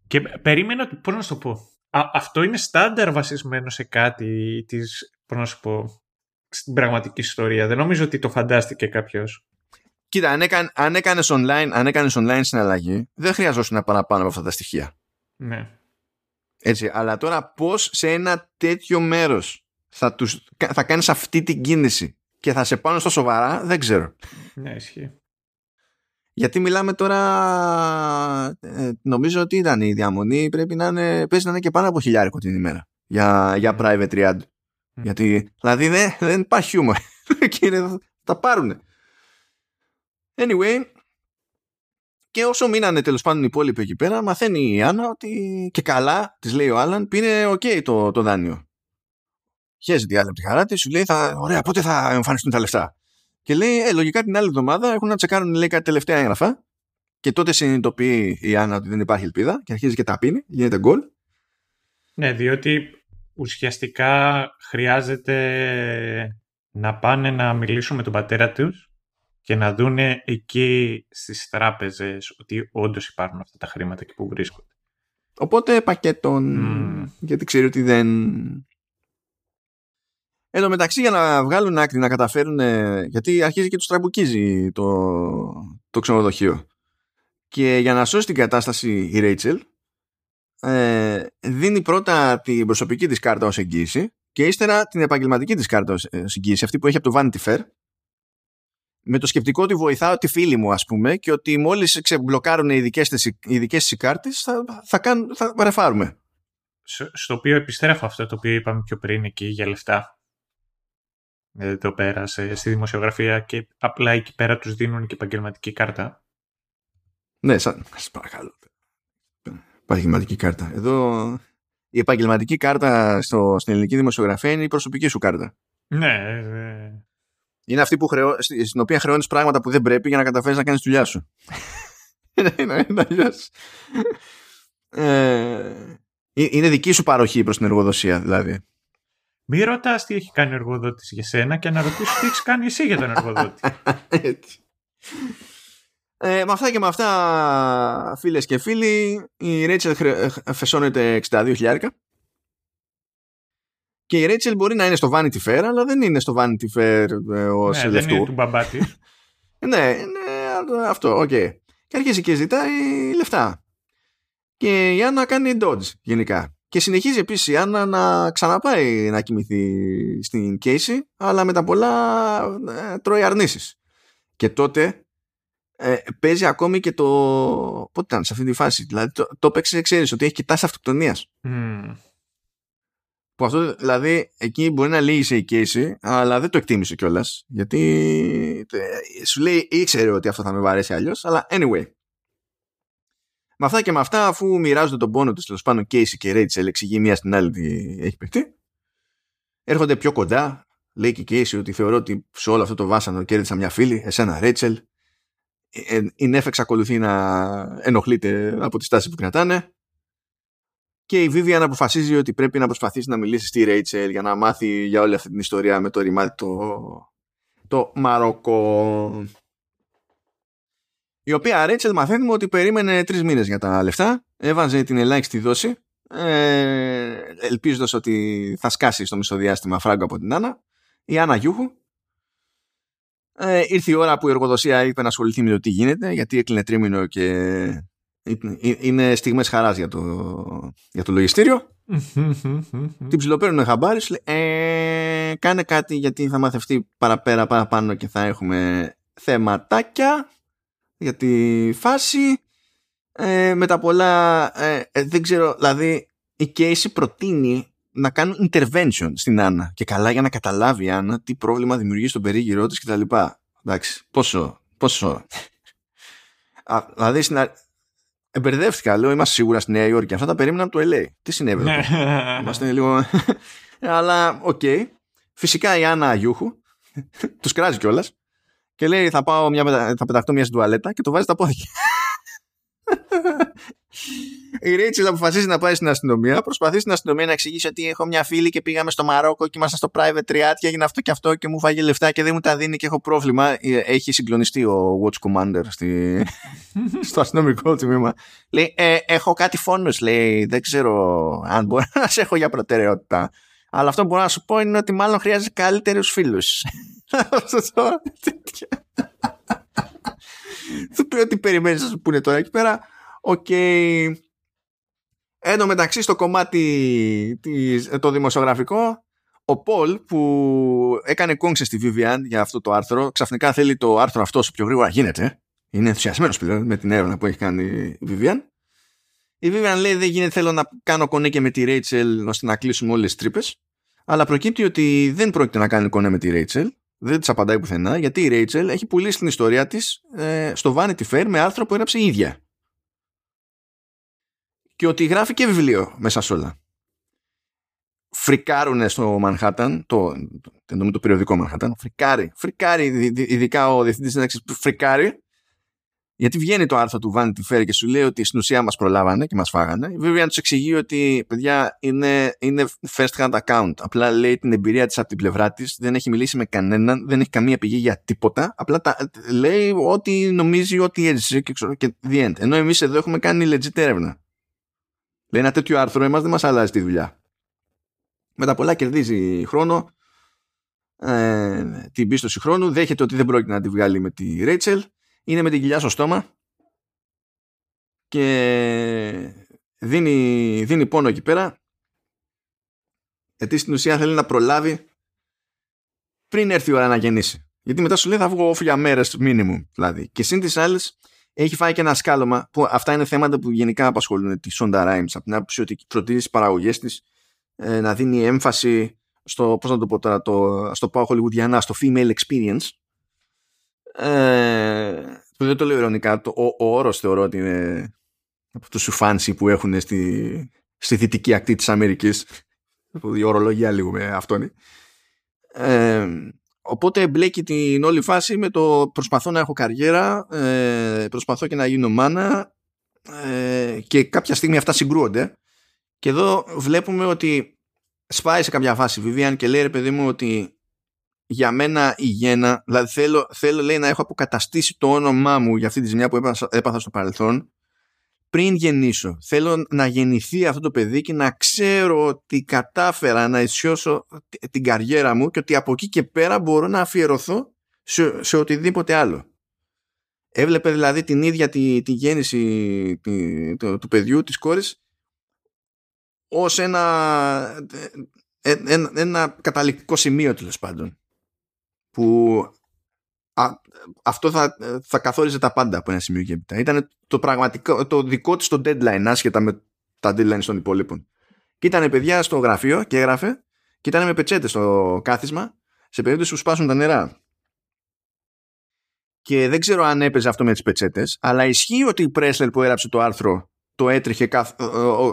Speaker 2: Και περίμενα, πώς να σου το πω, αυτό είναι στάνταρ βασισμένο σε κάτι της, πώς να σου πω, στην πραγματική ιστορία. Δεν νομίζω ότι το φαντάστηκε κάποιος.
Speaker 1: Κοίτα, αν, έκανε, αν, έκανες online, αν έκανες online συναλλαγή, δεν χρειαζόσουν να παραπάνω από αυτά τα στοιχεία.
Speaker 2: Ναι.
Speaker 1: Έτσι, αλλά τώρα πώς σε ένα τέτοιο μέρος θα, τους, θα κάνεις αυτή την κίνηση και θα σε πάνε στο σοβαρά, δεν ξέρω.
Speaker 2: Ναι, ισχύει.
Speaker 1: Γιατί μιλάμε τώρα, ε, νομίζω ότι ήταν η διαμονή, πρέπει να είναι, παίζει να είναι και πάνω από χιλιάρικο την ημέρα για, για private triad. Γιατί, δηλαδή δεν, δεν υπάρχει χιούμορ. <laughs> και θα πάρουνε. Anyway, και όσο μείνανε τέλος πάντων οι υπόλοιποι εκεί πέρα, μαθαίνει η Άννα ότι και καλά, της λέει ο Άλαν, πήρε OK το, το δάνειο. Χαίρεται η άλλη από τη χαρά της, σου λέει: θα, Ωραία, πότε θα εμφανιστούν τα λεφτά. Και λέει: Ε, λογικά την άλλη εβδομάδα έχουν να τσεκάρουν λέει, κάτι τελευταία έγγραφα. Και τότε συνειδητοποιεί η Άννα ότι δεν υπάρχει ελπίδα και αρχίζει και τα πίνει, γίνεται γκολ.
Speaker 2: Ναι, διότι ουσιαστικά χρειάζεται να πάνε να μιλήσουν με τον πατέρα τους και να δούνε εκεί στις τράπεζες ότι όντως υπάρχουν αυτά τα χρήματα και που βρίσκονται.
Speaker 1: Οπότε πακέτον, γιατί ξέρει ότι δεν... Εν τω μεταξύ για να βγάλουν άκρη, να καταφέρουν, γιατί αρχίζει και τους τραμπουκίζει το, το ξενοδοχείο. Και για να σώσει την κατάσταση η Ρέιτσελ, ε, δίνει πρώτα την προσωπική της κάρτα ως εγγύηση και ύστερα την επαγγελματική της κάρτα ως εγγύηση, αυτή που έχει από το Vanity Fair, με το σκεπτικό ότι βοηθάω τη φίλη μου ας πούμε και ότι μόλις ξεμπλοκάρουν οι δικές της, οι δικές της κάρτες θα, θα, κάνουν, θα ρεφάρουμε.
Speaker 2: Στο οποίο επιστρέφω αυτό το οποίο είπαμε πιο πριν εκεί για λεφτά. Ε, το πέρασε στη δημοσιογραφία και απλά εκεί πέρα τους δίνουν και επαγγελματική κάρτα.
Speaker 1: Ναι, σαν, σας παρακαλώ. επαγγελματική κάρτα. Εδώ η επαγγελματική κάρτα στο, στην ελληνική δημοσιογραφία είναι η προσωπική σου κάρτα.
Speaker 2: Ναι, ναι.
Speaker 1: Είναι αυτή που χρεώ, στην οποία χρεώνεις πράγματα που δεν πρέπει για να καταφέρεις να κάνεις τη δουλειά σου. <laughs> είναι, είναι, ε, είναι δική σου παροχή προς την εργοδοσία, δηλαδή.
Speaker 2: Μη ρωτάς τι έχει κάνει ο εργοδότης για σένα και να ρωτήσει τι έχεις κάνει εσύ για τον εργοδότη. <laughs> Έτσι.
Speaker 1: Ε, με αυτά και με αυτά, φίλες και φίλοι, η Rachel φεσώνεται 62 χιλιάρικα. Και η Rachel μπορεί να είναι στο Vanity Fair, αλλά δεν είναι στο Vanity Fair ε, ως
Speaker 2: ναι,
Speaker 1: δεν
Speaker 2: είναι του μπαμπά <laughs>
Speaker 1: ναι, ναι, αυτό, ok. Okay. Και αρχίζει και ζητάει λεφτά. Και η Άννα κάνει dodge γενικά. Και συνεχίζει επίσης η Άννα να ξαναπάει να κοιμηθεί στην Kacy, αλλά με τα πολλά ε, τρώει αρνήσεις. Και τότε ε, παίζει ακόμη και το. Πότε ήταν σε αυτή τη φάση. Δηλαδή το, το παίξει, ξέρεις ότι έχει κοιτάσει αυτοκτονίας. Mm. Που αυτό δηλαδή εκεί μπορεί να λύγει η Casey, αλλά δεν το εκτίμησε κιόλας. Γιατί ε, σου λέει ήξερε ότι αυτό θα με βαρέσει αλλιώς. Αλλά anyway. Με αυτά και με αυτά, αφού μοιράζονται τον πόνο τους τέλος πάνω Casey και Rachel, εξηγεί μία στην άλλη τι έχει παιχτεί. Έρχονται πιο κοντά. Λέει και η Casey ότι θεωρώ ότι σε όλο αυτό το βάσανο κέρδισα μια φίλη, εσένα Rachel, ε, η Νεφ εξακολουθεί να ενοχλείται από τη στάση που κρατάνε και η Vivian αποφασίζει ότι πρέπει να προσπαθήσει να μιλήσει στη Rachel για να μάθει για όλη αυτή την ιστορία με το ρημάδι το, το Μαροκό η οποία Rachel μαθαίνουμε ότι περίμενε τρεις μήνες για τα λεφτά. Έβαζε την ελάχιστη δόση. Ε, ελπίζοντας ότι θα σκάσει στο μισοδιάστημα φράγκο από την Άννα η Άννα Γιούχου. Ε, ήρθε η ώρα που η εργοδοσία είπε να ασχοληθεί με το τι γίνεται, γιατί έκλεινε τρίμηνο και είναι στιγμές χαράς για το, για το λογιστήριο. <laughs> Την ψιλοπαίρνουν χαμπάρις, ε, κάνε κάτι γιατί θα μαθευτεί παραπέρα παραπάνω και θα έχουμε θεματάκια για τη φάση. Ε, με τα πολλά, ε, ε, δεν ξέρω, δηλαδή η Kacy προτείνει να κάνουν intervention στην Άννα και καλά για να καταλάβει η Άννα τι πρόβλημα δημιουργεί στον περίγυρό της κτλ. Εντάξει, πόσο, πόσο. <laughs> Α, δηλαδή στην Μπερδεύτηκα, λέω, είμαστε σίγουρα στη Νέα Υόρκη. Αυτά τα περίμενα από το LA. Τι συνέβη εδώ. είμαστε λίγο. <laughs> Αλλά, ok. Okay. Φυσικά η Άννα Αγιούχου <laughs> τους κράζει κιόλας και λέει: Θα, πάω μια, θα πεταχτώ μια στην τουαλέτα και το βάζει τα πόδια. <laughs> Η Ρέιτσελ αποφασίζει να πάει στην αστυνομία. Προσπαθεί στην αστυνομία να εξηγήσει ότι έχω μια φίλη και πήγαμε στο Μαρόκο και ήμασταν στο private triad και έγινε αυτό και αυτό και μου φάγε λεφτά και δεν μου τα δίνει και έχω πρόβλημα. Ε, έχει συγκλονιστεί ο Watch Commander στη... <laughs> στο αστυνομικό τμήμα. Λέει, ε, έχω κάτι φόνος, λέει. Δεν ξέρω αν μπορώ να σε έχω για προτεραιότητα. Αλλά αυτό που μπορώ να σου πω είναι ότι μάλλον χρειάζεται καλύτερους φίλους. <laughs> Θα πει ότι περιμένεις να σου πούνε τώρα εκεί πέρα. Ok. Okay. Εν μεταξύ στο κομμάτι το δημοσιογραφικό ο Paul που έκανε κόνξες στη Vivian για αυτό το άρθρο ξαφνικά θέλει το άρθρο αυτό όσο πιο γρήγορα γίνεται. Είναι ενθουσιασμένος πλέον με την έρευνα που έχει κάνει η Vivian. Η Vivian λέει δεν γίνεται θέλω να κάνω κονέ και με τη Rachel ώστε να κλείσουμε όλες τις τρύπες. Αλλά προκύπτει ότι δεν πρόκειται να κάνει κονέ με τη Rachel. Δεν της απαντάει πουθενά γιατί η Rachel έχει πουλήσει την ιστορία της ε, στο Vanity Fair με άρθρο που έγραψε η ίδια και ότι γράφει και βιβλίο μέσα σε όλα. Φρικάρουνε στο Manhattan, το, το, το περιοδικό Manhattan, φρικάρει, φρικάρει, ειδικά ο διευθυντής σύνταξης φρικάρει, γιατί βγαίνει το άρθρο του Vanity Fair και σου λέει ότι στην ουσία μας προλάβανε και μας φάγανε. Βέβαια, τους εξηγεί ότι, παιδιά, είναι, είναι first hand account. Απλά λέει την εμπειρία της από την πλευρά της, δεν έχει μιλήσει με κανέναν, δεν έχει καμία πηγή για τίποτα. Απλά τα, λέει ότι νομίζει ότι έζησε και, και the end. Ενώ εμείς εδώ έχουμε κάνει legit έρευνα. Λέει ένα τέτοιο άρθρο εμάς δεν μας αλλάζει τη δουλειά. Με τα πολλά κερδίζει χρόνο, ε, την πίστοση χρόνου, δέχεται ότι δεν πρόκειται να τη βγάλει με τη Ρέιτσελ, είναι με την κοιλιά στο στόμα και δίνει, δίνει πόνο εκεί πέρα γιατί στην ουσία θέλει να προλάβει πριν έρθει η ώρα να γεννήσει. Γιατί μετά σου λέει θα βγω off για μέρες minimum δηλαδή. Και συν τις άλλες έχει φάει και ένα σκάλωμα που αυτά είναι θέματα που γενικά απασχολούν τη Sonda Rhimes από την άποψη ότι φροντίζει τις παραγωγές της ε, να δίνει έμφαση στο, πώς να το πω τώρα, το, στο πάω Hollywoodiana, στο female experience. Ε, που δεν το λέω ειρωνικά, το, ο, ο όρος θεωρώ ότι είναι από τους φάνσι που έχουν στη, στη δυτική ακτή της Αμερικής η ορολογία λίγο με αυτόν ε, οπότε μπλέκει την όλη φάση με το προσπαθώ να έχω καριέρα ε, προσπαθώ και να γίνω μάνα ε, και κάποια στιγμή αυτά συγκρούονται. Και εδώ βλέπουμε ότι σπάει σε κάποια φάση Βιβίαν και λέει ρε παιδί μου ότι για μένα η γένα, δηλαδή θέλω, θέλω λέει να έχω αποκαταστήσει το όνομά μου για αυτή τη ζημιά που έπαθα, έπαθα στο παρελθόν πριν γεννήσω. Θέλω να γεννηθεί αυτό το παιδί και να ξέρω ότι κατάφερα να ισιώσω την καριέρα μου και ότι από εκεί και πέρα μπορώ να αφιερωθώ σε, σε οτιδήποτε άλλο. Έβλεπε δηλαδή την ίδια τη, τη γέννηση τη, το, του παιδιού, της κόρης ως ένα, ε, ένα, ένα καταληκτικό σημείο τέλος πάντων που αυτό θα, θα καθόριζε τα πάντα από ένα σημείο και έπειτα. Ήταν το πραγματικό, το δικό της το deadline άσχετα με τα deadlines των υπόλοιπων. Και ήταν παιδιά στο γραφείο και έγραφε και ήταν με πετσέτες στο κάθισμα σε περίπτωση που σπάσουν τα νερά. Και δεν ξέρω αν έπαιζε αυτό με τις πετσέτες, αλλά ισχύει ότι η Πρέσλερ που έγραψε το άρθρο το έτρεχε καθ...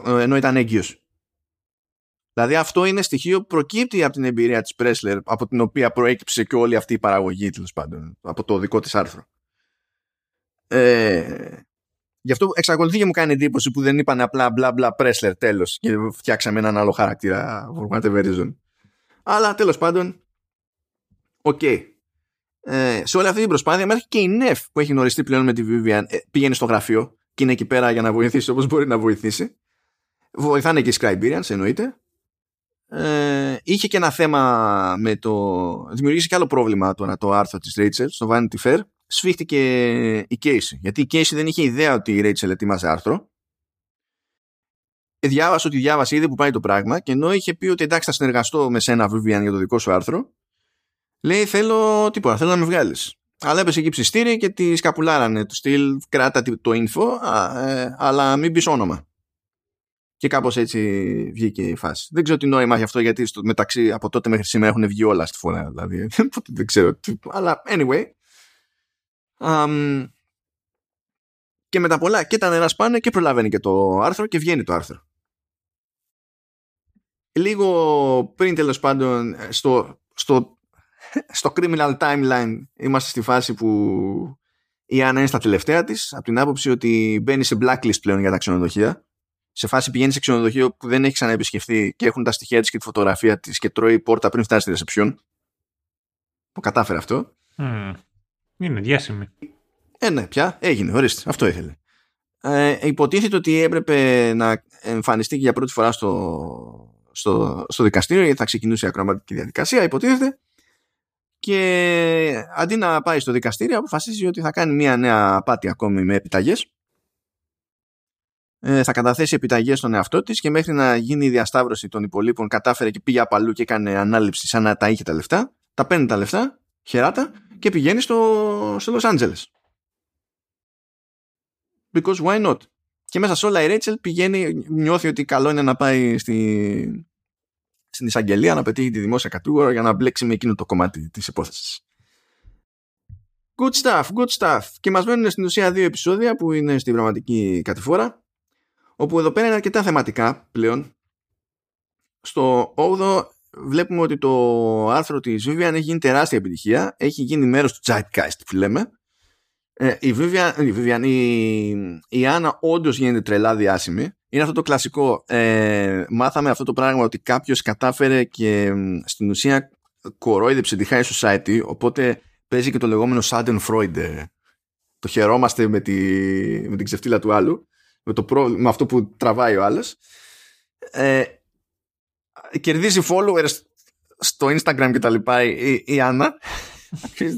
Speaker 1: ενώ ήταν έγκυος. Δηλαδή αυτό είναι στοιχείο που προκύπτει από την εμπειρία της Πρέσλερ από την οποία προέκυψε και όλη αυτή η παραγωγή τέλος πάντων από το δικό της άρθρο. Ε, γι' αυτό εξακολουθεί και μου κάνει εντύπωση που δεν είπαν απλά μπλα μπλα Pressler τέλος και φτιάξαμε έναν άλλο χαρακτήρα for Αλλά τέλος πάντων ok. Okay. Ε, σε όλη αυτή την προσπάθεια μέχρι και η Neff που έχει γνωριστεί πλέον με τη Vivian ε, πήγαινε στο γραφείο και είναι εκεί πέρα για να βοηθήσει όπως μπορεί να βοηθήσει. Βοηθάνε και οι Scriberians εννοείται ε, είχε και ένα θέμα με το... Δημιουργήσε και άλλο πρόβλημα τώρα το άρθρο της Rachel στο Vanity Fair. Σφίχτηκε η Casey. Γιατί η Casey δεν είχε ιδέα ότι η Rachel ετοίμαζε άρθρο. Ε, διάβασε ότι διάβασε, είδε που πάει το πράγμα και ενώ είχε πει ότι εντάξει θα συνεργαστώ με σένα Vivian για το δικό σου άρθρο λέει θέλω τίποτα, θέλω να με βγάλεις. Αλλά έπεσε εκεί ψιστήρι και τη σκαπουλάρανε του στυλ κράτα το info ε, αλλά μην πεις όνομα. Και κάπως έτσι βγήκε η φάση. Δεν ξέρω τι νόημα έχει αυτό γιατί στο μεταξύ από τότε μέχρι σήμερα έχουν βγει όλα στη φορά. Δηλαδή. <laughs> δεν ξέρω. Τι, αλλά anyway. Um, και με τα πολλά και τα νερά σπάνε και προλαβαίνει και το άρθρο και βγαίνει το άρθρο. Λίγο πριν τέλος πάντων στο, στο, στο criminal timeline είμαστε στη φάση που η Άννα είναι στα τελευταία της από την άποψη ότι μπαίνει σε blacklist πλέον για τα ξενοδοχεία σε φάση πηγαίνει σε ξενοδοχείο που δεν έχει ξαναεπισκεφθεί και έχουν τα στοιχεία της και τη φωτογραφία της και τρώει πόρτα πριν φτάσει στη ρεσεψιόν. Που κατάφερε αυτό.
Speaker 2: Mm. Είναι διάσημη.
Speaker 1: Ε, ναι, πια έγινε, ορίστε. Αυτό ήθελε. Ε, υποτίθεται ότι έπρεπε να εμφανιστεί και για πρώτη φορά στο, στο, στο δικαστήριο γιατί θα ξεκινούσε η ακροαματική διαδικασία, υποτίθεται. Και αντί να πάει στο δικαστήριο, αποφασίζει ότι θα κάνει μια νέα απάτη ακόμη με επιταγές ε, θα καταθέσει επιταγές στον εαυτό της και μέχρι να γίνει η διασταύρωση των υπολείπων κατάφερε και πήγε απαλού και έκανε ανάληψη σαν να τα είχε τα λεφτά. Τα παίρνει τα λεφτά, χεράτα και πηγαίνει στο, στο Los Angeles. Because why not? Και μέσα σε όλα η Ρέιτσελ πηγαίνει, νιώθει ότι καλό είναι να πάει στη, στην εισαγγελία να πετύχει τη δημόσια κατούγορα για να μπλέξει με εκείνο το κομμάτι της υπόθεσης. Good stuff, good stuff. Και μας μένουν στην ουσία δύο επεισόδια που είναι στην πραγματική κατηφόρα όπου εδώ πέρα είναι αρκετά θεματικά πλέον. Στο 8ο βλέπουμε ότι το άρθρο της Vivian έχει γίνει τεράστια επιτυχία, έχει γίνει μέρος του Zeitgeist που λέμε. Ε, η Vivian, η, Vivian, η, η Άννα όντως γίνεται τρελά διάσημη. Είναι αυτό το κλασικό, ε, μάθαμε αυτό το πράγμα ότι κάποιος κατάφερε και στην ουσία κορόιδεψε τη High Society, οπότε παίζει και το λεγόμενο Sudden Freud. Το χαιρόμαστε με, τη, με την ξεφτύλα του άλλου με, το πρόβλημα, με αυτό που τραβάει ο άλλος. Ε, κερδίζει followers στο Instagram και τα λοιπά η, η Άννα.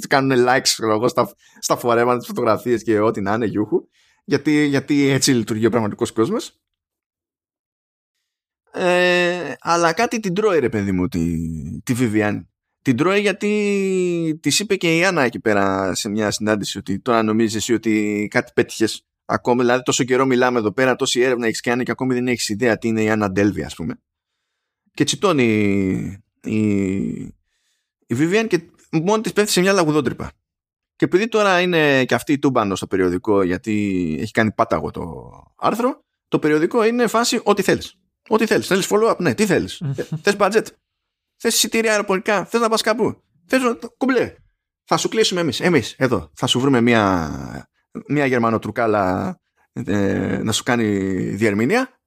Speaker 1: Κάνουν likes εγώ, στα, στα φορέματα τις φωτογραφίες και ό,τι να είναι γιούχου. Γιατί, γιατί έτσι λειτουργεί ο πραγματικός κόσμος. Ε, αλλά κάτι την τρώει ρε παιδί μου τη, τη Vivian. Την τρώει γιατί της είπε και η Άννα εκεί πέρα σε μια συνάντηση ότι τώρα νομίζεις εσύ ότι κάτι πέτυχες Ακόμη, δηλαδή, τόσο καιρό μιλάμε εδώ πέρα, τόση έρευνα έχεις κάνει και ακόμη δεν έχεις ιδέα τι είναι η Άννα Ντέλβι, ας πούμε. Και τσιτώνει η, η Vivian και μόνη της πέφτει σε μια λαγουδότρυπα. Και επειδή τώρα είναι και αυτή η τούμπανο στο περιοδικό γιατί έχει κάνει πάταγο το άρθρο, το περιοδικό είναι φάση ό,τι θέλεις. Ό,τι θέλεις. Θέλεις follow-up, ναι, τι θέλεις. <laughs> Θες budget; Θες εισιτήρια αεροπορικά; Θες να πας κάπου. Θες να... Κουμπλέ. Θα σου κλείσουμε εμείς. Εμείς, εδώ. Θα σου βρούμε μια, μια γερμανοτρουκάλα ε, να σου κάνει διερμηνία.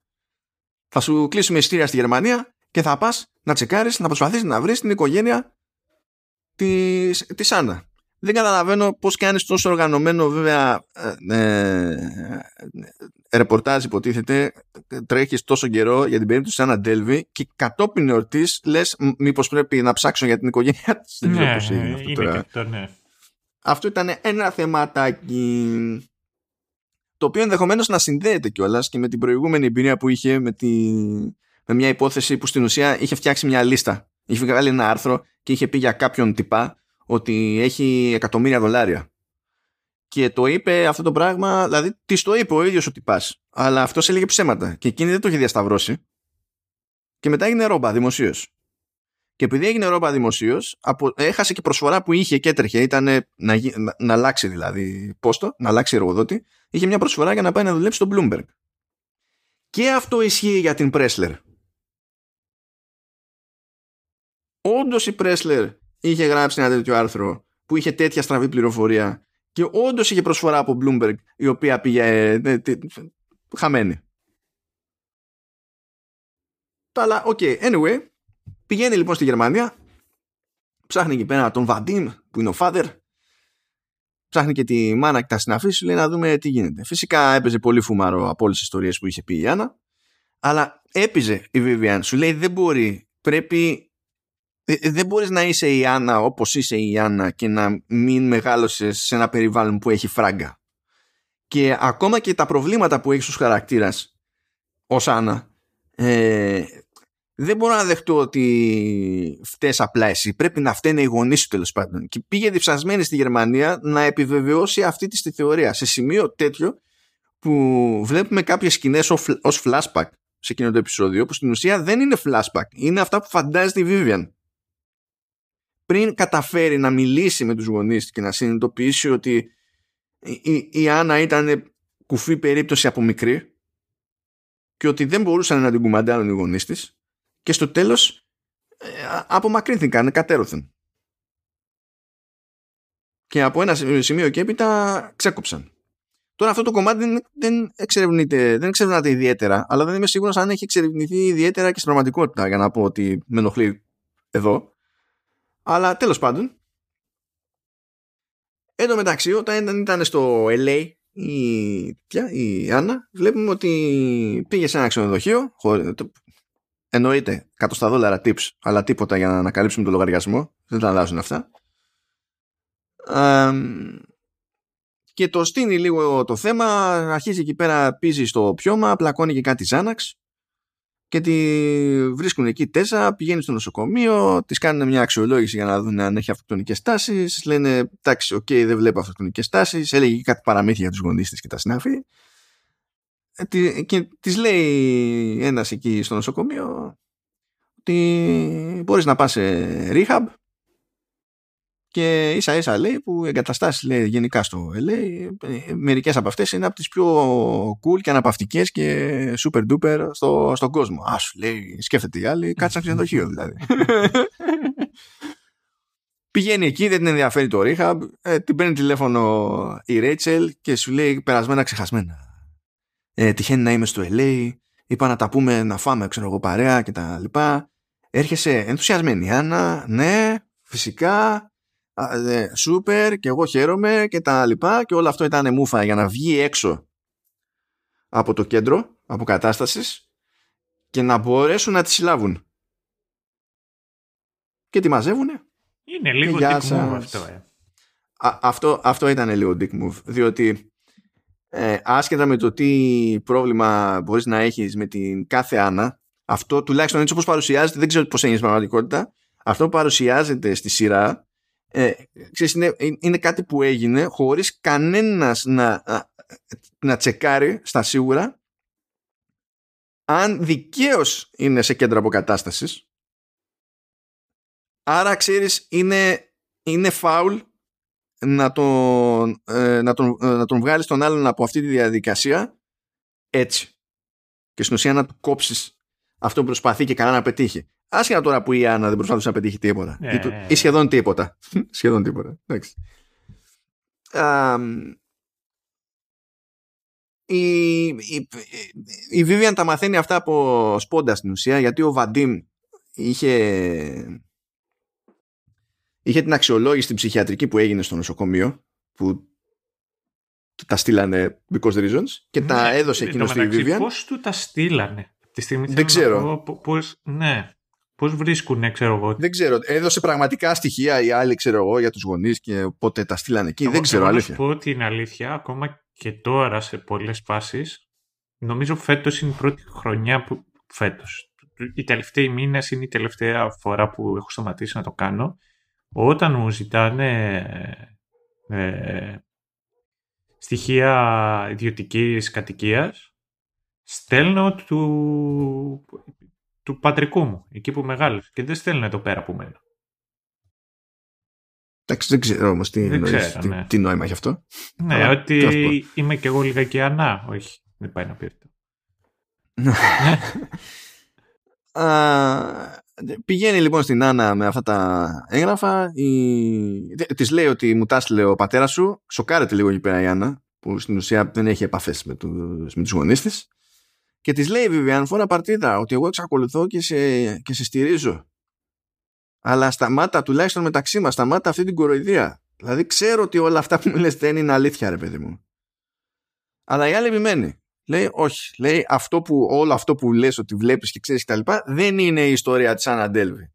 Speaker 1: Θα σου κλείσουμε εισιτήρια στη Γερμανία και θα πας να τσεκάρεις, να προσπαθήσεις να βρεις την οικογένεια της, της Άννα. Δεν καταλαβαίνω πώς κάνεις τόσο οργανωμένο βέβαια ε, ε, ρεπορτάζ υποτίθεται τρέχεις τόσο καιρό για την περίπτωση σαν Αντέλβη και κατόπιν εορτής λες μήπως πρέπει να ψάξω για την οικογένειά της. Δεν
Speaker 2: ναι, είναι αυτό τώρα. Το, ναι.
Speaker 1: Αυτό ήταν ένα θεματάκι το οποίο ενδεχομένως να συνδέεται κιόλας και με την προηγούμενη εμπειρία που είχε με, τη, με μια υπόθεση που στην ουσία είχε φτιάξει μια λίστα. Είχε βγάλει ένα άρθρο και είχε πει για κάποιον τυπά ότι έχει εκατομμύρια δολάρια. Και το είπε αυτό το πράγμα, δηλαδή της το είπε ο ίδιος ο τυπάς. Αλλά αυτός έλεγε ψέματα. Και εκείνη δεν το είχε διασταυρώσει. Και μετά έγινε ρόμπα δημοσίως. Και επειδή έγινε ρόμπα δημοσίως, έχασε και προσφορά που είχε και έτρεχε. Ήταν να, να, να αλλάξει δηλαδή πόστο, να αλλάξει εργοδότη. Είχε μια προσφορά για να πάει να δουλέψει στο Bloomberg. Και αυτό ισχύει για την Pressler. Όντως η Pressler είχε γράψει ένα τέτοιο άρθρο που είχε τέτοια στραβή πληροφορία και όντως είχε προσφορά από Bloomberg η οποία πήγε ε, χαμένη. Αλλά, ok, okay, anyway, πηγαίνει λοιπόν στη Γερμανία, ψάχνει εκεί πέρα τον Vadim που είναι ο father, ψάχνει και τη μάνα και τα συναφή, σου λέει να δούμε τι γίνεται. Φυσικά έπαιζε πολύ φουμάρο από όλες τις ιστορίες που είχε πει η Άννα, αλλά έπαιζε η Vivian, σου λέει δεν μπορεί, πρέπει ε, ε, δεν μπορείς να είσαι η Άννα όπως είσαι η Άννα και να μην μεγάλωσες σε ένα περιβάλλον που έχει φράγκα. Και ακόμα και τα προβλήματα που έχεις ως χαρακτήρας ως Άννα ε, δεν μπορώ να δεχτώ ότι φταίς απλά εσύ. Πρέπει να φταίνε οι γονείς σου τέλος πάντων. Και πήγε διψασμένη στη Γερμανία να επιβεβαιώσει αυτή της θεωρία. Σε σημείο τέτοιο που βλέπουμε κάποιες σκηνές ως flashback σε εκείνο το επεισόδιο που στην ουσία δεν είναι flashback. Είναι αυτά που φαντάζεται η Vivian πριν καταφέρει να μιλήσει με τους γονείς και να συνειδητοποιήσει ότι η, η Άννα ήταν κουφή περίπτωση από μικρή και ότι δεν μπορούσαν να την κουμαντάρουν οι γονείς της και στο τέλος ε, απομακρύνθηκαν κατέρωθεν. Και από ένα σημείο και έπειτα ξέκοψαν. Τώρα αυτό το κομμάτι δεν, δεν εξερευνείται, δεν εξερευνάται ιδιαίτερα, αλλά δεν είμαι σίγουρος αν έχει εξερευνηθεί ιδιαίτερα και στην πραγματικότητα για να πω ότι με ενοχλεί εδώ. Αλλά τέλος πάντων, εν τω μεταξύ, όταν ήταν στο LA η, ποια, η Άννα, βλέπουμε ότι πήγε σε ένα ξενοδοχείο, εννοείται 100 δόλαρα tips, αλλά τίποτα για να ανακαλύψουμε το λογαριασμό, δεν τα αλλάζουν αυτά. και το στήνει λίγο το θέμα, αρχίζει εκεί πέρα, πήζει στο πιόμα, πλακώνει και κάτι Xanax και τη βρίσκουν εκεί τέσσερα, πηγαίνει στο νοσοκομείο, της κάνουν μια αξιολόγηση για να δουν αν έχει αυτοκτονικές τάσεις, λένε εντάξει, οκ, δεν βλέπω αυτοκτονικές τάσεις, έλεγε κάτι παραμύθια για τους γονείς της και τα συνάφη. Ε, και της λέει ένας εκεί στο νοσοκομείο ότι μπορείς να πας σε rehab και ίσα ίσα λέει που εγκαταστάσεις λέει γενικά στο LA ε, μερικές από αυτές είναι από τις πιο cool και αναπαυτικές και super duper στο, στον κόσμο. Α σου λέει σκέφτεται η άλλη κάτσε ένα ξενοδοχείο δηλαδή. <laughs> Πηγαίνει εκεί, δεν την ενδιαφέρει το rehab, ε, την παίρνει τηλέφωνο η Rachel και σου λέει περασμένα ξεχασμένα. Ε, τυχαίνει να είμαι στο LA, είπα να τα πούμε να φάμε ξέρω εγώ παρέα και τα λοιπά. Έρχεσαι ενθουσιασμένη Άννα, ναι, φυσικά, σούπερ και εγώ χαίρομαι και τα λοιπά και όλο αυτό ήταν μούφα για να βγει έξω από το κέντρο αποκατάστασης και να μπορέσουν να τη συλλάβουν. Και τη μαζεύουνε.
Speaker 2: Είναι λίγο dick move αυτό, ε.
Speaker 1: αυτό, αυτό ήταν λίγο dick move, διότι ε, άσχετα με το τι πρόβλημα μπορείς να έχεις με την κάθε Άννα, αυτό τουλάχιστον έτσι όπως παρουσιάζεται, δεν ξέρω πώς έγινε στην πραγματικότητα, αυτό που παρουσιάζεται στη σειρά ε, ξέρεις, είναι, είναι κάτι που έγινε χωρίς κανένας να, να τσεκάρει στα σίγουρα αν δικαίως είναι σε κέντρο αποκατάστασης. Άρα ξέρεις είναι, είναι φάουλ να τον, ε, να τον, ε, να τον βγάλεις τον άλλον από αυτή τη διαδικασία έτσι. Και στην ουσία να του κόψεις αυτό που προσπαθεί και καλά να πετύχει. Άσχετα τώρα που η Άννα δεν προσπαθούσε να πετύχει τίποτα.
Speaker 2: Ναι.
Speaker 1: Ή, ή σχεδόν τίποτα. <laughs> σχεδόν τίποτα. Εντάξει. Α, η, η, η Vivian τα μαθαίνει αυτά από σπόντα στην ουσία γιατί ο Βαντίμ είχε είχε την αξιολόγηση στην ψυχιατρική που έγινε στο νοσοκομείο που τα στείλανε because reasons και τα
Speaker 2: Ναι,
Speaker 1: έδωσε
Speaker 2: εν
Speaker 1: εκείνος
Speaker 2: τω
Speaker 1: στη
Speaker 2: μεταξύ,
Speaker 1: Vivian
Speaker 2: Πώς του τα στείλανε. Τη στιγμή
Speaker 1: Δεν
Speaker 2: θέλω
Speaker 1: ξέρω.
Speaker 2: να πω Πώς, ναι. Πώς βρίσκουνε, ξέρω εγώ.
Speaker 1: δεν ξέρω, έδωσε πραγματικά στοιχεία οι άλλοι ξέρω εγώ για τους γονείς και πότε τα στείλανε εκεί,
Speaker 2: Εγώ-
Speaker 1: δεν ξέρω
Speaker 2: εγώ να
Speaker 1: αλήθεια
Speaker 2: σου πω την αλήθεια, ακόμα και τώρα σε πολλές φάσεις, νομίζω φέτος είναι η πρώτη χρονιά που... Φέτος. Οι τελευταίοι μήνες είναι η τελευταία φορά που έχω σταματήσει να το κάνω. Όταν μου ζητάνε ε, στοιχεία ιδιωτικής κατοικίας, στέλνω του, του πατρικού μου, εκεί που μεγάλωσε. Και δεν στέλνω εδώ πέρα που μένω.
Speaker 1: Εντάξει, δεν ξέρω όμως τι,
Speaker 2: Δεν
Speaker 1: εννοείς,
Speaker 2: ξέρω,
Speaker 1: τι,
Speaker 2: ναι.
Speaker 1: τι νόημα έχει αυτό
Speaker 2: Ναι,
Speaker 1: Αλλά, τι να σου
Speaker 2: ότι είμαι κι εγώ λιγάκι ανά. Όχι, δεν πάει να πει αυτό. <laughs>
Speaker 1: Α, πηγαίνει λοιπόν στην Άννα με αυτά τα έγγραφα. Η... Της λέει ότι μου τα έστειλε ο πατέρας σου. Σοκάρεται λίγο εκεί πέρα η Άννα, που στην ουσία δεν έχει επαφές με του με τους γονείς της. Και της λέει Βιβιάν, φορά παρτίδα, ότι εγώ εξακολουθώ και σε, και σε στηρίζω. Αλλά σταμάτα, τουλάχιστον μεταξύ μας, σταμάτα αυτή την κοροϊδία. Δηλαδή ξέρω ότι όλα αυτά που μου λες δεν είναι αλήθεια, ρε παιδί μου. Αλλά η άλλη επιμένει. Λέει όχι. Λέει αυτό που, όλο αυτό που λες ότι βλέπεις και ξέρεις κτλ. δεν είναι η ιστορία της Άννα Ντέλβη.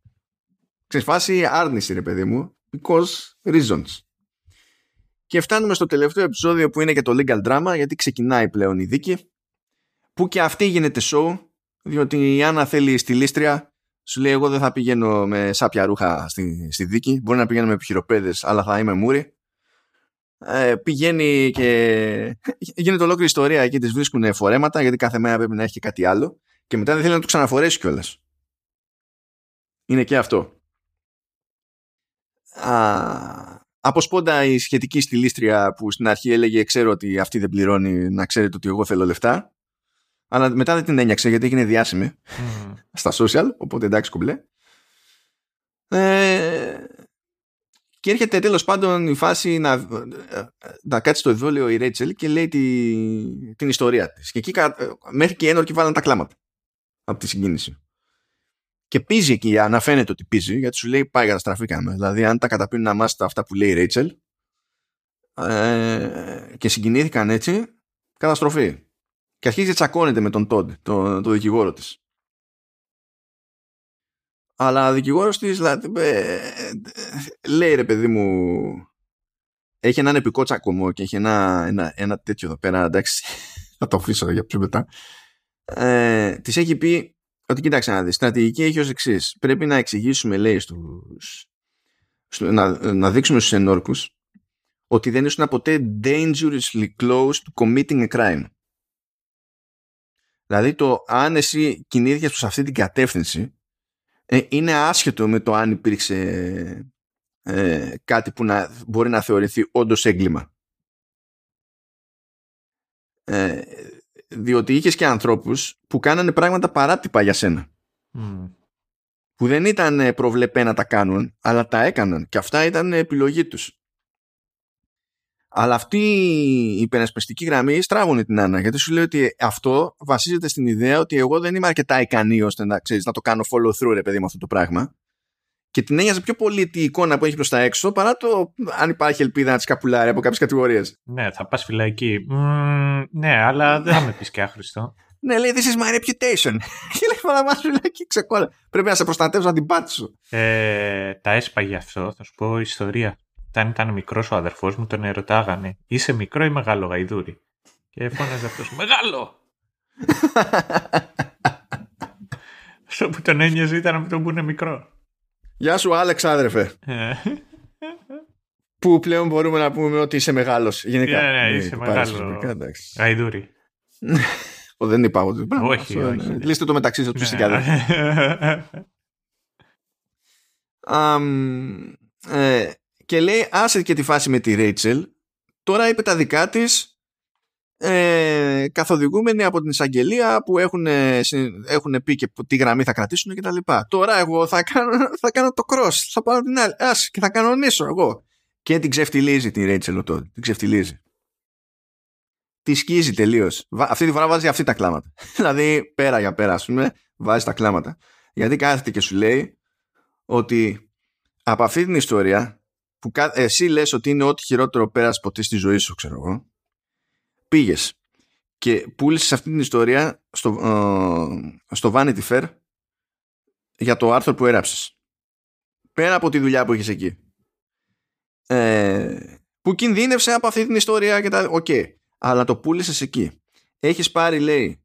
Speaker 1: Ξέρεις φάση άρνηση ρε παιδί μου. Because reasons. Και φτάνουμε στο τελευταίο επεισόδιο που είναι και το legal drama γιατί ξεκινάει πλέον η δίκη που και αυτή γίνεται show διότι η Άννα θέλει στη λίστρια σου λέει εγώ δεν θα πηγαίνω με σάπια ρούχα στη, στη δίκη μπορεί να πηγαίνω με επιχειροπέδες αλλά θα είμαι μούρη ε, πηγαίνει και γίνεται ολόκληρη ιστορία εκεί τις βρίσκουν φορέματα γιατί κάθε μέρα πρέπει να έχει και κάτι άλλο και μετά δεν θέλει να το ξαναφορέσει κιόλας. Είναι και αυτό. Α, από σπόντα η σχετική στιλίστρια που στην αρχή έλεγε ξέρω ότι αυτή δεν πληρώνει να ξέρετε ότι εγώ θέλω λεφτά αλλά μετά δεν την ένιαξε γιατί έγινε διάσημη
Speaker 2: Μμμ.
Speaker 1: στα social, οπότε εντάξει κουμπλέ. Ε, και έρχεται τέλος πάντων η φάση να, να κάτσει στο εδόλιο η Ρέιτσελ και λέει τη, την ιστορία της. Και εκεί κα- μέχρι και οι ένορκοι βάλαν τα κλάματα από τη συγκίνηση. Και πίζει εκεί, αναφέρεται ότι πίζει, γιατί σου λέει πάει καταστραφήκαμε. Δηλαδή αν τα καταπίνουν αμάστα αυτά που λέει η Ρέιτσελ ε, και συγκινήθηκαν έτσι, καταστροφή. Και αρχίζει και τσακώνεται με τον Τόντ, τον, τον δικηγόρο της. Αλλά ο δικηγόρος της δηλαδή, ε, ε, λέει ρε παιδί μου έχει έναν επικό τσακωμό και έχει ένα, ένα, ένα τέτοιο εδώ πέρα εντάξει <laughs> θα το αφήσω για πιο μετά ε, της έχει πει ότι κοίταξε να δεις στρατηγική έχει ως εξής. πρέπει να εξηγήσουμε λέει στους, στο- να, να δείξουμε στους ενόρκους ότι δεν ήσουν ποτέ dangerously close to committing a crime δηλαδή το αν εσύ κινήθηκες προς αυτή την κατεύθυνση ε, είναι άσχετο με το αν υπήρξε ε, κάτι που να, μπορεί να θεωρηθεί όντως έγκλημα. Ε, διότι είχες και ανθρώπους που κάνανε πράγματα παράτυπα για σένα.
Speaker 2: Μμ.
Speaker 1: Που δεν ήταν ε, προβλεπέ να τα κάνουν, αλλά τα έκαναν. Και αυτά ήταν επιλογή τους. Αλλά αυτή η υπερασπιστική γραμμή στράβωνε την Άννα γιατί σου λέει ότι αυτό βασίζεται στην ιδέα ότι εγώ δεν είμαι αρκετά ικανή ώστε να, ξέρεις, να το κάνω follow through ρε παιδί με αυτό το πράγμα και την ένοιαζε πιο πολύ τη εικόνα που έχει προς τα έξω παρά το αν υπάρχει ελπίδα να της καπουλάρει από κάποιες κατηγορίες.
Speaker 2: Ναι, θα πας φυλακή. Μμμ, ναι, αλλά δεν θα με πεις και άχρηστο. <laughs>
Speaker 1: Ναι, λέει, this is my reputation. <laughs> και λέει, μα μας φυλακή ξεκόλλα. Πρέπει να σε προστατεύσω να την πάτη σου.
Speaker 2: Ε, τα έσπαγε αυτό, θα σου πω ιστορία. Όταν ήταν μικρός ο αδερφός μου τον ερωτάγανε Είσαι μικρό ή μεγάλο γαϊδούρι; Και φώναζε αυτός Μεγάλο Αυτό που τον ένοιαζε ήταν με τον που είναι μικρό
Speaker 1: Γεια σου, Άλεξ, άδερφε.
Speaker 2: Ε,
Speaker 1: Που πλέον μπορούμε να πούμε ότι είσαι μεγάλος. Γενικά.
Speaker 2: Ναι, ναι, είσαι
Speaker 1: το
Speaker 2: μεγάλο.
Speaker 1: πάρεις γενικά, εντάξει.
Speaker 2: Γαϊδούρι
Speaker 1: Ω, δεν είπα εγώ.
Speaker 2: Όχι,
Speaker 1: Αυτό,
Speaker 2: όχι.
Speaker 1: ναι. Λύστε το μεταξύ σας του
Speaker 2: Ναι.
Speaker 1: Συγκάδε. Αμ, ε, και λέει άσε και τη φάση με τη Ρέιτσελ τώρα είπε τα δικά της ε, καθοδηγούμενοι από την εισαγγελία που έχουν, έχουν πει και τι γραμμή θα κρατήσουν και τα λοιπά. Τώρα εγώ θα κάνω, θα κάνω το cross, θα πάω την άλλη, ας και θα κανονίσω εγώ. Και την ξεφτιλίζει την Ρέιτσελ τότε, την ξεφτιλίζει. Τη σκίζει τελείως. Αυτή τη φορά βάζει αυτή τα κλάματα. <laughs> δηλαδή πέρα για πέρα, ας πούμε, βάζει τα κλάματα. Γιατί κάθεται και σου λέει ότι από αυτή την ιστορία που εσύ λες ότι είναι ό,τι χειρότερο πέρασε ποτέ στη ζωή σου, ξέρω εγώ, πήγες και πούλησες αυτή την ιστορία στο, ε, στο Vanity Fair για το άρθρο που έγραψες. Πέρα από τη δουλειά που έχεις εκεί. Ε, που κινδύνευσε από αυτή την ιστορία και τα... Οκ. Αλλά το πούλησες εκεί. Έχεις πάρει, λέει,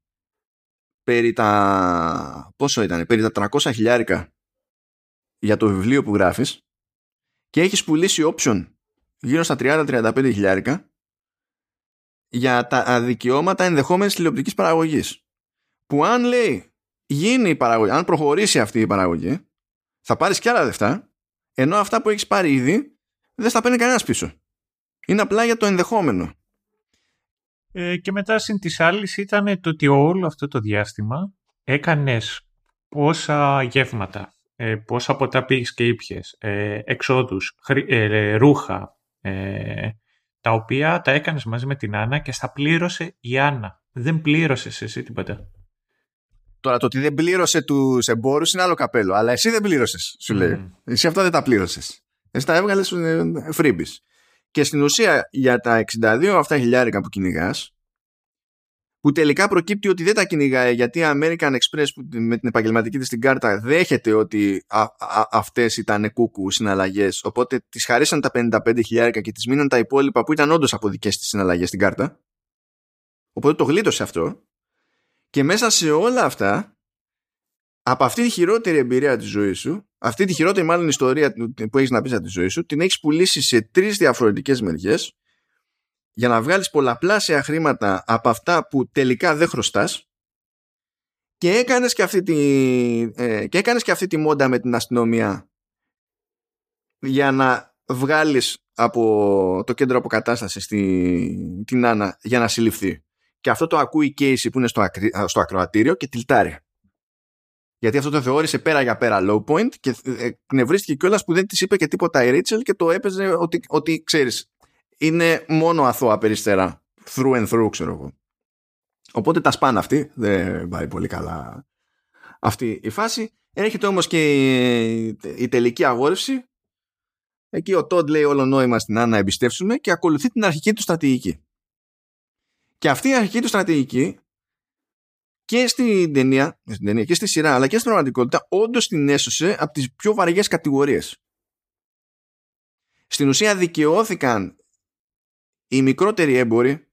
Speaker 1: περί τα... Πόσο ήταν, περί τα 300 χιλιάρικα για το βιβλίο που γράφεις και έχεις πουλήσει option γύρω στα 30-35 χιλιάρικα για τα δικαιώματα ενδεχόμενης τηλεοπτικής παραγωγής. Που αν λέει γίνει η παραγωγή, αν προχωρήσει αυτή η παραγωγή, θα πάρεις και άλλα λεφτά, ενώ αυτά που έχεις πάρει ήδη δεν θα παίρνει κανένας πίσω. Είναι απλά για το ενδεχόμενο.
Speaker 2: Ε, και μετά συν της άλλης ήταν το ότι όλο αυτό το διάστημα έκανες πόσα γεύματα, ε, πόσα ποτά πήγες και ήπιες, ε, εξόδους, ε, ρούχα, ε, τα οποία τα έκανες μαζί με την Άννα και στα πλήρωσε η Άννα. Δεν πλήρωσες εσύ τίποτα.
Speaker 1: Τώρα το ότι δεν πλήρωσε τους εμπόρους είναι άλλο καπέλο. Αλλά εσύ δεν πλήρωσες, σου λέει. Εσύ αυτά δεν τα πλήρωσες. Εσύ τα έβγαλες φρίμπη. Και στην ουσία για τα 62 αυτά χιλιάρικα που κυνηγάς, που τελικά προκύπτει ότι δεν τα κυνηγάει γιατί η American Express που με την επαγγελματική της την κάρτα δέχεται ότι α, α, αυτές ήταν κούκου συναλλαγές οπότε τις χαρίσαν τα 55 χιλιάρικα και τις μείναν τα υπόλοιπα που ήταν όντως από δικές της συναλλαγές στην κάρτα. Οπότε το γλίτωσε αυτό. Και μέσα σε όλα αυτά από αυτή τη χειρότερη εμπειρία της ζωής σου αυτή τη χειρότερη μάλλον ιστορία που έχεις να πεις από τη ζωή σου την έχεις πουλήσει σε τρεις διαφορετικές μεριές για να βγάλεις πολλαπλάσια χρήματα από αυτά που τελικά δεν χρωστάς και έκανες και αυτή τη, ε, και έκανες και αυτή τη μόντα με την αστυνομία για να βγάλεις από το κέντρο αποκατάστασης στη, την Άννα για να συλληφθεί. Και αυτό το ακούει η Casey που είναι στο, στο ακροατήριο και τυλτάρει. Γιατί αυτό το θεώρησε πέρα για πέρα low point και ε, κνευρίστηκε κιόλας που δεν της είπε και τίποτα η Ρίτσελ και το έπαιζε ότι, ότι ξέρεις, είναι μόνο αθώα περιστέρα. Through and through, ξέρω εγώ. Οπότε τα σπάνε αυτοί. Δεν πάει πολύ καλά αυτή η φάση. Έρχεται όμως και η, τελική αγόρευση. Εκεί ο Τόντ λέει όλο νόημα στην Άννα εμπιστεύσουμε και ακολουθεί την αρχική του στρατηγική. Και αυτή η αρχική του στρατηγική και στην ταινία, στην ταινία και στη σειρά αλλά και στην πραγματικότητα όντως την έσωσε από τις πιο βαριές κατηγορίες. Στην ουσία δικαιώθηκαν οι μικρότεροι έμποροι,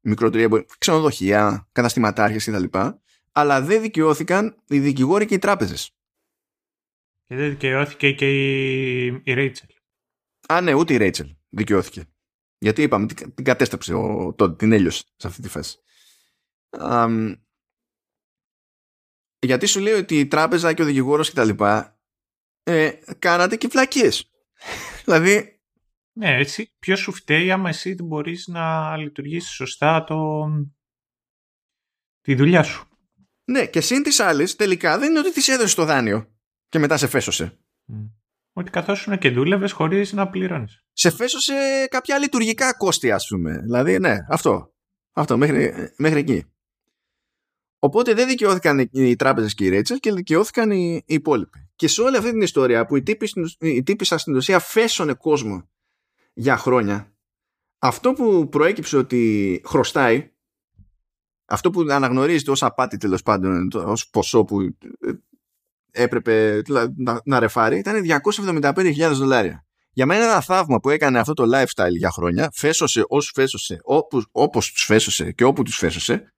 Speaker 1: μικρότεροι έμποροι, ξενοδοχεία, καταστηματάρχες κτλ. Αλλά δεν δικαιώθηκαν οι δικηγόροι και οι τράπεζες.
Speaker 2: Και δεν δικαιώθηκε και η Ρέιτσελ.
Speaker 1: Α, ναι, ούτε η Ρέιτσελ δικαιώθηκε. Γιατί είπαμε, την κατέστρεψε ο τότε, την έλειωσε σε αυτή τη φάση. γιατί σου λέει ότι η τράπεζα και ο δικηγόρος κτλ. Ε, κάνατε και φλακίες. <laughs> δηλαδή
Speaker 2: ναι, έτσι. Ποιος σου φταίει άμα εσύ δεν μπορείς να λειτουργήσεις σωστά το... τη δουλειά σου;
Speaker 1: Ναι, και σύν της άλλης, τελικά δεν είναι ότι της έδωσες το δάνειο και μετά σε φέσωσε.
Speaker 2: Mm. Ότι καθόσουν και δούλευες χωρίς να πληρώνεις.
Speaker 1: Σε φέσωσε κάποια λειτουργικά κόστη, ας πούμε. Δηλαδή, ναι, αυτό. Αυτό, μέχρι, μέχρι εκεί. Οπότε δεν δικαιώθηκαν οι τράπεζες και οι Ρέιτσελ και δικαιώθηκαν οι, οι υπόλοιποι. Και σε όλη αυτή την ιστορία που η τύπη, στην ουσία φέσωνε κόσμο για χρόνια αυτό που προέκυψε ότι χρωστάει αυτό που αναγνωρίζεται ως απάτη τέλος πάντων ως ποσό που ε, έπρεπε να, να ρεφάρει ήταν 275.000 δολάρια. Για μένα είναι ένα θαύμα που έκανε αυτό το lifestyle για χρόνια φέσωσε όσου φέσωσε όπως, όπως τους φέσωσε και όπου τους φέσωσε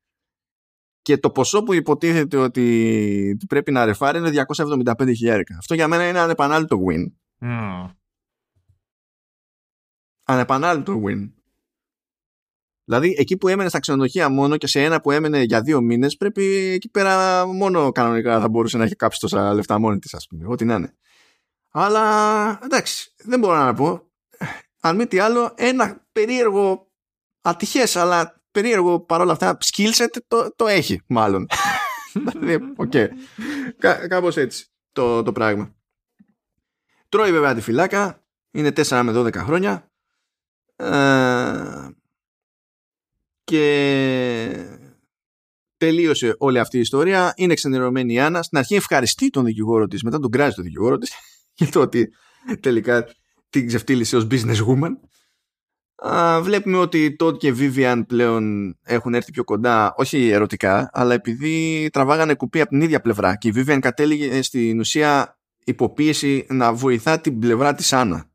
Speaker 1: και το ποσό που υποτίθεται ότι πρέπει να ρεφάρει είναι 275.000. Αυτό για μένα είναι ανεπανάληπτο win. Mm ανεπανάληπτο win. Δηλαδή εκεί που έμενε στα ξενοδοχεία μόνο και σε ένα που έμενε για δύο μήνες πρέπει εκεί πέρα μόνο κανονικά θα μπορούσε να έχει κάψει τόσα λεφτά μόνη της ας πούμε. Ό,τι να είναι. Αλλά εντάξει δεν μπορώ να πω. αν μη τι άλλο, ένα περίεργο, ατυχές, αλλά περίεργο παρόλα αυτά, skill set το, το έχει, μάλλον. Δηλαδή, ok. okay. κάπως έτσι το, το πράγμα. Τρώει βέβαια τη φυλακή, είναι 4 με 12 χρόνια. Ε, και τελείωσε όλη αυτή η ιστορία. Είναι ξενερωμένη η Άννα. Στην αρχή ευχαριστεί τον δικηγόρο της, μετά τον κράζει τον δικηγόρο της <laughs> για το ότι τελικά την ξεφτύλισε ως business woman. Α, βλέπουμε ότι τότε και Vivian πλέον έχουν έρθει πιο κοντά, όχι ερωτικά, αλλά επειδή τραβάγανε κουπί από την ίδια πλευρά και η Vivian κατέληγε στην ουσία υποπίεση να βοηθά την πλευρά της Άννα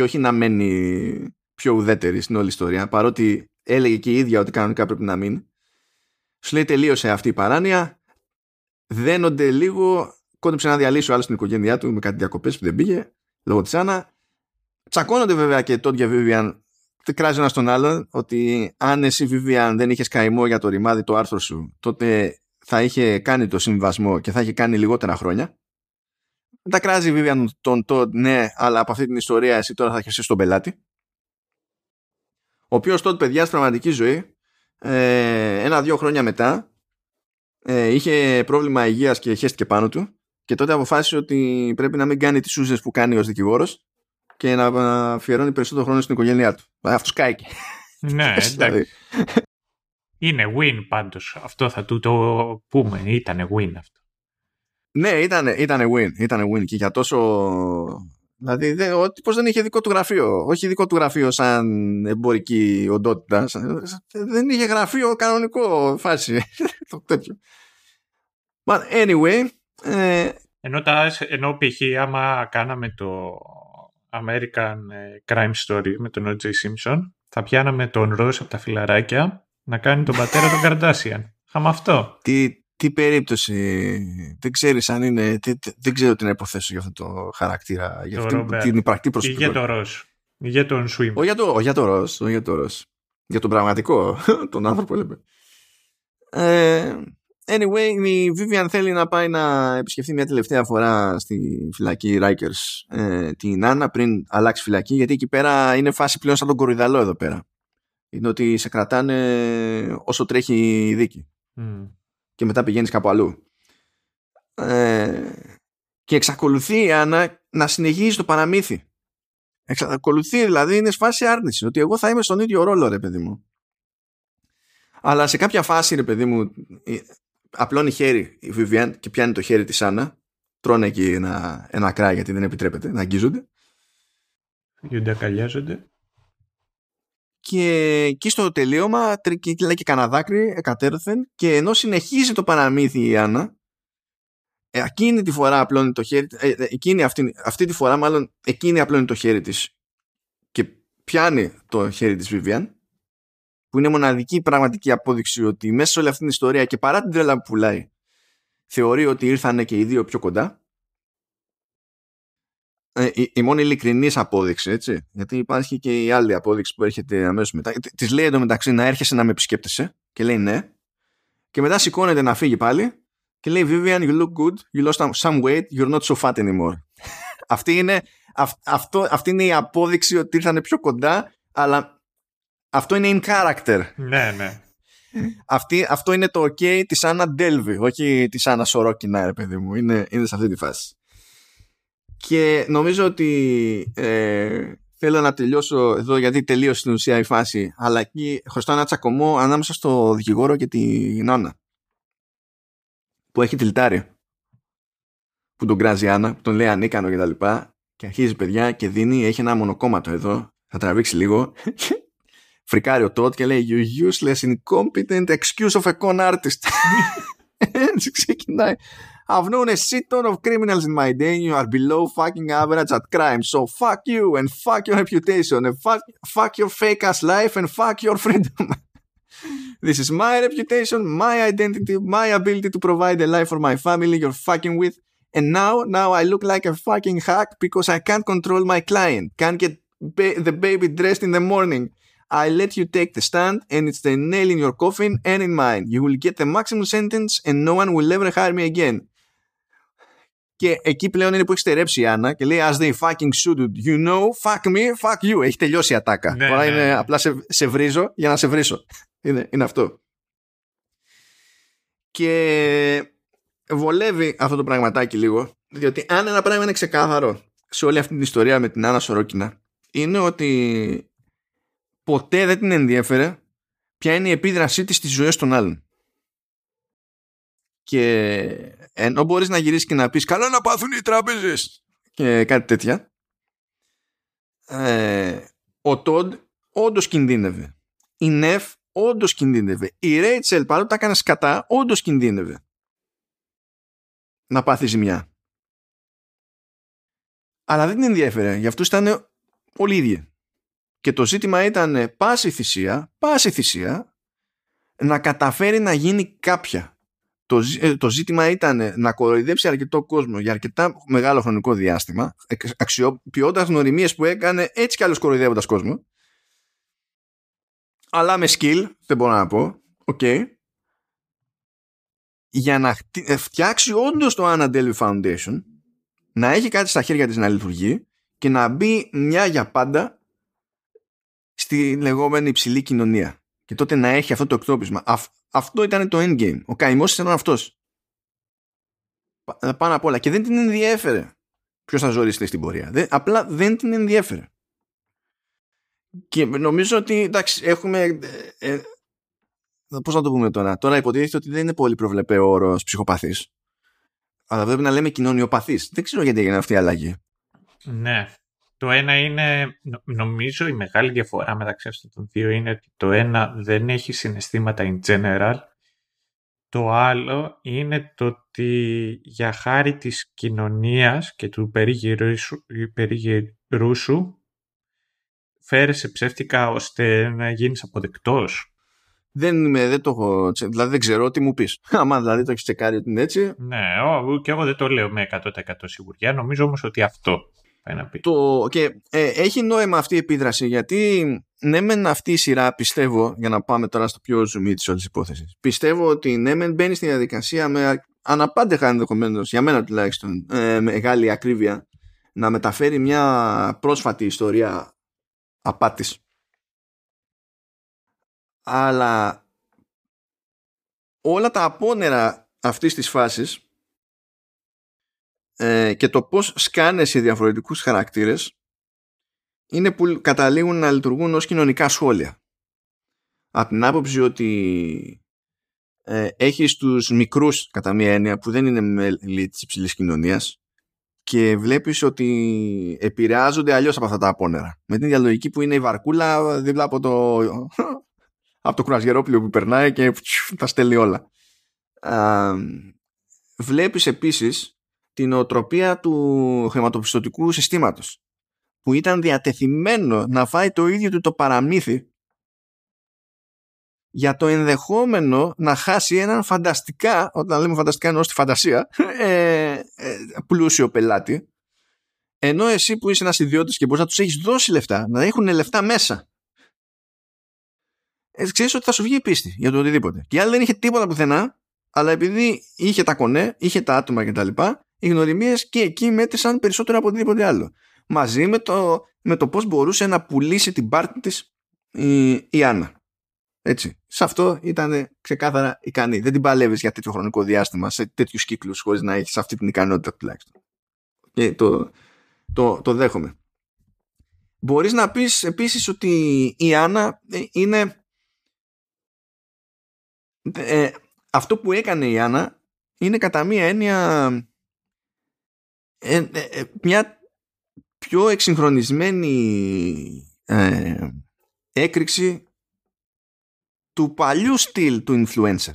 Speaker 1: και όχι να μένει πιο ουδέτερη στην όλη ιστορία παρότι έλεγε και η ίδια ότι κανονικά πρέπει να μείνει. Σου λέει τελείωσε αυτή η παράνοια. Δένονται λίγο κόντεψε να διαλύσει ο άλλος την οικογένειά του με κάτι διακοπές που δεν πήγε λόγω της Άννα. Τσακώνονται βέβαια και τότε για Vivian. Κράζει ένας τον άλλον ότι αν εσύ Vivian δεν είχες καημό για το ρημάδι το άρθρο σου τότε θα είχε κάνει το συμβασμό και θα είχε κάνει λιγότερα χρόνια τα κράζει Vivian τον Todd ναι αλλά από αυτή την ιστορία εσύ τώρα θα χαιρετήσει τον πελάτη ο οποίος τότε παιδιά στην πραγματική ζωή ε, ένα-δύο χρόνια μετά ε, είχε πρόβλημα υγείας και χέστηκε πάνω του και τότε αποφάσισε ότι πρέπει να μην κάνει τις σούζες που κάνει ως δικηγόρος και να αφιερώνει περισσότερο χρόνο στην οικογένειά του. Αυτός κάηκε.
Speaker 2: Ναι, <laughs> εντάξει. Δηλαδή. Είναι win πάντως. Αυτό θα του το πούμε. Ήτανε win αυτό.
Speaker 1: Ναι, ήταν ήτανε win. Ήτανε win και για τόσο... Δηλαδή δε, ο τύπος δεν είχε δικό του γραφείο. Όχι δικό του γραφείο σαν εμπορική οντότητα. Δεν είχε γραφείο κανονικό φάση. <laughs> το τέτοιο. But anyway... Ε...
Speaker 2: Ενώ, τα, ενώ π.χ. άμα κάναμε το American ε, Crime Story με τον O.J. Simpson, θα πιάναμε τον Ρος από τα φιλαράκια να κάνει τον πατέρα τον Καρντάσιαν. Χάμε αυτό.
Speaker 1: Τι, τι περίπτωση. Δεν ξέρεις αν είναι. Τι, δεν ξέρω τι να υποθέσω για αυτό το χαρακτήρα. Για αυτή την υπαρκτή προσωπικότητα.
Speaker 2: Ή για τον Ρος. Ή για τον Σουίμ.
Speaker 1: Όχι για, το, για τον Ρος. για, το Ρος. για τον πραγματικό. <laughs> τον άνθρωπο λέμε. Ε, Anyway, η Vivian θέλει να πάει να επισκεφθεί μια τελευταία φορά στη φυλακή Rikers ε, την Άννα πριν αλλάξει φυλακή γιατί εκεί πέρα είναι φάση πλέον σαν τον κορυδαλό εδώ πέρα. Είναι ότι σε κρατάνε όσο τρέχει η δίκη. Και μετά πηγαίνεις κάπου αλλού. Ε, και εξακολουθεί η Άννα να συνεχίζει το παραμύθι. Εξακολουθεί δηλαδή είναι σφάση άρνησης ότι εγώ θα είμαι στον ίδιο ρόλο ρε παιδί μου. Αλλά σε κάποια φάση ρε παιδί μου απλώνει χέρι η Vivian και πιάνει το χέρι της Άννα τρώνε εκεί ένα, ένα κρά γιατί δεν επιτρέπεται να αγγίζονται
Speaker 2: γιατί αγκαλιάζονται
Speaker 1: και εκεί στο τελείωμα λέει και κανένα δάκρυ εκατέρωθεν και ενώ συνεχίζει το παραμύθι η Άννα ε, εκείνη τη φορά απλώνει το χέρι ε, ε, εκείνη αυτή, αυτή τη φορά μάλλον εκείνη απλώνει το χέρι της και πιάνει το χέρι της Vivian που είναι μοναδική πραγματική απόδειξη ότι μέσα σε όλη αυτή την ιστορία και παρά την τρέλα που πουλάει θεωρεί ότι ήρθαν και οι δύο πιο κοντά. ε, η, η μόνη ειλικρινής απόδειξη, έτσι. Γιατί υπάρχει και η άλλη απόδειξη που έρχεται αμέσως μετά. Της λέει εντωμεταξύ να έρχεσαι να με επισκέπτεσαι και λέει ναι. Και μετά σηκώνεται να φύγει πάλι και λέει Vivian, you look good, you lost some weight, you're not so fat anymore. <laughs> αυτή, είναι, αυτό, αυτή είναι η απόδειξη ότι ήρθαν πιο κοντά, αλλά αυτό είναι in character.
Speaker 2: Ναι, ναι.
Speaker 1: Αυτή, αυτό είναι το ok της Άννα Ντέλβι, όχι της Άννα Σορόκινα, ρε παιδί μου. Είναι, είναι σε αυτή τη φάση. Και νομίζω ότι ε, θέλω να τελειώσω εδώ γιατί τελείωσε στην ουσία η φάση, αλλά εκεί χρωστάω ένα τσακωμό ανάμεσα στο δικηγόρο και την Άννα. Που έχει τυλτάρει. Που τον κράζει η Άννα, που τον λέει ανίκανο και τα λοιπά. Και αρχίζει παιδιά και δίνει, έχει ένα μονοκόμματο εδώ. Θα τραβήξει λίγο <laughs> φρικάρει ο Τότ και λέει You useless, incompetent excuse of a con artist. <laughs> Έτσι ξεκινάει. I've known a shit ton of criminals in my day and you are below fucking average at crime. So fuck you and fuck your reputation and fuck, fuck your fake ass life and fuck your <laughs> freedom. this is my reputation, my identity, my ability to provide a life for my family you're fucking with. And now, now I look like a fucking hack because I can't control my client. Can't get ba- the baby dressed in the morning. I let you take the stand and it's the nail in your coffin and in mine. You will get the maximum sentence and no one will ever hire me again. Και εκεί πλέον είναι που έχεις στερέψει η Άννα και λέει As they fucking should, you know, fuck me, fuck you. Έχει τελειώσει η ατάκα.
Speaker 2: Ναι,
Speaker 1: Τώρα
Speaker 2: ναι.
Speaker 1: είναι απλά σε, σε βρίζω για να σε βρίσω. Είναι, είναι αυτό. Και βολεύει αυτό το πραγματάκι λίγο, διότι αν ένα πράγμα είναι ξεκάθαρο σε όλη αυτή την ιστορία με την Άννα Σορόκινα, είναι ότι ποτέ δεν την ενδιέφερε ποια είναι η επίδρασή της στις ζωές των άλλων. Και ενώ μπορείς να γυρίσεις και να πεις καλά να πάθουν οι τράπεζες και κάτι τέτοια. Ε, ο Τόντ όντως κινδύνευε. Η Νεφ όντως κινδύνευε. Η Ρέιτσελ παρότι τα έκανες σκατά όντως κινδύνευε. Να πάθεις ζημιά. Αλλά δεν την ενδιαφέρε γι' αυτό ήταν όλοι οι ίδιοι. Και το ζήτημα ήταν πάση θυσία πάση θυσία να καταφέρει να γίνει κάποια το, ζ- ε, το ζήτημα ήταν να κοροϊδέψει αρκετό κόσμο για αρκετά μεγάλο χρονικό διάστημα, εξ- αξιοποιώντας γνωριμίες που έκανε έτσι κι άλλως κοροϊδεύοντας κόσμο. Αλλά με skill, δεν μπορώ να πω, οκ, για να χτι- ε, φτιάξει όντως το Anna Delvey Foundation, να έχει κάτι στα χέρια της να λειτουργεί και να μπει μια για πάντα στη λεγόμενη υψηλή κοινωνία. Και τότε να έχει αυτό το εκτόπισμα. Αυ- αυτό ήταν το endgame. Ο καημός ήταν αυτός. Πάνω απ' όλα. Και δεν την ενδιέφερε ποιος θα ζοριστεί στην πορεία. Δεν, απλά δεν την ενδιέφερε. Και νομίζω ότι εντάξει, έχουμε. Ε, ε, Πώς να το πούμε τώρα. Τώρα υποτίθεται ότι δεν είναι πολύ προβλεπέ ο όρος ψυχοπαθής. Αλλά πρέπει να λέμε κοινωνιοπαθής. Δεν ξέρω γιατί έγινε αυτή η αλλαγή.
Speaker 2: Ναι. Το ένα είναι, νο- νομίζω η μεγάλη διαφορά μεταξύ αυτών των δύο είναι ότι το ένα δεν έχει συναισθήματα in general. Το άλλο είναι το ότι για χάρη της κοινωνίας και του περίγυρου σου, περίγυρου σου φέρεσαι ψεύτικα ώστε να γίνεις αποδεκτός.
Speaker 1: Δεν, είμαι, δεν το έχω. τσε- Δηλαδή δεν ξέρω τι μου πεις. <laughs> Άμα δηλαδή το έχεις τσεκάρει ότι είναι έτσι.
Speaker 2: Ναι, ο, και εγώ δεν το λέω με 100% σιγουριά. Νομίζω όμως ότι αυτό πάει να πει.
Speaker 1: Το, και ε, έχει νόημα αυτή η επίδραση γιατί ναι μεν αυτή η σειρά πιστεύω για να πάμε τώρα στο πιο zoom της όλης υπόθεσης πιστεύω ότι ναι μεν μπαίνει στη διαδικασία με αναπάντεχα ενδεχομένως για μένα τουλάχιστον ε, μεγάλη ακρίβεια να μεταφέρει μια πρόσφατη ιστορία απάτης αλλά όλα τα απόνερα αυτής της φάσης ε, και το πώς σκάνες σε διαφορετικούς χαρακτήρες είναι που καταλήγουν να λειτουργούν ως κοινωνικά σχόλια. Από την άποψη ότι ε, έχεις τους μικρούς κατά μία έννοια που δεν είναι μέλη της υψηλής κοινωνίας και βλέπεις ότι επηρεάζονται αλλιώς από αυτά τα απόνερα. Με την ίδια λογική που είναι η βαρκούλα δίπλα από το, <laughs> από το κρουαζιερόπλιο που περνάει και τα στέλνει όλα. Α, βλέπεις επίσης την οτροπία του χρηματοπιστωτικού συστήματος που ήταν διατεθειμένο να φάει το ίδιο του το παραμύθι για το ενδεχόμενο να χάσει έναν φανταστικά, όταν λέμε φανταστικά εννοώ στη φαντασία, <laughs> ε, ε, πλούσιο πελάτη, ενώ εσύ που είσαι ένας ιδιώτης και μπορείς να τους έχεις δώσει λεφτά, να έχουν λεφτά μέσα, ε, ξέρεις ότι θα σου βγει η πίστη για το οτιδήποτε. Και η άλλη δεν είχε τίποτα πουθενά, αλλά επειδή είχε τα κονέ, είχε τα άτομα κτλ., οι γνωριμίες και εκεί μέτρησαν περισσότερο από οτιδήποτε άλλο. Μαζί με το, με το πώς μπορούσε να πουλήσει την πάρτη της η, η Άννα. Έτσι. Σε αυτό ήταν ξεκάθαρα ικανή. Δεν την παλεύεις για τέτοιο χρονικό διάστημα, σε τέτοιους κύκλους, χωρίς να έχεις αυτή την ικανότητα τουλάχιστον. Και το, το, το δέχομαι. Μπορείς να πεις επίσης ότι η Άννα είναι ε, αυτό που έκανε η Άννα είναι κατά μία έννοια ε, ε, ε, μια πιο εξυγχρονισμένη ε, έκρηξη του παλιού στυλ του influencer.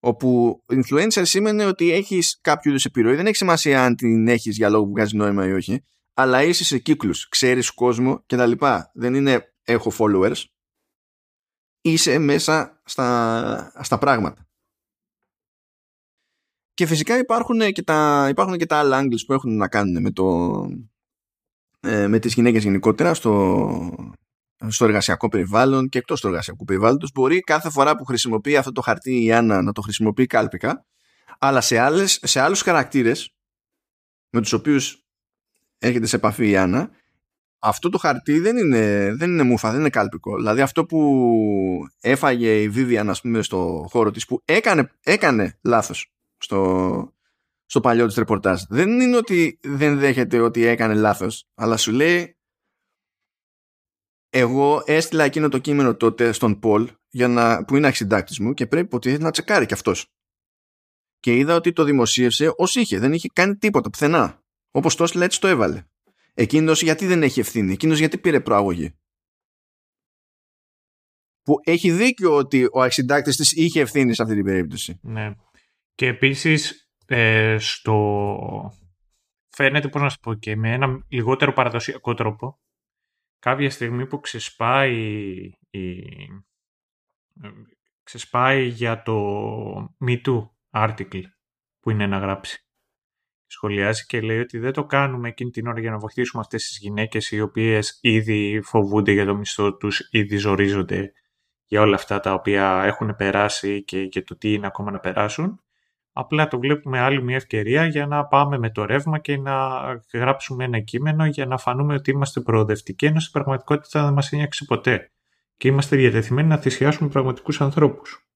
Speaker 1: Όπου influencer σημαίνει ότι έχεις κάποιο είδους επιρροή. Δεν έχει σημασία αν την έχεις για λόγο που βγάζει νόημα ή όχι. Αλλά είσαι σε κύκλους, ξέρεις κόσμο και τα λοιπά. Δεν είναι έχω followers. Είσαι μέσα στα, στα πράγματα. Και φυσικά υπάρχουν και τα, υπάρχουν και τα άλλα angles που έχουν να κάνουν με, το, ε, με τις γυναίκες γενικότερα στο, στο εργασιακό περιβάλλον και εκτός του εργασιακού περιβάλλοντος μπορεί κάθε φορά που χρησιμοποιεί αυτό το χαρτί η Άννα να το χρησιμοποιεί κάλπικα Αλλά σε, άλλες, σε άλλους χαρακτήρες με τους οποίους έρχεται σε επαφή η Άννα αυτό το χαρτί δεν είναι, δεν είναι μούφα, δεν είναι κάλπικο. Δηλαδή αυτό που έφαγε η Vivian ας πούμε στο χώρο της που έκανε, έκανε λάθος στο, στο παλιό της ρεπορτάζ. Δεν είναι ότι δεν δέχεται ότι έκανε λάθος, αλλά σου λέει εγώ έστειλα εκείνο το κείμενο τότε στον Πολ για να, που είναι αξιντάκτης μου και πρέπει ότι να τσεκάρει κι αυτός. Και είδα ότι το δημοσίευσε ως είχε, δεν είχε κάνει τίποτα πουθενά. Όπως το έστειλα έτσι το έβαλε. Εκείνος γιατί δεν έχει ευθύνη, εκείνος γιατί πήρε προαγωγή. Που έχει δίκιο ότι ο αξιντάκτης της είχε ευθύνη σε αυτή την περίπτωση.
Speaker 2: Ναι. Και επίσης ε, στο... φαίνεται, πώς να σου πω, και με ένα λιγότερο παραδοσιακό τρόπο κάποια στιγμή που ξεσπάει, η, ξεσπάει για το Me Too article που είναι να γράψει. Σχολιάζει και λέει ότι δεν το κάνουμε εκείνη την ώρα για να βοηθήσουμε αυτές τις γυναίκες οι οποίες ήδη φοβούνται για το μισθό τους, ήδη ζορίζονται για όλα αυτά τα οποία έχουν περάσει και, και το τι είναι ακόμα να περάσουν. Απλά το βλέπουμε άλλη μια ευκαιρία για να πάμε με το ρεύμα και να γράψουμε ένα κείμενο για να φανούμε ότι είμαστε προοδευτικοί, ενώ στην πραγματικότητα δεν μας ένιωξε ποτέ. Και είμαστε διατεθειμένοι να θυσιάσουμε πραγματικούς ανθρώπους.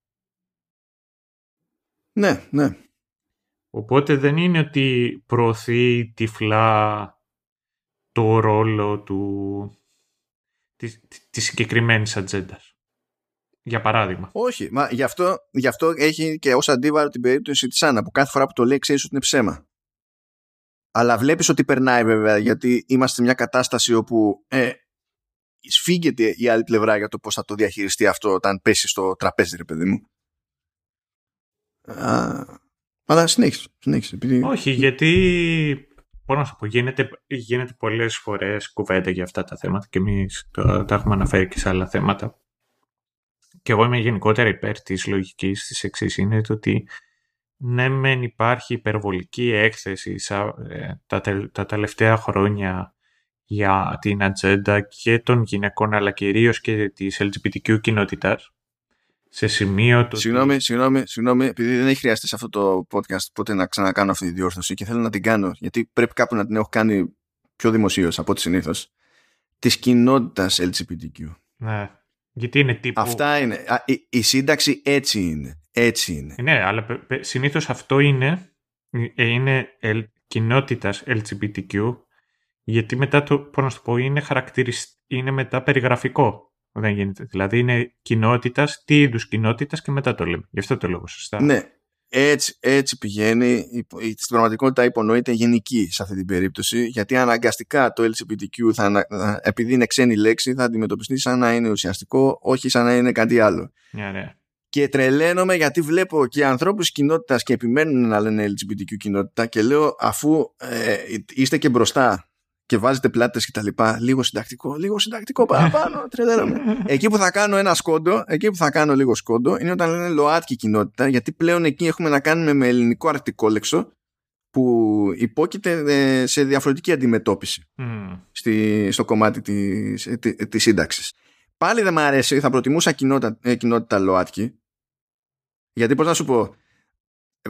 Speaker 1: Ναι, ναι.
Speaker 2: Οπότε δεν είναι ότι προωθεί τυφλά το ρόλο του, της, της συγκεκριμένης ατζέντας για παράδειγμα.
Speaker 1: Όχι, μα γι αυτό, γι αυτό έχει και ως αντίβαρο την περίπτωση της Άννα που κάθε φορά που το λέει ξέρεις ότι είναι ψέμα. Αλλά βλέπεις ότι περνάει βέβαια γιατί είμαστε σε μια κατάσταση όπου ε, σφίγγεται η άλλη πλευρά για το πώς θα το διαχειριστεί αυτό όταν πέσει στο τραπέζι ρε παιδί μου. Α, αλλά συνέχισε. συνέχισε επειδή...
Speaker 2: Όχι, γιατί Πώς να σου πω, γίνεται, γίνεται πολλές φορές κουβέντα για αυτά τα θέματα και εμείς τα έχουμε αναφέρει και σε άλλα θέματα και εγώ είμαι γενικότερα υπέρ της λογικής της εξής είναι το ότι ναι μεν υπάρχει υπερβολική έκθεση ε, τα, τα τελευταία χρόνια για την ατζέντα και των γυναικών αλλά κυρίως και της LGBTQ κοινότητας σε σημείο το...
Speaker 1: Συγγνώμη, συγγνώμη, συγγνώμη, επειδή δεν έχει χρειαστεί σε αυτό το podcast ποτέ να ξανακάνω αυτή τη διόρθωση και θέλω να την κάνω γιατί πρέπει κάπου να την έχω κάνει πιο δημοσίως από ό,τι συνήθως της κοινότητας LGBTQ.
Speaker 2: Ναι. Γιατί είναι τύπου...
Speaker 1: Αυτά είναι. Η, η σύνταξη έτσι είναι. Έτσι είναι.
Speaker 2: Ναι, αλλά συνήθως αυτό είναι, ε, είναι κοινότητας LGBTQ γιατί μετά το, πώς να σου πω, είναι, χαρακτηρισ... είναι μετά περιγραφικό. Δεν γίνεται. Δηλαδή είναι κοινότητας, τι είδους κοινότητας και μετά το λέμε. Γι' αυτό το λόγο σωστά.
Speaker 1: Ναι, έτσι, έτσι πηγαίνει. Στην πραγματικότητα υπονοείται γενική σε αυτή την περίπτωση, γιατί αναγκαστικά το LGBTQ, θα, επειδή είναι ξένη λέξη, θα αντιμετωπιστεί σαν να είναι ουσιαστικό, όχι σαν να είναι κάτι άλλο.
Speaker 2: Yeah, ναι.
Speaker 1: Και τρελαίνομαι γιατί βλέπω και ανθρώπους κοινότητας και επιμένουν να λένε LGBTQ κοινότητα και λέω αφού ε, είστε και μπροστά και βάζετε πλάτες και τα λοιπά, λίγο συντακτικό, λίγο συντακτικό παραπάνω, <laughs> τρελαίνομαι. εκεί που θα κάνω ένα σκόντο, εκεί που θα κάνω λίγο σκόντο, είναι όταν λένε ΛΟΑΤΚΙ κοινότητα, γιατί πλέον εκεί έχουμε να κάνουμε με ελληνικό αρτικόλεξο που υπόκειται ε, σε διαφορετική αντιμετώπιση στη, στο κομμάτι της, ε, της σύνταξης. Πάλι δεν μου αρέσει, θα προτιμούσα κοινότητα, ε, κοινότητα ΛΟΑΤΚΙ, γιατί πώς να σου πω,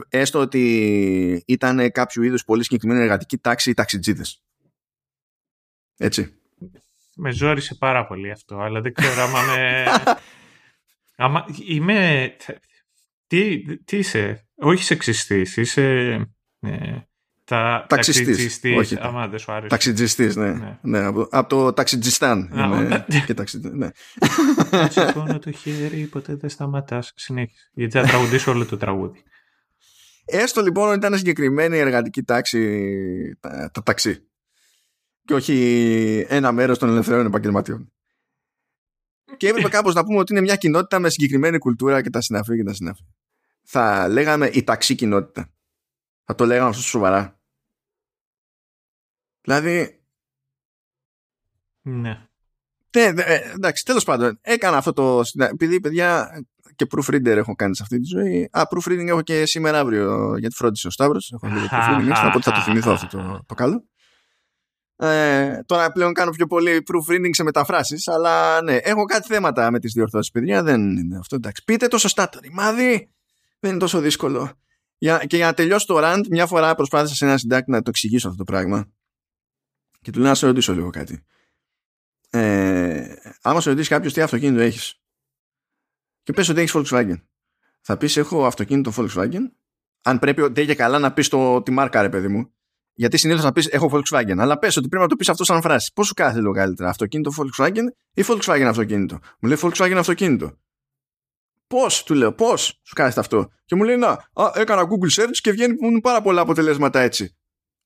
Speaker 1: έστω ότι ήταν κάποιο είδους πολύ συγκεκριμένη εργατική τάξη οι ταξιτζίδες έτσι.
Speaker 2: Με ζόρισε πάρα πολύ αυτό, αλλά δεν ξέρω άμα με... <laughs> άμα... Είμαι... Τι, τι είσαι, όχι σεξιστής, είσαι... Ε, τα...
Speaker 1: Ταξιστής, όχι.
Speaker 2: Άμα δεν σου άρεσε.
Speaker 1: Ταξιτζιστής, ναι. ναι. ναι από, από, το ταξιτζιστάν. Είμαι... και ταξι... ναι. <laughs>
Speaker 2: Σηκώνω το χέρι, ποτέ δεν σταματάς. Συνέχισε. Γιατί θα τραγουδήσω όλο το τραγούδι.
Speaker 1: Έστω λοιπόν ότι ήταν συγκεκριμένη εργατική τάξη τα, τα ταξί και όχι ένα μέρος των ελευθερών επαγγελματιών. Και έπρεπε <laughs> κάπως να πούμε ότι είναι μια κοινότητα με συγκεκριμένη κουλτούρα και τα συναφή και τα συναφή. Θα λέγαμε η ταξί κοινότητα. Θα το λέγαμε αυτό σοβαρά. Δηλαδή...
Speaker 2: Ναι.
Speaker 1: Ναι, ε, εντάξει, τέλος πάντων, έκανα αυτό το... Επειδή, παιδιά, και proofreader έχω κάνει σε αυτή τη ζωή. Α, proofreading έχω και σήμερα αύριο, γιατί φρόντισε ο Σταύρος. Έχω λίγο proofreading, οπότε θα το θυμηθώ αυτό το, το καλό. Ε, τώρα πλέον κάνω πιο πολύ proofreading σε μεταφράσεις, αλλά ναι, έχω κάτι θέματα με τις διορθώσεις, παιδιά. Δεν είναι αυτό. Εντάξει. Πείτε το σωστά το ρημάδι. Δεν είναι τόσο δύσκολο. για, και για να τελειώσει το rant, μια φορά προσπάθησα σε ένα συντάκτη να το εξηγήσω αυτό το πράγμα. Και του λέω να σε ρωτήσω λίγο κάτι. Ε, άμα σε ρωτήσει κάποιος τι αυτοκίνητο έχεις, και πες ότι έχεις Volkswagen, θα πεις έχω αυτοκίνητο Volkswagen. Αν πρέπει δεν και καλά να πεις το, τη μάρκα, ρε παιδί μου. Γιατί συνήθως θα πεις έχω Volkswagen. Αλλά πες ότι πρέπει να το πεις αυτό σαν φράση. Πώς σου κάθεται λίγο καλύτερα, αυτοκίνητο Volkswagen ή Volkswagen αυτοκίνητο; Μου λέει Volkswagen αυτοκίνητο. Πώς, του λέω, πώς σου κάθεται αυτό; Και μου λέει, Να, α, έκανα Google search και βγαίνουν πάρα πολλά αποτελέσματα έτσι.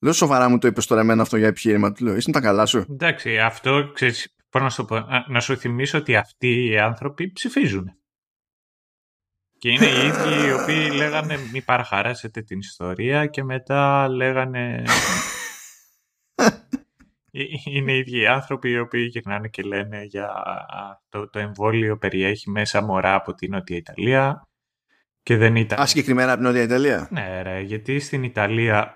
Speaker 1: Λέω σοβαρά μου το είπες τώρα εμένα αυτό για επιχείρημα. Του λέω, Είσαι τα καλά σου.
Speaker 2: Εντάξει, αυτό ξέρεις, να σου, πω, να σου θυμίσω ότι αυτοί οι άνθρωποι ψηφίζουν. Και είναι οι ίδιοι οι οποίοι λέγανε μη παραχαράσετε την ιστορία και μετά λέγανε... Ε, είναι οι ίδιοι οι άνθρωποι οι οποίοι γυρνάνε και λένε για το, το εμβόλιο περιέχει μέσα μωρά από την Νότια Ιταλία και δεν ήταν...
Speaker 1: Α, συγκεκριμένα από την Νότια Ιταλία;
Speaker 2: Ναι ρε, γιατί στην Ιταλία...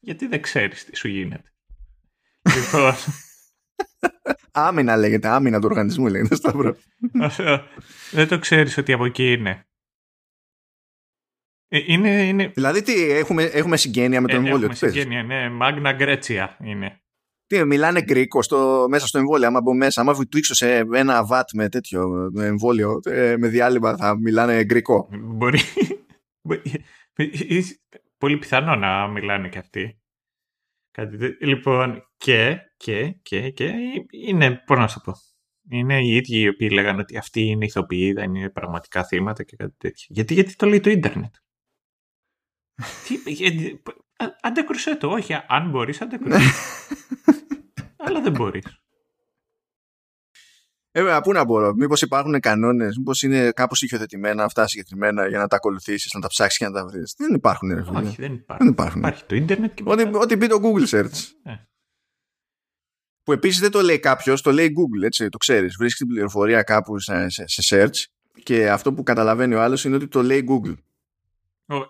Speaker 2: Γιατί δεν ξέρεις τι σου γίνεται. λοιπόν... <laughs>
Speaker 1: Άμυνα λέγεται, άμυνα του οργανισμού λέγεται Σταύρο. <laughs>
Speaker 2: Δεν το ξέρεις ότι από εκεί είναι. Ε, είναι, είναι...
Speaker 1: Δηλαδή τι, έχουμε, έχουμε συγγένεια με το ε, εμβόλιο.
Speaker 2: Έχουμε συγγένεια, ναι. Μάγνα Γκρέτσια είναι.
Speaker 1: Τι, μιλάνε γκρίκο στο, μέσα στο εμβόλιο. Άμα μπω μέσα, άμα βουιτουίξω σε ένα βατ με τέτοιο με εμβόλιο, ε, με διάλειμμα θα μιλάνε γκρικό.
Speaker 2: Μπορεί. Πολύ πιθανό να μιλάνε και αυτοί. Κάτι Λοιπόν, και, και, και, και, είναι, πώς να σου πω, είναι οι ίδιοι οι οποίοι λέγανε ότι αυτοί είναι ηθοποιοί, δεν είναι πραγματικά θύματα και κάτι τέτοιο. Γιατί, γιατί το λέει το ίντερνετ; <laughs> Τι, γιατί, αντέκρουσέ το, όχι, αν μπορείς αντέκρουσέ <laughs> Αλλά δεν μπορείς.
Speaker 1: Ε, πού να μπορώ. Μήπως υπάρχουν κανόνες, μήπως είναι κάπως ηχιοθετημένα αυτά συγκεκριμένα για να τα ακολουθήσεις, να τα ψάξεις και να τα βρεις. Δεν υπάρχουν, ρε
Speaker 2: φίλε. Όχι, δεν υπάρχουν. Δεν υπάρχουν. Υπάρχει το ίντερνετ και
Speaker 1: Ό,τι, ό,τι πει το Google Search. Ε. Που επίσης δεν το λέει κάποιος, το λέει Google, έτσι, το ξέρεις. Βρίσκεις την πληροφορία κάπου σε, σε, σε search και αυτό που καταλαβαίνει ο άλλος είναι ότι το λέει Google.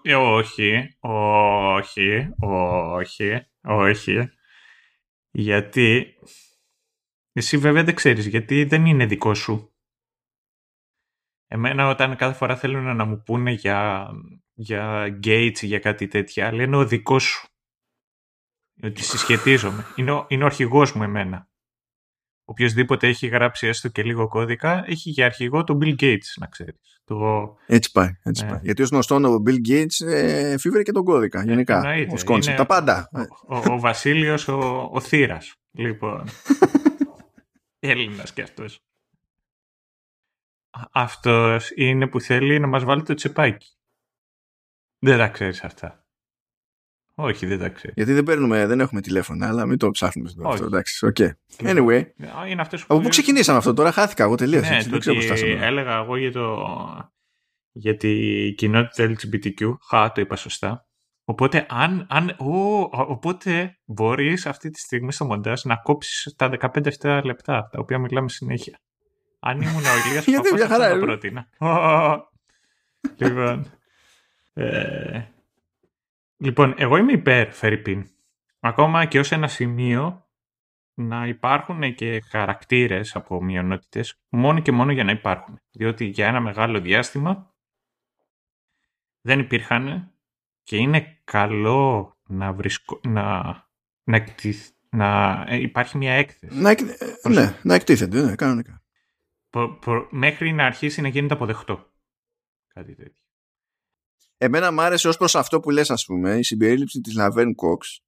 Speaker 2: Ε, όχι, όχι, όχι, όχι. Γιατί εσύ βέβαια δεν ξέρεις γιατί δεν είναι δικό σου. Εμένα όταν κάθε φορά θέλουν να μου πούνε για, για Gates ή για κάτι τέτοια, λένε ο δικός σου. Ότι συσχετίζομαι. Είναι ο, είναι ο αρχηγός μου εμένα. Οποιοςδήποτε έχει γράψει έστω και λίγο κώδικα, έχει για αρχηγό τον Bill Gates, να ξέρεις. Το...
Speaker 1: Έτσι πάει. Έτσι ναι. πάει. Γιατί ως γνωστόν ο Bill Gates ε, φίβρε και τον κώδικα, γενικά. Ο τα πάντα.
Speaker 2: Ο, ο, ο Βασίλειος ο, ο Θήρας. Λοιπόν. <laughs> Έλληνας κι αυτός. Αυτός είναι που θέλει να μας βάλει το τσεπάκι. Δεν τα ξέρεις αυτά. Όχι, δεν τα ξέρει.
Speaker 1: Γιατί δεν παίρνουμε, δεν έχουμε τηλέφωνα, αλλά μην το ψάχνουμε στο αυτό. Εντάξει, okay. Anyway.
Speaker 2: Είναι αυτές
Speaker 1: που Από πού ξεκινήσαμε αυτό, τώρα χάθηκα εγώ τελείω. Ναι,
Speaker 2: δεν ξέρω Έλεγα εγώ για, το, για τη κοινότητα LGBTQ. Χα, το είπα σωστά. Οπότε, αν, αν, ο, οπότε μπορείς αυτή τη στιγμή στο μοντάζ να κόψεις τα 15-7 λεπτά, τα οποία μιλάμε συνέχεια. Αν ήμουν ο Ηλίας <laughs>
Speaker 1: Γιατί μια χαρά,
Speaker 2: θα το πρότεινα. <laughs> λοιπόν, ε, λοιπόν, εγώ είμαι υπέρ Φερρυπίν. Ακόμα και ως ένα σημείο να υπάρχουν και χαρακτήρες από μειονότητες μόνο και μόνο για να υπάρχουν. Διότι για ένα μεγάλο διάστημα δεν υπήρχαν και είναι καλό να, βρισκο... να... να... να ε, υπάρχει μια έκθεση.
Speaker 1: Να, ναι, να εκτίθενται, ναι, κανονικά.
Speaker 2: Μέχρι να αρχίσει να γίνεται αποδεκτό. Κάτι τέτοιο.
Speaker 1: Εμένα μου άρεσε ως προς αυτό που λες ας πούμε η συμπερίληψη της Laverne Cox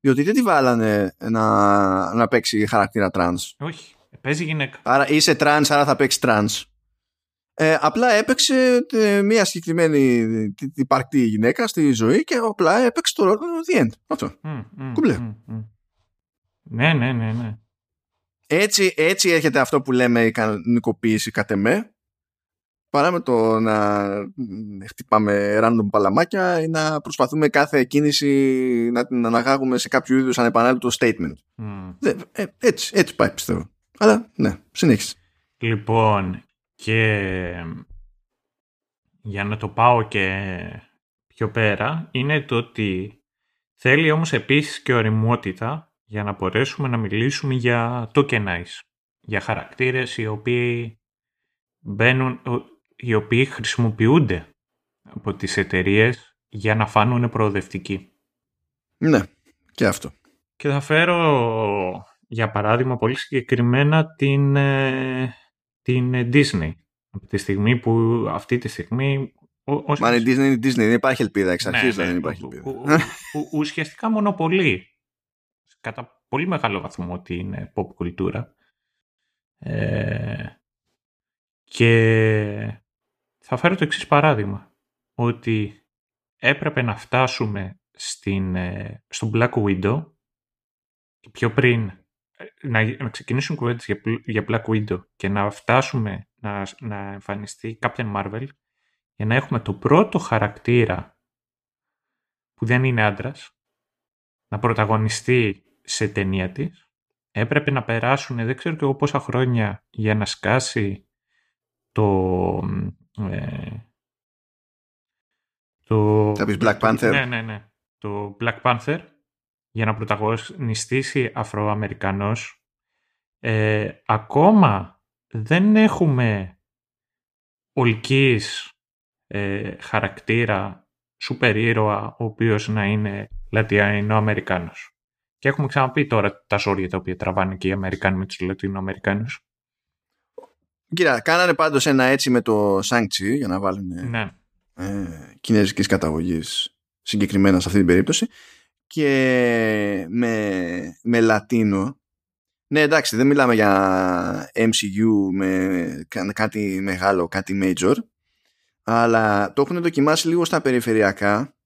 Speaker 1: διότι δεν τη βάλανε να, να παίξει χαρακτήρα τρανς.
Speaker 2: Όχι, παίζει γυναίκα.
Speaker 1: Άρα είσαι τρανς, άρα θα παίξεις τρανς. Ε, απλά έπαιξε ε, μια συγκεκριμένη υπαρκτή γυναίκα στη ζωή και απλά έπαιξε το ρόλο The End. Αυτό. Mm, κομπλέ.
Speaker 2: Ναι, ναι, ναι, ναι.
Speaker 1: Έτσι, έτσι έρχεται αυτό που λέμε η κανονικοποίηση κατ' εμέ παρά με το να χτυπάμε random παλαμάκια ή να προσπαθούμε κάθε κίνηση να την αναγάγουμε σε κάποιο είδους ανεπανάληπτο statement. Mm. Ε, έτσι, έτσι πάει πιστεύω. Αλλά ναι, συνέχισε.
Speaker 2: Λοιπόν, και για να το πάω και πιο πέρα, είναι το ότι θέλει όμως επίσης και οριμότητα για να μπορέσουμε να μιλήσουμε για tokenize, για χαρακτήρες οι οποίοι μπαίνουν, οι οποίοι χρησιμοποιούνται από τις εταιρείες για να φάνουν προοδευτικοί.
Speaker 1: Ναι, και αυτό.
Speaker 2: Και θα φέρω για παράδειγμα πολύ συγκεκριμένα την, ε, την Disney. Από τη στιγμή που αυτή τη στιγμή...
Speaker 1: Μα η Disney είναι Disney, δεν υπάρχει ελπίδα εξ αρχής, ναι, δεν ναι, υπάρχει ελπίδα.
Speaker 2: Που, που, ουσιαστικά μονοπολεί κατά πολύ μεγάλο βαθμό την pop κουλτούρα. Ε, και θα φέρω το εξής παράδειγμα, ότι έπρεπε να φτάσουμε στην, ε, στο Black Widow και πιο πριν ε, να, να ξεκινήσουν κουβέντες για, για Black Widow και να φτάσουμε να, να εμφανιστεί Captain Marvel για να έχουμε το πρώτο χαρακτήρα που δεν είναι άντρας να πρωταγωνιστεί σε ταινία της. Έπρεπε να περάσουν δεν ξέρω και εγώ πόσα χρόνια για να σκάσει το ε,
Speaker 1: το... Θα πεις Black Panther.
Speaker 2: Ναι, ναι, ναι. Το Black Panther για να πρωταγωνιστήσει Αφροαμερικανός ε, ακόμα δεν έχουμε ολκής ε, χαρακτήρα σούπερ ήρωα ο οποίος να είναι Λατινοαμερικάνος. Και έχουμε ξαναπεί τώρα τα ζόρια τα οποία τραβάνε και οι Αμερικάνοι με τους Λατινοαμερικάνους.
Speaker 1: Κοίτα, κάνανε πάντως ένα έτσι με το Σάνκτσι για να βάλουν ναι. ε, κινέζικης καταγωγής συγκεκριμένα σε αυτή την περίπτωση και με, με Λατίνο ναι εντάξει δεν μιλάμε για MCU με κάτι μεγάλο, κάτι major αλλά το έχουν δοκιμάσει λίγο στα περιφερειακά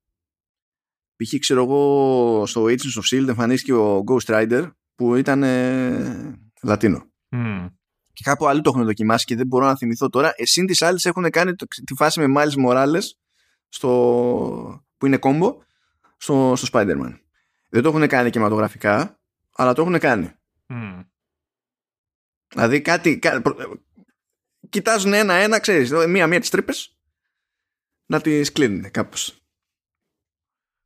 Speaker 1: π.χ. ξέρω εγώ στο Agents of S.H.I.E.L.D. εμφανίστηκε ο Ghost Rider που ήταν ε, Λατίνο mm. Και κάπου αλλού το έχουν δοκιμάσει και δεν μπορώ να θυμηθώ τώρα εσύν τις άλλες έχουν κάνει το, τη φάση με Miles Morales στο, που είναι κόμπο στο, στο Spider-Man. Δεν το έχουν κάνει κινηματογραφικά, αλλά το έχουν κάνει. Mm. Δηλαδή κάτι... Κά, κοιτάζουν ένα-ένα, ξέρεις, μία-μία τις τρύπες να τις κλείνουν κάπως.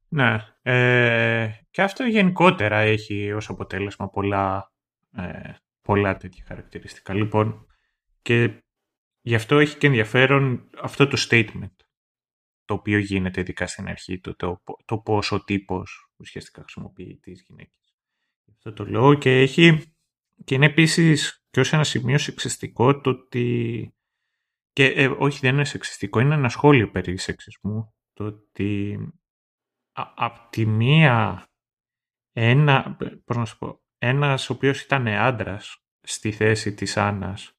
Speaker 2: Ναι. Ε, και αυτό γενικότερα έχει ως αποτέλεσμα πολλά, ε, πολλά τέτοια χαρακτηριστικά. Λοιπόν, και γι' αυτό έχει και ενδιαφέρον αυτό το statement το οποίο γίνεται ειδικά στην αρχή, το, το, το πώς ο τύπος ουσιαστικά χρησιμοποιεί τις γυναίκες. Αυτό το λέω και έχει και είναι επίσης και ως ένα σημείο σεξιστικό το ότι και ε, όχι δεν είναι σεξιστικό, είναι ένα σχόλιο περί σεξισμού το ότι από τη μία ένα, πώς να σου πω, ένας ο οποίος ήταν άντρας στη θέση της Άννας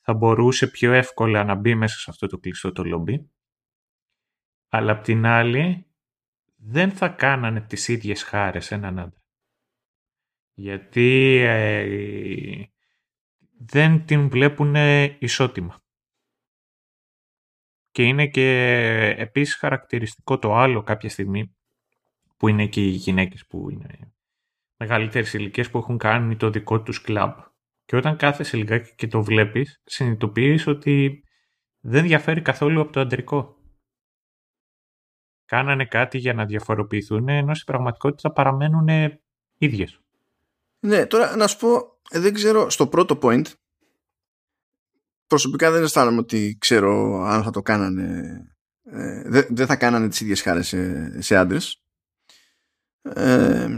Speaker 2: θα μπορούσε πιο εύκολα να μπει μέσα σε αυτό το κλειστό το λόμπι αλλά απ' την άλλη δεν θα κάνανε τις ίδιες χάρες έναν άντρα. Γιατί ε, δεν την βλέπουν ισότιμα. Και είναι και επίσης χαρακτηριστικό το άλλο κάποια στιγμή που είναι και οι γυναίκες που είναι μεγαλύτερες ηλικίες που έχουν κάνει το δικό τους κλαμπ. Και όταν κάθεσαι λιγάκι και το βλέπεις, συνειδητοποιείς ότι δεν διαφέρει καθόλου από το αντρικό κάνανε κάτι για να διαφοροποιηθούν, ενώ στην πραγματικότητα παραμένουν ίδιες.
Speaker 1: Ναι, τώρα να σου πω, δεν ξέρω, στο πρώτο point, προσωπικά δεν αισθάνομαι ότι ξέρω αν θα το κάνανε, ε, δεν, θα κάνανε τις ίδιες χάρες σε, σε άντρες. Ε,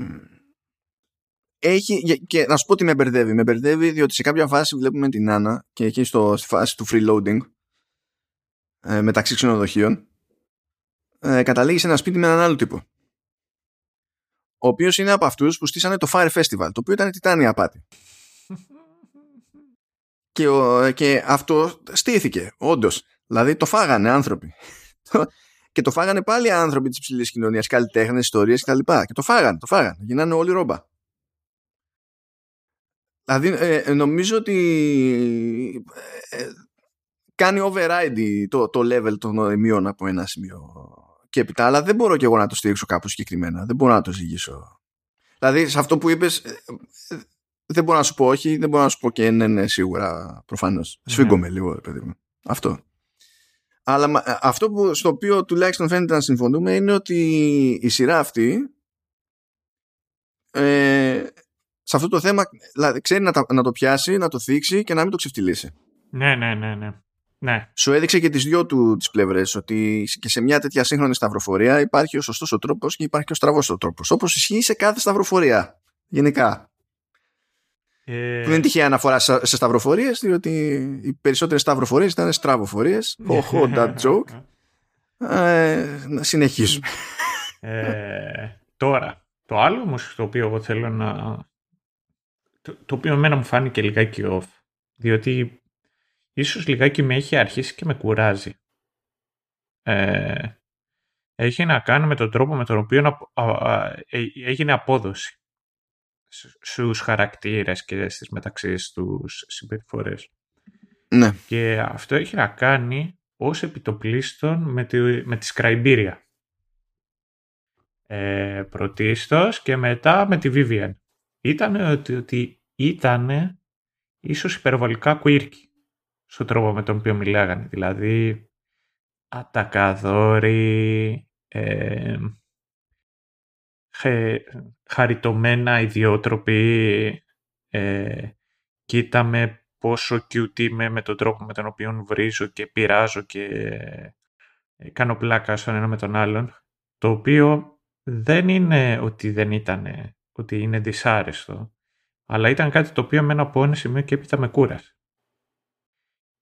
Speaker 1: έχει, και να σου πω ότι με μπερδεύει. Με μπερδεύει διότι σε κάποια φάση βλέπουμε την Άννα και εκεί στο, στη φάση του freeloading ε, μεταξύ ξενοδοχείων ε, καταλήγει σε ένα σπίτι με έναν άλλο τύπο. Ο οποίος είναι από αυτούς που στήσανε το Fire Festival, το οποίο ήταν τιτάνια απάτη. <laughs> και, ο, και αυτό στήθηκε, όντως. Δηλαδή το φάγανε άνθρωποι. <laughs> και το φάγανε πάλι άνθρωποι της ψηλή κοινωνίας, καλλιτέχνες, ιστορίες κτλ. Και, και το φάγανε, το φάγανε. Γίνανε όλοι ρόμπα. Δηλαδή ε, νομίζω ότι ε, ε κάνει override το, το level των νοημείων από ένα σημείο και έπειτα, αλλά δεν μπορώ και εγώ να το στηρίξω κάπου συγκεκριμένα. Δεν μπορώ να το ζυγίσω. Δηλαδή, σε αυτό που είπες, ε, ε, δεν μπορώ να σου πω όχι, δεν μπορώ να σου πω και ναι, ναι, σίγουρα, προφανώς. Ναι. Σφίγγομαι λίγο, παιδί μου. Αυτό. Αλλά ε, αυτό που, στο οποίο τουλάχιστον φαίνεται να συμφωνούμε είναι ότι η σειρά αυτή ε, σε αυτό το θέμα δηλαδή, ξέρει να, να το πιάσει, να το θίξει και να μην το ξεφτυλίσει.
Speaker 2: Ναι, ναι, ναι, ναι. Ναι.
Speaker 1: Σου έδειξε και τις δυο του τις πλευρές ότι και σε μια τέτοια σύγχρονη σταυροφορία υπάρχει ο σωστός ο τρόπος και υπάρχει και ο στραβός ο τρόπος. Όπως ισχύει σε κάθε σταυροφορία. Γενικά.
Speaker 2: Ε,
Speaker 1: Που δεν είναι τυχαία αναφορά σε σε σταυροφορίες διότι οι περισσότερες σταυροφορίες ήταν στραβοφορίες. Οχο, that joke. Ε, να συνεχίσουμε.
Speaker 2: ε, τώρα, το άλλο όμως το οποίο εγώ θέλω να... Το, το οποίο εμένα μου φάνηκε λιγάκι off. Διότι ίσως λιγάκι με έχει αρχίσει και με κουράζει. Ε, έχει να κάνει με τον τρόπο με τον οποίο απο- α- α- ε- έγινε απόδοση σ- στους χαρακτήρες και στις μεταξύ τους συμπεριφορές.
Speaker 1: ναι.
Speaker 2: Και αυτό έχει να κάνει ως επιτοπλίστων με τη, με τη Σκραϊμπήρια. Ε, πρωτίστως και μετά με τη Vivian. Ήταν ότι, ότι ήταν ίσως υπερβολικά κουίρκι στον τρόπο με τον οποίο μιλάγανε. Δηλαδή, ατακαδόροι, ε, χε, χαριτωμένα ιδιότροποι, ε, κοίταμε πόσο cute είμαι με τον τρόπο με τον οποίο βρίζω και πειράζω και ε, κάνω πλάκα στον ένα με τον άλλον, το οποίο δεν είναι ότι δεν ήταν, ότι είναι δυσάρεστο, αλλά ήταν κάτι το οποίο εμένα από ένα σημείο και έπειτα με κούρασε.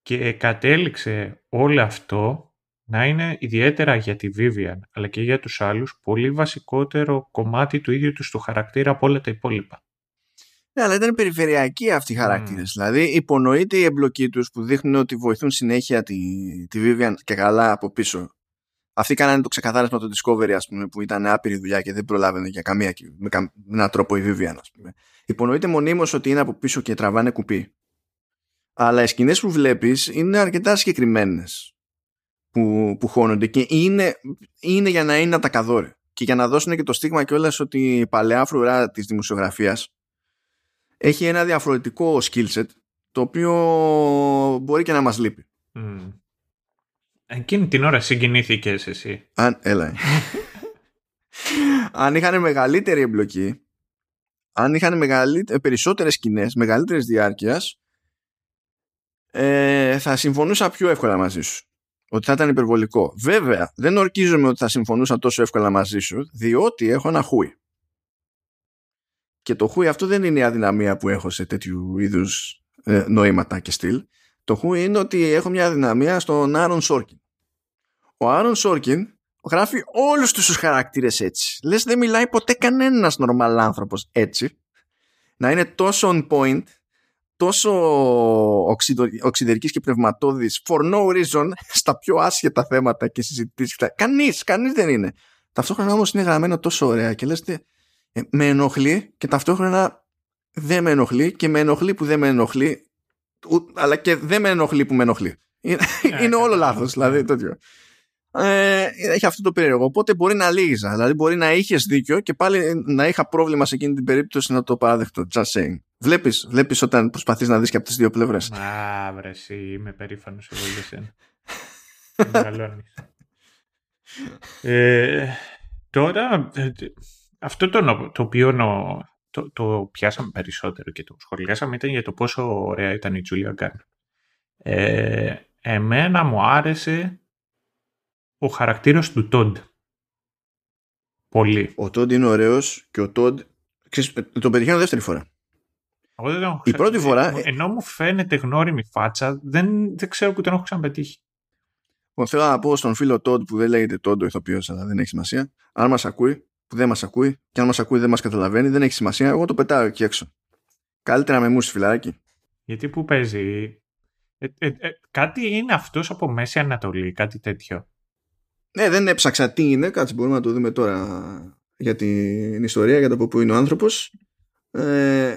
Speaker 2: Και κατέληξε όλο αυτό να είναι ιδιαίτερα για τη Vivian, αλλά και για τους άλλους, πολύ βασικότερο κομμάτι του ίδιου τους του χαρακτήρα από όλα τα υπόλοιπα.
Speaker 1: Ναι, αλλά ήταν περιφερειακοί αυτοί οι χαρακτήρες. Δηλαδή, υπονοείται η εμπλοκή τους που δείχνουν ότι βοηθούν συνέχεια τη, τη Vivian και καλά από πίσω. Αυτοί κάνανε το ξεκαθάρισμα το Discovery, ας πούμε, που ήταν άπειρη δουλειά και δεν προλάβαινε για καμία με κανέναν τρόπο η Vivian, ας πούμε. Υπονοείται μονίμως ότι είναι από πίσω και τραβάνε κουπί. Αλλά οι σκηνές που βλέπεις είναι αρκετά συγκεκριμένες που, που χώνονται και είναι, είναι για να είναι ατακαδόρε. Και για να δώσουν και το στίγμα κιόλας ότι η παλαιά φρουρά της δημοσιογραφίας έχει ένα διαφορετικό skill set το οποίο μπορεί και να μας λείπει.
Speaker 2: Mm. Εκείνη την ώρα συγκινήθηκες εσύ.
Speaker 1: Αν, έλα. αν είχαν μεγαλύτερη εμπλοκή, αν είχαν μεγαλύτερες, περισσότερες σκηνές, μεγαλύτερες διάρκειας, ε, θα συμφωνούσα πιο εύκολα μαζί σου. Ότι θα ήταν υπερβολικό. Βέβαια, δεν ορκίζομαι ότι θα συμφωνούσα τόσο εύκολα μαζί σου, διότι έχω ένα χούι. Και το χούι αυτό δεν είναι η αδυναμία που έχω σε τέτοιου είδους ε, νοήματα και στυλ. Το χούι είναι ότι έχω μια αδυναμία στον Άρον Σόρκιν. Ο Άρον Σόρκιν γράφει όλους τους χαρακτήρες έτσι. Λες δεν μιλάει ποτέ κανένας normal άνθρωπος έτσι. Να είναι τόσο on point, τόσο οξυδο, οξυδερικής και πνευματώδης for no reason <laughs> στα πιο άσχετα θέματα και συζητήσεις. Κανείς, κανείς δεν είναι. Ταυτόχρονα όμως είναι γραμμένο τόσο ωραία και λες ε, με ενοχλεί και ταυτόχρονα δεν με ενοχλεί και με ενοχλεί που δεν με ενοχλεί αλλά και δεν με ενοχλεί που με ενοχλεί. <laughs> Είναι, είναι όλο λάθος δηλαδή τέτοιο. Ε, έχει αυτό το περίεργο. Οπότε μπορεί να λύγιζα. Δηλαδή μπορεί να είχες δίκιο και πάλι να είχα πρόβλημα σε εκείνη την περίπτωση να το παραδεχτώ. Just saying. Βλέπεις βλέπεις όταν προσπαθείς να δεις και από τις δύο πλευρές.
Speaker 2: Α, βρε, εσύ είμαι περήφανος εγώ για σένα. <laughs> Μεγαλώνεις. ε, τώρα, αυτό το, το οποίο νο, το, το πιάσαμε περισσότερο και το σχολιάσαμε ήταν για το πόσο ωραία ήταν η Τζούλια Γκάν. Ε, εμένα μου άρεσε ο χαρακτήρας του Τόντ. Πολύ.
Speaker 1: Ο Τόντ είναι ωραίος και ο Τόντ τον πετυχαίνω δεύτερη φορά.
Speaker 2: Εγώ δεν έχω
Speaker 1: η πρώτη φορά...
Speaker 2: Ενώ μου φαίνεται γνώριμη φάτσα, δεν, δεν ξέρω που τον έχω ξαναπετύχει.
Speaker 1: Εγώ θέλω να πω στον φίλο Τόντ που δεν λέγεται Τόντ ο ηθοποιός, αλλά δεν έχει σημασία. Αν μας ακούει, που δεν μας ακούει, και αν μας ακούει δεν μας καταλαβαίνει, δεν έχει σημασία, εγώ το πετάω εκεί έξω. Καλύτερα με μουσι φιλαράκι.
Speaker 2: Γιατί που παίζει... Ε, ε, ε, κάτι είναι αυτός από Μέση Ανατολή, κάτι τέτοιο.
Speaker 1: Ναι, δεν έψαξα τι είναι, κάτσε μπορούμε να το δούμε τώρα για την ιστορία, για το από πού είναι ο άνθρωπος. Ε,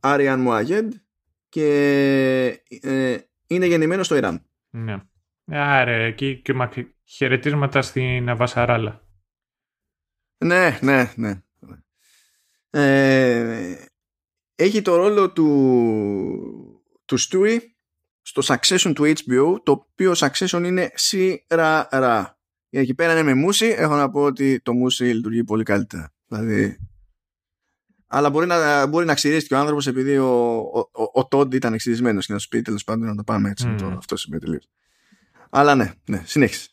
Speaker 1: Άριαν Μουαγέντ και ε, είναι γεννημένος στο Ιράν.
Speaker 2: Ναι. Άρα, εκεί και μα... χαιρετίσματα στην Αβασαράλα.
Speaker 1: Ναι, ναι, ναι. Ε, έχει το ρόλο του, του Στούι στο Succession του HBO, το οποίο Succession είναι σιραρα. Εκεί πέρα είναι με μουσι, έχω να πω ότι το μουσι λειτουργεί πολύ καλύτερα. Δηλαδή, αλλά μπορεί να, μπορεί να ξυρίσει και ο άνθρωπος επειδή ο, ο, ο, ο Τόντ ήταν εξυρισμένο και να σου πει τέλος πάντων να το πάμε έτσι. Mm. Το, αυτό σημαίνει τελείως. Αλλά ναι, ναι, συνέχισε.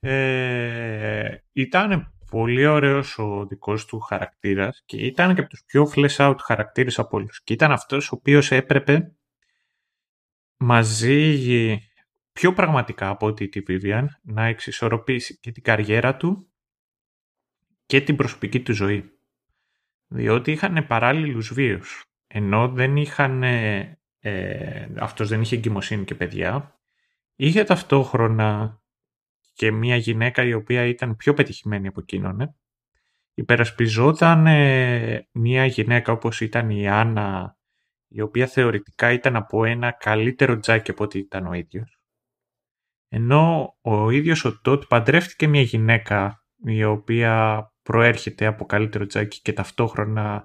Speaker 2: Ε, ήταν πολύ ωραίος ο δικός του χαρακτήρας και ήταν και από τους πιο flash out χαρακτήρες από όλους. Και ήταν αυτός ο οποίος έπρεπε μαζί πιο πραγματικά από ότι τη Vivian να εξισορροπήσει και την καριέρα του και την προσωπική του ζωή. Διότι είχαν παράλληλους βίους. Ενώ δεν είχαν, ε, αυτός δεν είχε εγκυμοσύνη και παιδιά, είχε ταυτόχρονα και μια γυναίκα η οποία ήταν πιο πετυχημένη από εκείνον. Ε. Υπερασπιζόταν ε, μια γυναίκα όπως ήταν η Άννα, η οποία θεωρητικά ήταν από ένα καλύτερο τζάκι από ό,τι ήταν ο ίδιος. Ενώ ο ίδιος ο Τότ παντρεύτηκε μια γυναίκα η οποία προέρχεται από καλύτερο τζάκι και ταυτόχρονα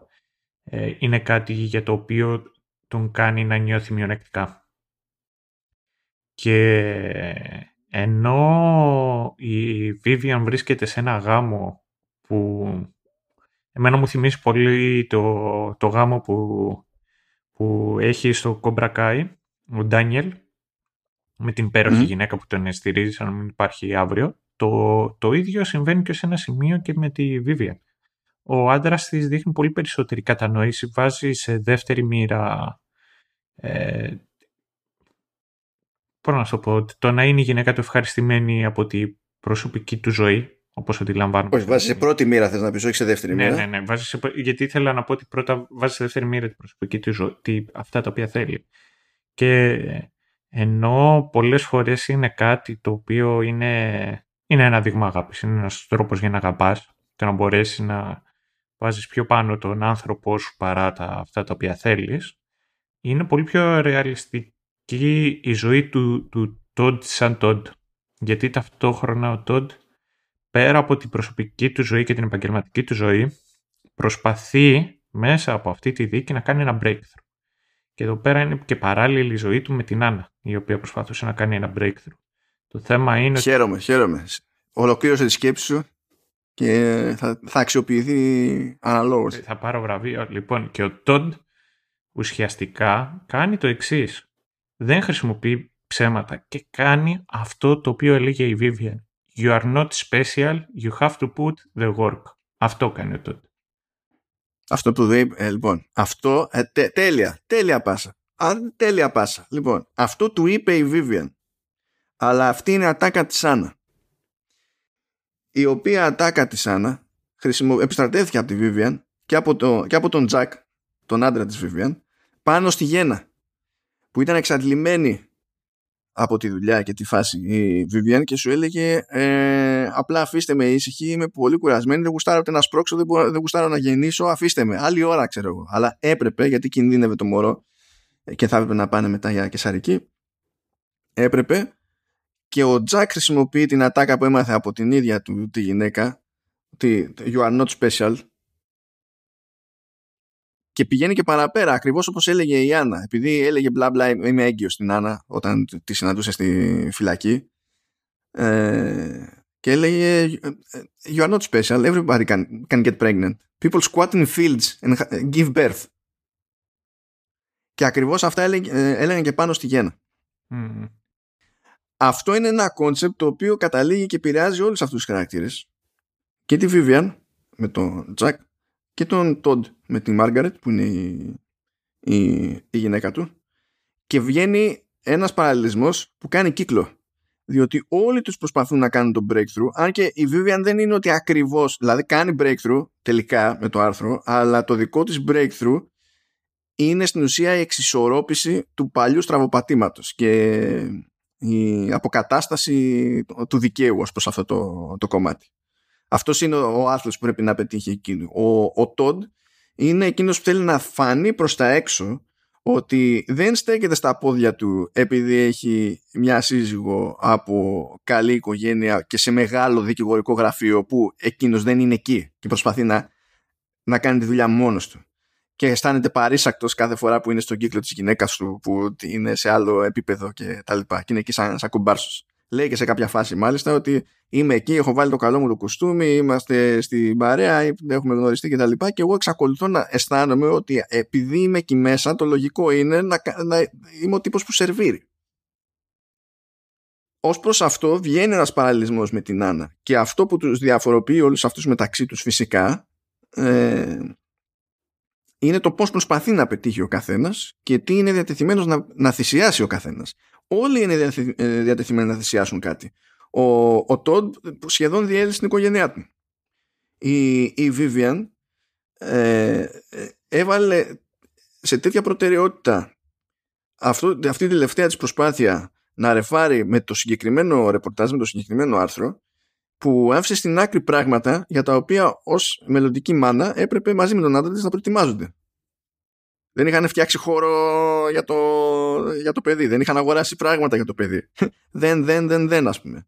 Speaker 2: ε, είναι κάτι για το οποίο τον κάνει να νιώθει μειονεκτικά. Και ενώ η Vivian βρίσκεται σε ένα γάμο που εμένα μου θυμίζει πολύ το, το γάμο που, που έχει στο Κομπρακάι ο Ντάνιελ με την υπέροχη γυναίκα που τον στηρίζει σαν να μην υπάρχει αύριο. Το, το ίδιο συμβαίνει και σε ένα σημείο και με τη Vivian. Ο άντρας της δείχνει πολύ περισσότερη κατανόηση, βάζει σε δεύτερη μοίρα ε, πώς να σου πω, το να είναι η γυναίκα του ευχαριστημένη από την προσωπική του ζωή, όπως αντιλαμβάνομαι.
Speaker 1: Όχι, βάζεις σε πρώτη μοίρα, θες να πεις, όχι σε δεύτερη
Speaker 2: ναι,
Speaker 1: μοίρα.
Speaker 2: Ναι, ναι, ναι. Βάζεις σε, γιατί ήθελα να πω ότι πρώτα βάζεις σε δεύτερη μοίρα την προσωπική του ζωή, αυτά τα οποία θέλει. Και ενώ πολλές φορές είναι κάτι το οποίο είναι, είναι ένα δείγμα αγάπης, είναι ένας τρόπος για να αγαπάς και να μπορέσεις να βάζεις πιο πάνω τον άνθρωπό σου παρά τα, αυτά τα οποία θέλεις, είναι πολύ πιο ρεαλιστική και η ζωή του, του Todd σαν Todd. Γιατί ταυτόχρονα ο Todd πέρα από την προσωπική του ζωή και την επαγγελματική του ζωή προσπαθεί μέσα από αυτή τη δίκη να κάνει ένα breakthrough. Και εδώ πέρα είναι και παράλληλη η ζωή του με την Άννα, η οποία προσπαθούσε να κάνει ένα breakthrough. Το θέμα είναι...
Speaker 1: Χαίρομαι, χαίρομαι. Ολοκλήρωσε τη σκέψη σου και θα, θα αξιοποιηθεί αναλόγως.
Speaker 2: Θα πάρω βραβείο. Λοιπόν, και ο Todd ουσιαστικά κάνει το εξής δεν χρησιμοποιεί ψέματα και κάνει αυτό το οποίο έλεγε η Vivian. You are not special, you have to put the work. Αυτό κάνει τότε.
Speaker 1: Αυτό που δεν ε, λοιπόν, αυτό, ε, τέλεια, τέλεια πάσα. Α, τέλεια πάσα. Λοιπόν, αυτό του είπε η Vivian. Αλλά αυτή είναι ατάκα της Άννα. Η οποία ατάκα της Άννα χρησιμο... επιστρατεύθηκε από τη Vivian και από, το, και από τον Jack, τον άντρα της Vivian, πάνω στη γέννα που ήταν εξαντλημένη από τη δουλειά και τη φάση η Vivian και σου έλεγε ε, απλά αφήστε με ήσυχη, είμαι πολύ κουρασμένη, δεν γουστάρω να σπρώξω, δεν, μπορώ, δεν γουστάρω να γεννήσω, αφήστε με. Άλλη ώρα ξέρω εγώ. Αλλά έπρεπε, γιατί κινδύνευε το μωρό και θα έπρεπε να πάνε μετά για κεσαρική, έπρεπε και ο Τζακ χρησιμοποιεί την ατάκα που έμαθε από την ίδια του τη γυναίκα ότι you are not special και πηγαίνει και παραπέρα, ακριβώς όπως έλεγε η Άννα. Επειδή έλεγε μπλα μπλα, είμαι έγκυος στην Άννα όταν τη συναντούσε στη φυλακή. Ε, και έλεγε You are not special, everybody can, can get pregnant. People squat in fields and give birth. Και ακριβώς αυτά έλεγαν και πάνω στη γέννα. Αυτό είναι ένα concept το οποίο καταλήγει και επηρεάζει όλους αυτούς τους χαρακτήρες. Και τη Vivian με τον Jack και τον Τόντ με τη Μάργαρετ που είναι η, η, η γυναίκα του και βγαίνει ένας παραλληλισμός που κάνει κύκλο διότι όλοι τους προσπαθούν να κάνουν το breakthrough αν και η Vivian δεν είναι ότι ακριβώς δηλαδή κάνει breakthrough τελικά με το άρθρο αλλά το δικό της breakthrough είναι στην ουσία η εξισορρόπηση του παλιού στραβοπατήματος και η αποκατάσταση του δικαίου ως προς αυτό το, το κομμάτι. Αυτός είναι ο άθλος που πρέπει να πετύχει εκείνο. Ο, ο Τόντ είναι εκείνος που θέλει να φανεί προς τα έξω ότι δεν στέκεται στα πόδια του επειδή έχει μια σύζυγο από καλή οικογένεια και σε μεγάλο δικηγορικό γραφείο που εκείνος δεν είναι εκεί και προσπαθεί να, να κάνει τη δουλειά μόνος του. Και αισθάνεται παρήσακτος κάθε φορά που είναι στον κύκλο της γυναίκας του που είναι σε άλλο επίπεδο και τα λοιπά. Και είναι εκεί σαν, σαν λέει και σε κάποια φάση μάλιστα ότι είμαι εκεί, έχω βάλει το καλό μου το κουστούμι, είμαστε στην παρέα, έχουμε γνωριστεί κτλ. Και, και εγώ εξακολουθώ να αισθάνομαι ότι επειδή είμαι εκεί μέσα, το λογικό είναι να, να είμαι ο τύπος που σερβίρει. Ω προς αυτό βγαίνει ένας παραλληλισμός με την Άννα. Και αυτό που τους διαφοροποιεί όλους αυτούς μεταξύ τους φυσικά ε, είναι το πώς προσπαθεί να πετύχει ο καθένας και τι είναι διατεθειμένος να, να θυσιάσει ο καθένας. Όλοι είναι ε, διατεθειμένοι να θυσιάσουν κάτι. Ο, ο Τόντ σχεδόν διέλυσε την οικογένειά του. Η, η Vivian ε, έβαλε σε τέτοια προτεραιότητα αυτό, αυτή τη τελευταία της προσπάθεια να ρεφάρει με το συγκεκριμένο ρεπορτάζ, με το συγκεκριμένο άρθρο που άφησε στην άκρη πράγματα για τα οποία ως μελλοντική μάνα έπρεπε μαζί με τον άντρα της να προετοιμάζονται. Δεν είχαν φτιάξει χώρο για το, για το παιδί. Δεν είχαν αγοράσει πράγματα για το παιδί. <laughs> δεν, δεν, δεν, δεν, ας πούμε.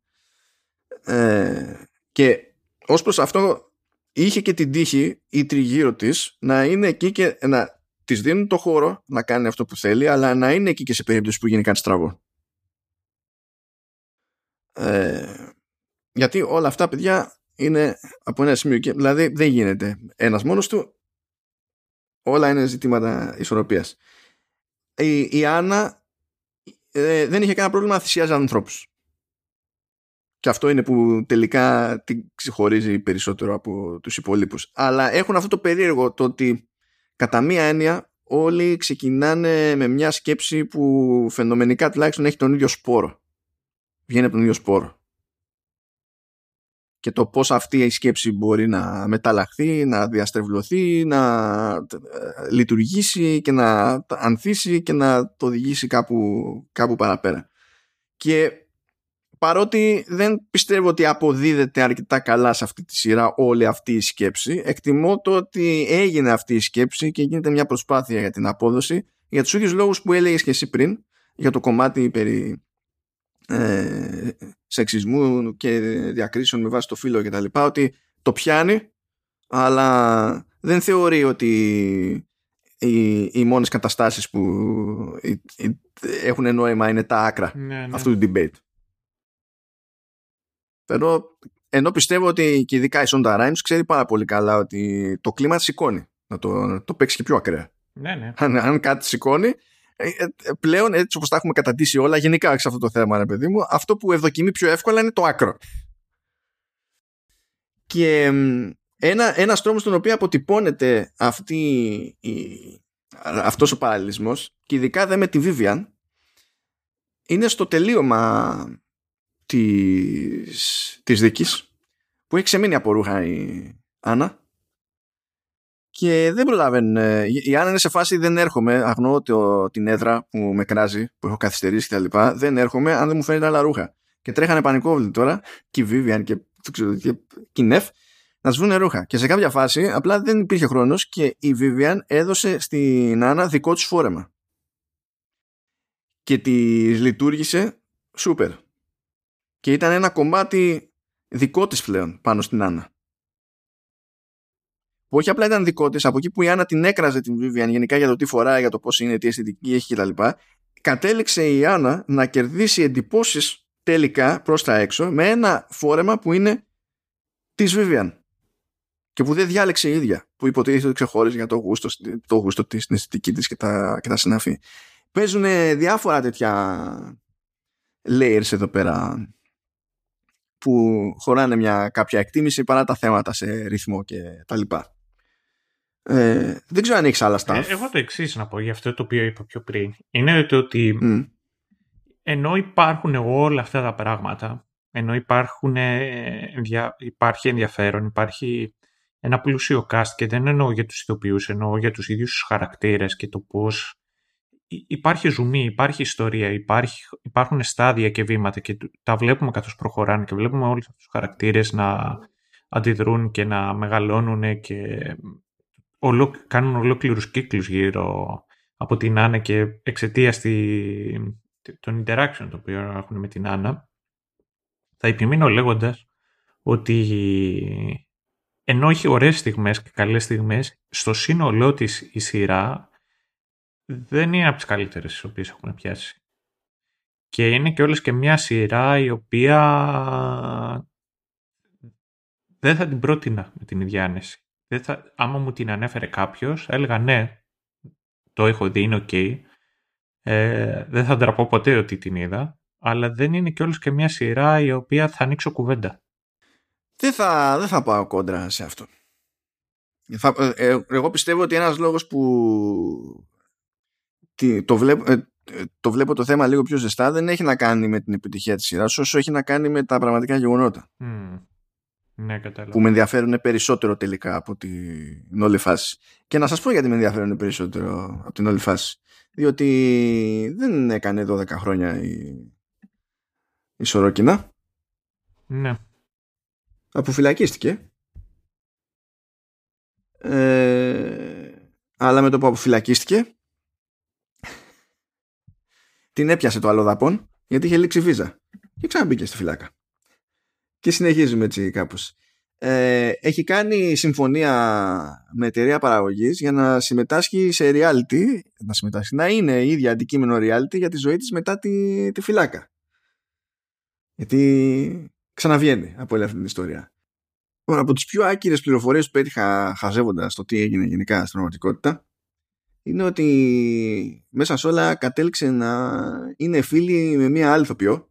Speaker 1: Ε, και ως προς αυτό είχε και την τύχη η τριγύρω της να είναι εκεί και να της δίνουν το χώρο να κάνει αυτό που θέλει αλλά να είναι εκεί και σε περίπτωση που γίνει κάτι στραβό. Ε, γιατί όλα αυτά παιδιά είναι από ένα σημείο και δηλαδή δεν γίνεται ένας μόνος του όλα είναι ζητήματα ισορροπίας. Η, η Άννα ε, δεν είχε κανένα πρόβλημα να θυσιάζει ανθρώπους. Και αυτό είναι που τελικά την ξεχωρίζει περισσότερο από τους υπόλοιπους αλλά έχουν αυτό το περίεργο το ότι κατά μία έννοια όλοι ξεκινάνε με μια σκέψη που φαινομενικά τουλάχιστον έχει τον ίδιο σπόρο. Βγαίνει από τον ίδιο σπόρο και το πώς αυτή η σκέψη μπορεί να μεταλλαχθεί, να διαστρεβλωθεί, να ε, λειτουργήσει και να ανθίσει και να το οδηγήσει κάπου, κάπου παραπέρα. Και παρότι δεν πιστεύω ότι αποδίδεται αρκετά καλά σε αυτή τη σειρά όλη αυτή η σκέψη, εκτιμώ το ότι έγινε αυτή η σκέψη και γίνεται μια προσπάθεια για την απόδοση για τους ίδιους λόγους που έλεγες και εσύ πριν, για το κομμάτι περί ε, σεξισμού και διακρίσεων με βάση το φύλλο και τα λοιπά ότι το πιάνει αλλά δεν θεωρεί ότι οι, οι μόνες καταστάσεις που έχουν νόημα είναι τα άκρα ναι, ναι. αυτού του debate. Ενώ, ενώ πιστεύω ότι και ειδικά η Sonda Rhimes ξέρει πάρα πολύ καλά ότι το κλίμα σηκώνει να το, το παίξει και πιο ακραία.
Speaker 2: Ναι, ναι.
Speaker 1: Αν, αν κάτι σηκώνει ε, ε, πλέον έτσι όπως τα έχουμε καταντήσει όλα γενικά σε αυτό το θέμα ρε παιδί μου αυτό που ευδοκιμεί πιο εύκολα είναι το άκρο. Και ένα, ένας τρόμος στον οποίο αποτυπώνεται αυτή η, αυτός ο παραλληλισμός και ειδικά δε με τη Vivian είναι στο τελείωμα της, της δίκης που έχει ξεμείνει από ρούχα η Άννα και δεν προλαβαίνουν. Η Άννα είναι σε φάση δεν έρχομαι. Αγνώ το, την έδρα που με κράζει, που έχω καθυστερήσει κτλ. Δεν έρχομαι αν δεν μου φαίνεται άλλα ρούχα. Και τρέχανε πανικόβλητοι τώρα, και η Vivian και, και, και η Νεφ, να σβούν ρούχα. Και σε κάποια φάση απλά δεν υπήρχε χρόνος και η Vivian έδωσε στην Άννα δικό της φόρεμα. Και της λειτουργήσε σούπερ. Και ήταν ένα κομμάτι δικό της πλέον πάνω στην Άννα που όχι απλά ήταν δικό της, από εκεί που η Άννα την έκραζε την Vivian γενικά για το τι φοράει, για το πώς είναι, τι αισθητική έχει κτλ. Κατέληξε η Άννα να κερδίσει εντυπώσεις τελικά προς τα έξω με ένα φόρεμα που είναι της Vivian. Και που δεν διάλεξε η ίδια. Που υποτίθεται ότι ξεχώριζε για το γούστο, το γούστο της, την αισθητική της και τα, και τα συναφή. Παίζουν διάφορα τέτοια layers εδώ πέρα που χωράνε μια κάποια εκτίμηση παρά τα θέματα σε ρυθμό και τα λοιπά. Ε, δεν ξέρω αν έχεις άλλα stuff.
Speaker 2: Ε, εγώ το εξής να πω για αυτό το οποίο είπα πιο πριν. Είναι το ότι mm. ενώ υπάρχουν όλα αυτά τα πράγματα, ενώ υπάρχουν, υπάρχει ενδιαφέρον, υπάρχει ένα πλούσιο cast και δεν εννοώ για τους ηθοποιούς, εννοώ για τους ίδιους τους χαρακτήρες και το πώς υπάρχει ζουμί, υπάρχει ιστορία, υπάρχει, υπάρχουν στάδια και βήματα και τα βλέπουμε καθώς προχωράνε και βλέπουμε όλους αυτούς τους χαρακτήρες να αντιδρούν και να μεγαλώνουν και κάνουν ολόκληρους κύκλους γύρω από την Άννα και εξαιτία των interaction το οποίο έχουν με την Άννα θα επιμείνω λέγοντας ότι ενώ έχει ωραίες στιγμές και καλές στιγμές στο σύνολό της η σειρά δεν είναι από τις καλύτερες τις οποίες έχουν πιάσει. Και είναι και όλας και μια σειρά η οποία δεν θα την πρότεινα με την ίδια άνεση. Δεν θα, άμα μου την ανέφερε κάποιος, έλεγα ναι, το έχω δει, είναι οκ. Ε, δεν θα ντραπώ ποτέ ότι την είδα, αλλά δεν είναι και όλας και μια σειρά η οποία θα ανοίξω κουβέντα.
Speaker 1: Δεν θα, δεν θα πάω κόντρα σε αυτό. Θα, ε, ε, εγώ πιστεύω ότι ένας λόγος που το, βλέπω, ε, το βλέπω το θέμα λίγο πιο ζεστά δεν έχει να κάνει με την επιτυχία της σειράς όσο έχει να κάνει με τα πραγματικά γεγονότα.
Speaker 2: Ναι, κατάλαβα.
Speaker 1: Που με ενδιαφέρουν περισσότερο τελικά από την όλη φάση. Και να σας πω γιατί με ενδιαφέρουν περισσότερο από την όλη φάση. Διότι δεν έκανε 12 χρόνια η, η Σορόκινα.
Speaker 2: Ναι.
Speaker 1: Αποφυλακίστηκε. Ε, αλλά με το που αποφυλακίστηκε την έπιασε το αλλοδαπών γιατί είχε λήξει βίζα και ξαναμπήκε στη φυλάκα και συνεχίζουμε έτσι κάπως. Ε, έχει κάνει συμφωνία με εταιρεία παραγωγής για να συμμετάσχει σε reality να συμμετάσχει, να είναι ίδια αντικείμενο reality για τη ζωή της μετά τη, τη φυλάκα. Γιατί ξαναβγαίνει από όλη αυτή την ιστορία. Από τις πιο άκυρες πληροφορίες που έτυχα χαζεύοντας το τι έγινε γενικά στην πραγματικότητα είναι ότι μέσα σε όλα κατέληξε να είναι φίλη με μία άλλη ηθοποιό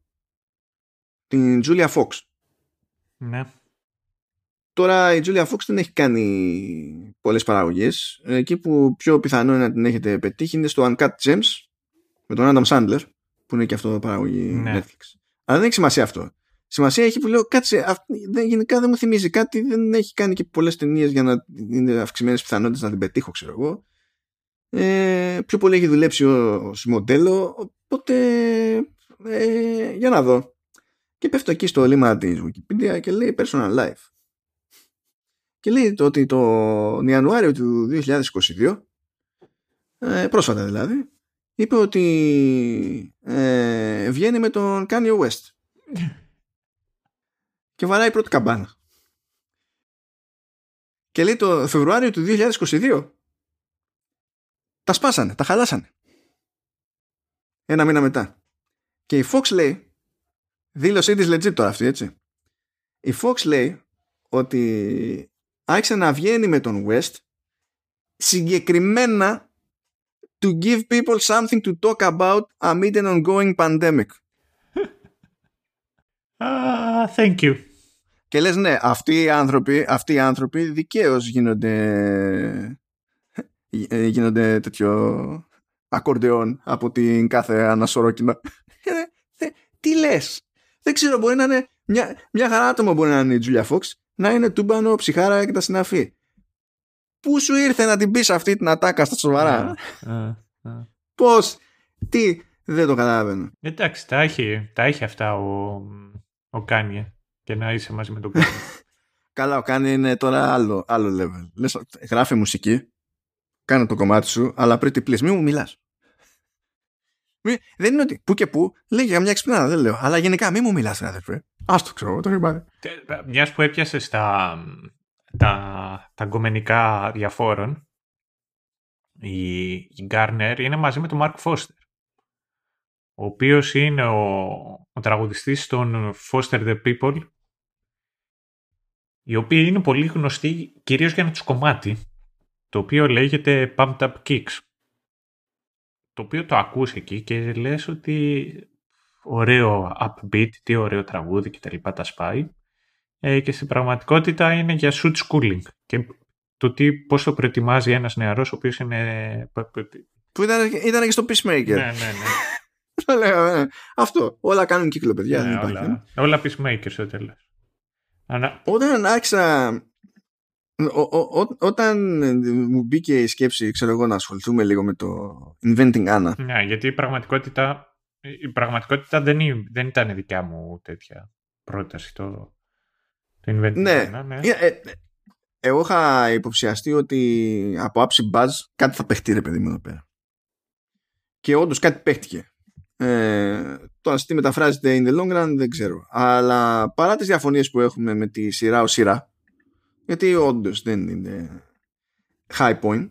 Speaker 1: την Julia Fox.
Speaker 2: Ναι.
Speaker 1: Τώρα η Julia Fox δεν έχει κάνει πολλές παραγωγές. Εκεί που πιο πιθανό είναι να την έχετε πετύχει είναι στο Uncut Gems με τον Adam Sandler που είναι και αυτό παραγωγή ναι. Netflix. Αλλά δεν έχει σημασία αυτό. Σημασία έχει που λέω κάτσε, δεν, γενικά δεν μου θυμίζει κάτι, δεν έχει κάνει και πολλές ταινίες για να είναι αυξημένες πιθανότητες να την πετύχω ξέρω εγώ ε, πιο πολύ έχει δουλέψει ως μοντέλο οπότε ε, για να δω και πέφτω εκεί στο λίμα της Wikipedia και λέει personal life και λέει το ότι το Ιανουάριο του 2022 ε, πρόσφατα δηλαδή είπε ότι ε, βγαίνει με τον Kanye West <laughs> και βαράει πρώτη καμπάνα και λέει το Φεβρουάριο του 2022 τα σπάσανε, τα χαλάσανε. Ένα μήνα μετά. Και η Fox λέει, δήλωσή της legit τώρα αυτή, έτσι. Η Fox λέει ότι άρχισε να βγαίνει με τον West συγκεκριμένα to give people something to talk about amid an ongoing pandemic. <laughs>
Speaker 2: Ah, thank you.
Speaker 1: Και λες ναι, αυτοί οι άνθρωποι, αυτοί οι άνθρωποι δικαίως γίνονται ε, γίνονται τέτοιο ακορντεόν από την κάθε ανασορόκινα. <laughs> Ε, τι λες; Δεν ξέρω, μπορεί να είναι μια, μια χαρά άτομο μπορεί να είναι η Julia Fox, να είναι τούμπανο, ψυχάρα και τα συναφή. Πού σου ήρθε να την πεις αυτή την ατάκα στα σοβαρά; Uh, Πώς, τι, δεν το καταλαβαίνω.
Speaker 2: Εντάξει, τα έχει, τα έχει αυτά ο, ο Kanye και να είσαι μαζί με τον Kanye. <laughs>
Speaker 1: Καλά, ο Kanye είναι τώρα άλλο, άλλο level. Λες, γράφει μουσική κάνω το κομμάτι σου, αλλά πριν please, μην μου μιλάς. Δεν είναι ότι που και που λέει για μια εξυπνάδα, δεν λέω. Αλλά γενικά μην μου μιλάς, αδερφέ. Ας το ξέρω, το έχει
Speaker 2: Μιας που έπιασες στα τα, τα γκομενικά διαφόρων, η, η Garner είναι μαζί με τον Mark Foster ο οποίος είναι ο, ο τραγουδιστής των Foster the People οι οποίοι είναι πολύ γνωστοί κυρίως για να τους κομμάτι το οποίο λέγεται Pumped Up Kicks. Το οποίο το ακούς εκεί και λες ότι ωραίο upbeat, τι ωραίο τραγούδι και τα λοιπά τα σπάει. Ε, και στην πραγματικότητα είναι για shoot schooling. Και το τι, πώς το προετοιμάζει ένας νεαρός ο οποίος είναι...
Speaker 1: Που ήταν, ήταν και στο Peacemaker. Ναι,
Speaker 2: ναι, ναι. <laughs>
Speaker 1: το λέω, ναι. Αυτό. Όλα κάνουν κύκλο, παιδιά.
Speaker 2: Ναι, όλα, όλα Peacemaker στο τέλος.
Speaker 1: Όταν άρχισα όταν μου μπήκε η σκέψη, ξέρω εγώ, να ασχοληθούμε λίγο με το Inventing Anna.
Speaker 2: Ναι, γιατί η πραγματικότητα, η πραγματικότητα δεν, δεν ήταν δικιά μου τέτοια πρόταση το, το Inventing ναι. Anna. Ναι,
Speaker 1: ε, ε, εγώ είχα υποψιαστεί ότι από άψη buzz κάτι θα παιχτεί ρε παιδί μου εδώ πέρα. Και όντως κάτι παίχτηκε. Ε, το τι μεταφράζεται in the long run δεν ξέρω. Αλλά παρά τις διαφωνίες που έχουμε με τη σειρά ως σειρά γιατί όντως δεν είναι high point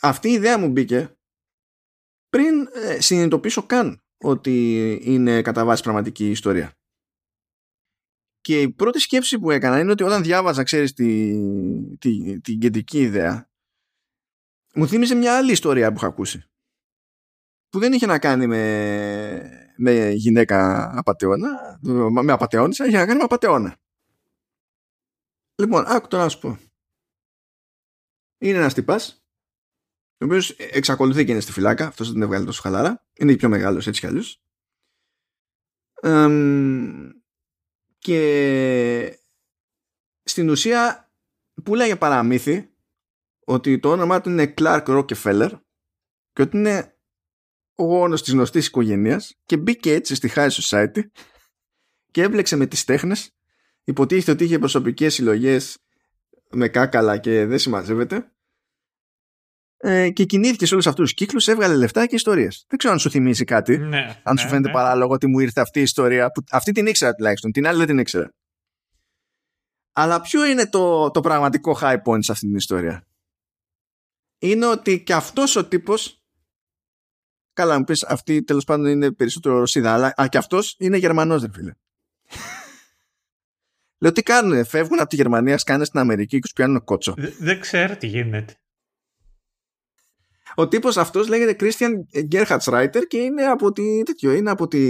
Speaker 1: αυτή η ιδέα μου μπήκε πριν ε, συνειδητοποιήσω καν ότι είναι κατά βάση πραγματική ιστορία. Και η πρώτη σκέψη που έκανα είναι ότι όταν διάβαζα, ξέρεις, τη, τη, την κεντρική ιδέα, μου θύμιζε μια άλλη ιστορία που είχα ακούσει. Που δεν είχε να κάνει με, με γυναίκα απαταιώνα, με απαταιώνησα, είχε να κάνει με απαταιώνα. Λοιπόν, άκου τώρα να σου πω. Είναι ένας τυπάς ο οποίος εξακολουθεί και είναι στη φυλάκα, αυτός δεν την έβγαλε τόσο χαλάρα. Είναι πιο μεγάλος έτσι κι αλλιώς. και στην ουσία πουλάει παραμύθι ότι το όνομά του είναι Clark Rockefeller και ότι είναι ο γόνος της γνωστής οικογένειας και μπήκε έτσι στη High Society και έμπλεξε με τις τέχνες υποτίθεται ότι είχε προσωπικές συλλογές με κάκαλα και δεν συμμαζεύεται ε, και κινήθηκε σε όλους αυτούς τους κύκλους, έβγαλε λεφτά και ιστορίες. Δεν ξέρω αν σου θυμίζει κάτι.
Speaker 2: Ναι,
Speaker 1: αν
Speaker 2: ναι,
Speaker 1: σου φαίνεται
Speaker 2: ναι.
Speaker 1: παράλογο ότι μου ήρθε αυτή η ιστορία. Που, αυτή την ήξερα τουλάχιστον. Την άλλη δεν την ήξερα. Αλλά ποιο είναι το, το πραγματικό high point σε αυτή την ιστορία; Είναι ότι και αυτός ο τύπος Καλά μου πεις αυτή τέλος πάντων είναι περισσότερο Ρωσίδα Αλλά α, και αυτός είναι Γερμανός δεν φίλε Λέω τι κάνουνε Φεύγουν από τη Γερμανία σκάνε στην Αμερική Και τους πιάνουν κότσο
Speaker 2: Δε- Δεν ξέρω τι γίνεται.
Speaker 1: Ο τύπος αυτός λέγεται Christian Gerhard Reiter και είναι από τη, τέτοιο, είναι από τη...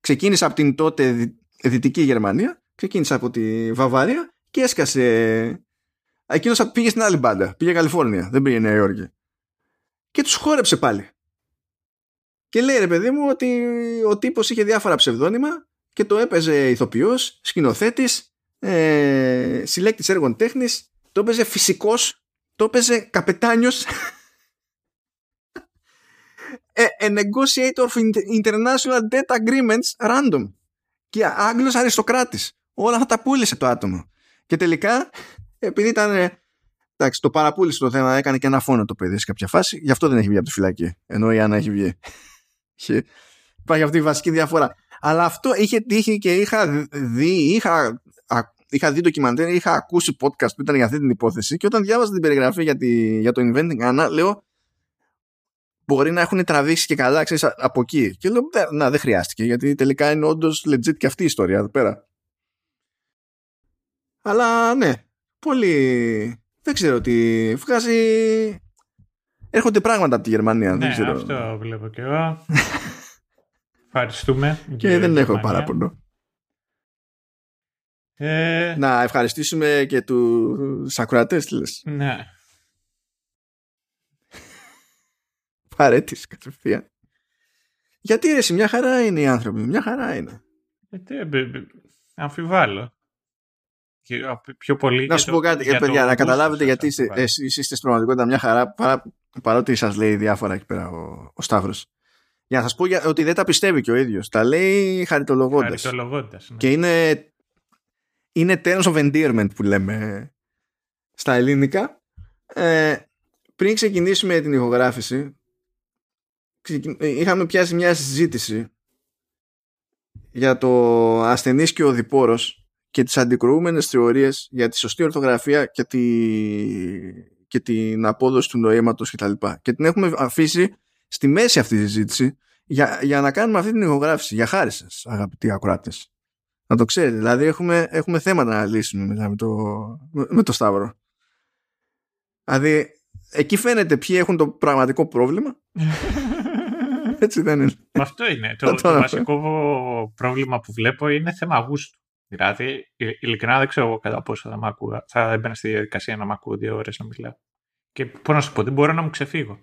Speaker 1: Ξεκίνησε από την τότε δυ- δυτική Γερμανία, ξεκίνησε από τη Βαβάρια και έσκασε... Εκείνος πήγε στην άλλη μπάντα, πήγε Καλιφόρνια, δεν πήγε Νέα Υόρκη. Και τους χόρεψε πάλι. Και λέει ρε παιδί μου ότι ο τύπος είχε διάφορα ψευδόνυμα και το έπαιζε ηθοποιός, σκηνοθέτης, ε, συλλέκτης έργων τέχνης, το έπαιζε φυσικός, το έπαιζε καπετάνιος a, a negotiator of inter- international debt agreements random. Και Άγγλος αριστοκράτης. Όλα αυτά τα πούλησε το άτομο. Και τελικά, επειδή ήταν. ε, Εντάξει, το παραπούλησε το θέμα, έκανε και ένα φόνο το παιδί σε κάποια φάση. Γι' αυτό δεν έχει βγει από τη φυλακή. Ενώ η Άννα έχει βγει. Είχε- Υπάρχει αυτή η βασική διαφορά. Αλλά αυτό είχε τύχει και είχα δει, είχα, α- είχα δει ντοκιμαντέρ, είχα ακούσει podcast που ήταν για αυτή την υπόθεση και όταν διάβαζα την περιγραφή για, τη, για το Inventing Anna, λέω μπορεί να έχουν τραβήξει και καλά, ξέρεις, α- από εκεί. Και λέω, «Ε, να, δεν χρειάστηκε, γιατί τελικά είναι όντως legit και αυτή η ιστορία εδώ πέρα. Αλλά ναι, πολύ... Δεν ξέρω τι... Βγάζει... Έρχονται πράγματα από τη Γερμανία,
Speaker 2: Ναι,
Speaker 1: δεν ξέρω.
Speaker 2: αυτό βλέπω και εγώ. <laughs> Ευχαριστούμε.
Speaker 1: Και
Speaker 2: για
Speaker 1: δεν έχω
Speaker 2: Γερμανία.
Speaker 1: παράπονο.
Speaker 2: Ε,
Speaker 1: Να ευχαριστήσουμε και τους ακροατές, τι λες.
Speaker 2: ναι. <laughs>
Speaker 1: Παρέτης κατευθείαν. Γιατί ρε, εσύ, μια χαρά είναι οι άνθρωποι, μια χαρά είναι.
Speaker 2: Γιατί, ε, μπ- μπ- αμφιβάλλω. Και, α, πιο πολύ
Speaker 1: Να
Speaker 2: για
Speaker 1: σου
Speaker 2: το-
Speaker 1: πω κάτι,
Speaker 2: για
Speaker 1: ε,
Speaker 2: το
Speaker 1: παιδιά, να
Speaker 2: γούστο
Speaker 1: καταλάβετε
Speaker 2: σας
Speaker 1: γιατί είστε,
Speaker 2: αμφιβάλλω.
Speaker 1: εσείς είστε στην πραγματικότητα μια χαρά παρά, παρότι σας λέει διάφορα εκεί πέρα ο, ο Σταύρος. Για να σας πω για, ότι δεν τα πιστεύει και ο ίδιος. Τα λέει χαριτολογώντας.
Speaker 2: Χαριτολογώντας, ναι.
Speaker 1: Και είναι, είναι terms of endearment που λέμε στα ελληνικά. Ε, πριν ξεκινήσουμε την ηχογράφηση, ξεκι- ε, είχαμε πιάσει μια συζήτηση για το ασθενής και ο διπόρος και τις αντικρουόμενες θεωρίες για τη σωστή ορθογραφία και, τη, και την απόδοση του νοήματος κτλ. Και, και την έχουμε αφήσει στη μέση αυτή τη συζήτηση για, για να κάνουμε αυτή την ηχογράφηση. Για χάρη σας, αγαπητοί ακροάτες. Να το ξέρετε. Δηλαδή έχουμε, έχουμε θέματα να λύσουμε μετά με το, με, με το Σταύρο. Δηλαδή εκεί φαίνεται ποιοι έχουν το πραγματικό πρόβλημα. <laughs> Έτσι δεν είναι.
Speaker 2: Μα αυτό είναι. Το,
Speaker 1: Θα
Speaker 2: το
Speaker 1: το αναφέρω.
Speaker 2: βασικό πρόβλημα που βλέπω είναι θέμα γούστου. Δηλαδή, ε, ειλικρινά δεν ξέρω εγώ κατά πόσο θα, μ ακούγα. θα έμπαινα στη διαδικασία να μ' ακούω δύο ώρες να μιλάω. Και πώς να σου πω, δεν μπορώ να μου ξεφύγω.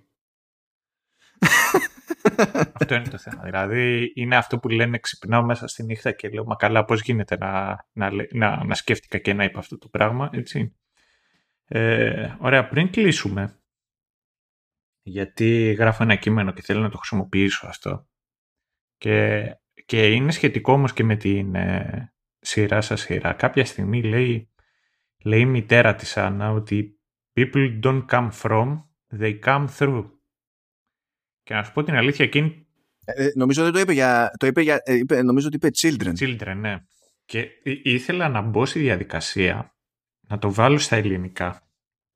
Speaker 2: Αυτό είναι το θέμα. Δηλαδή, είναι αυτό που λένε ξυπνάω μέσα στη νύχτα και λέω Μα καλά, πώς γίνεται να, να, λέ- να, να σκέφτηκα και να είπα αυτό το πράγμα. Έτσι. Ε, ωραία, πριν κλείσουμε, γιατί γράφω ένα κείμενο και θέλω να το χρησιμοποιήσω αυτό. Και, και είναι σχετικό όμως και με την ε, σειρά σας σειρά. Κάποια στιγμή λέει, λέει η μητέρα της Άννα ότι people don't come from, they come through. Και να σου πω την αλήθεια, εκείνη
Speaker 1: Ε, νομίζω δεν το είπε για. Το είπε για ε, είπε, νομίζω ότι είπε children.
Speaker 2: children, ναι. Και ή- ήθελα να μπω στη διαδικασία, να το βάλω στα ελληνικά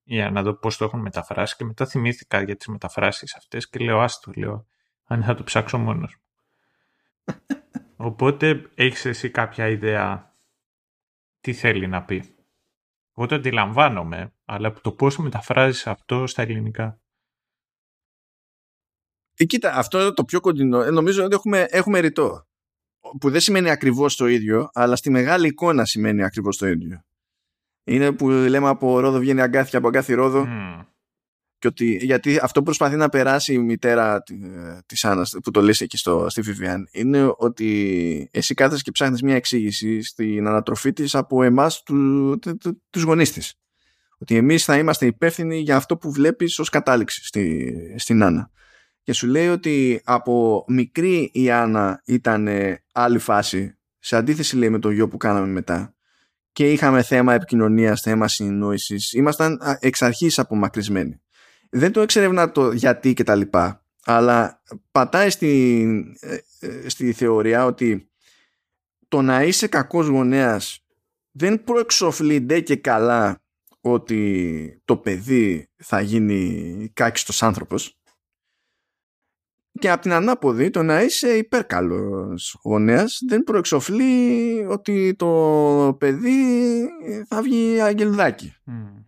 Speaker 2: για να δω πώς το έχουν μεταφράσει και μετά θυμήθηκα για τις μεταφράσεις αυτές και λέω άστο, λέω, αν θα το ψάξω μόνος μου. <laughs> Οπότε έχεις εσύ κάποια ιδέα τι θέλει να πει; Εγώ το αντιλαμβάνομαι, αλλά το πώς μεταφράζεις αυτό στα ελληνικά.
Speaker 1: Ε, κοίτα, αυτό το πιο κοντινό, ε, νομίζω ότι έχουμε, έχουμε ρητό. Που δεν σημαίνει ακριβώς το ίδιο, αλλά στη μεγάλη εικόνα σημαίνει ακριβώς το ίδιο. Είναι που λέμε από Ρόδο βγαίνει αγκάθια, από αγκάθι Ρόδο. Και ότι, γιατί αυτό που προσπαθεί να περάσει η μητέρα τη Άννας, που το λες εκεί στο, στη Vivian, είναι ότι εσύ κάθεσαι και ψάχνεις μια εξήγηση στην ανατροφή της από εμάς του, του, του, τους γονείς της. Ότι εμείς θα είμαστε υπεύθυνοι για αυτό που βλέπεις ως κατάληξη στη, στην Άννα. Και σου λέει ότι από μικρή η Άννα ήταν άλλη φάση, σε αντίθεση λέει με το γιο που κάναμε μετά και είχαμε θέμα επικοινωνίας, θέμα συνεννόησης. Ήμασταν εξ αρχής απομακρυσμένοι. Δεν το εξερευνά το γιατί και τα λοιπά, αλλά πατάει στη, ε, ε, στη θεωρία ότι το να είσαι κακός γονέας δεν προεξοφλείται και καλά ότι το παιδί θα γίνει κάκιστος άνθρωπος και από την ανάποδη το να είσαι υπερκαλός γονέας δεν προεξοφλεί ότι το παιδί θα βγει αγγελδάκι. Mm.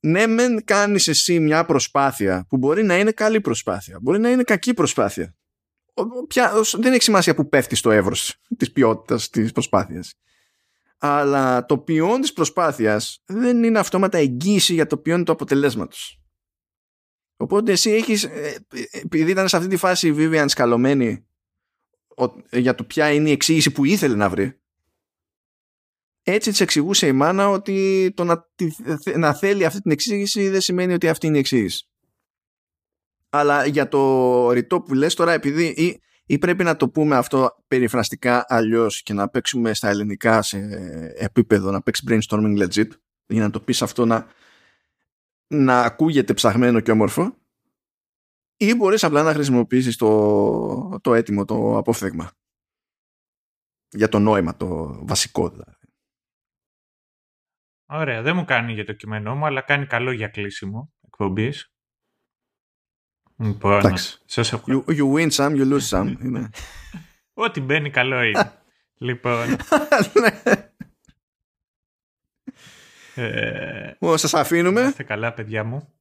Speaker 1: Ναι μεν κάνεις εσύ μια προσπάθεια που μπορεί να είναι καλή προσπάθεια, μπορεί να είναι κακή προσπάθεια. Πια, δεν έχει σημασία που πέφτεις στο εύρος της ποιότητας της προσπάθειας. Αλλά το ποιόν της προσπάθειας δεν είναι αυτόματα εγγύηση για το ποιόν του αποτελέσματος. Οπότε εσύ έχεις, ε, επειδή ήταν σε αυτή τη φάση η Vivian σκαλωμένη για το ποια είναι η εξήγηση που ήθελε να βρει, έτσι της εξηγούσε η μάνα ότι το να, να θέλει αυτή την εξήγηση δεν σημαίνει ότι αυτή είναι η εξήγηση. Αλλά για το ρητό που λες τώρα, επειδή ή, ή πρέπει να το πούμε αυτό περιφραστικά αλλιώς και να παίξουμε στα ελληνικά σε επίπεδο, να παίξει brainstorming legit, για να το πεις αυτό να, να ακούγεται ψαχμένο και όμορφο ή μπορείς απλά να χρησιμοποιήσεις το, το έτοιμο, το απόφθεγμα για το νόημα, το βασικό δηλαδή.
Speaker 2: Ωραία, δεν μου κάνει για το κείμενό μου, αλλά κάνει καλό για κλείσιμο εκπομπής.
Speaker 1: Λοιπόν, Εντάξει. Σας you, you win some, you lose some. <laughs>
Speaker 2: Ό,τι μπαίνει καλό είναι. <laughs> λοιπόν. Ναι.
Speaker 1: Ε, Σας αφήνουμε.
Speaker 2: Είστε καλά, παιδιά μου.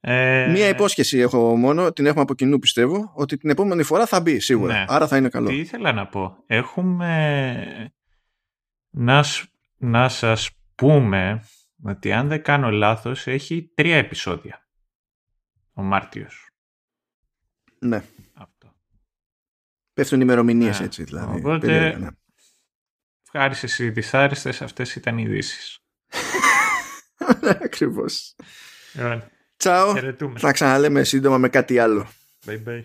Speaker 1: Ε... Μία υπόσχεση έχω μόνο, την έχουμε από κοινού πιστεύω, ότι την επόμενη φορά θα μπει σίγουρα. Ναι. Άρα θα είναι καλό.
Speaker 2: Τι ήθελα να πω. Έχουμε να, να σας πούμε ότι αν δεν κάνω λάθος έχει τρία επεισόδια. Ο Μάρτιος.
Speaker 1: Ναι. Αυτό. Πέφτουν ημερομηνίες ναι. έτσι δηλαδή.
Speaker 2: Οπότε, ναι. ευχάρισες οι δυσάρεστες, αυτές ήταν οι ειδήσεις. <laughs>
Speaker 1: Ακριβώς. Τσάου. Θα ξαναλέμε σύντομα με κάτι άλλο.
Speaker 2: Bye bye.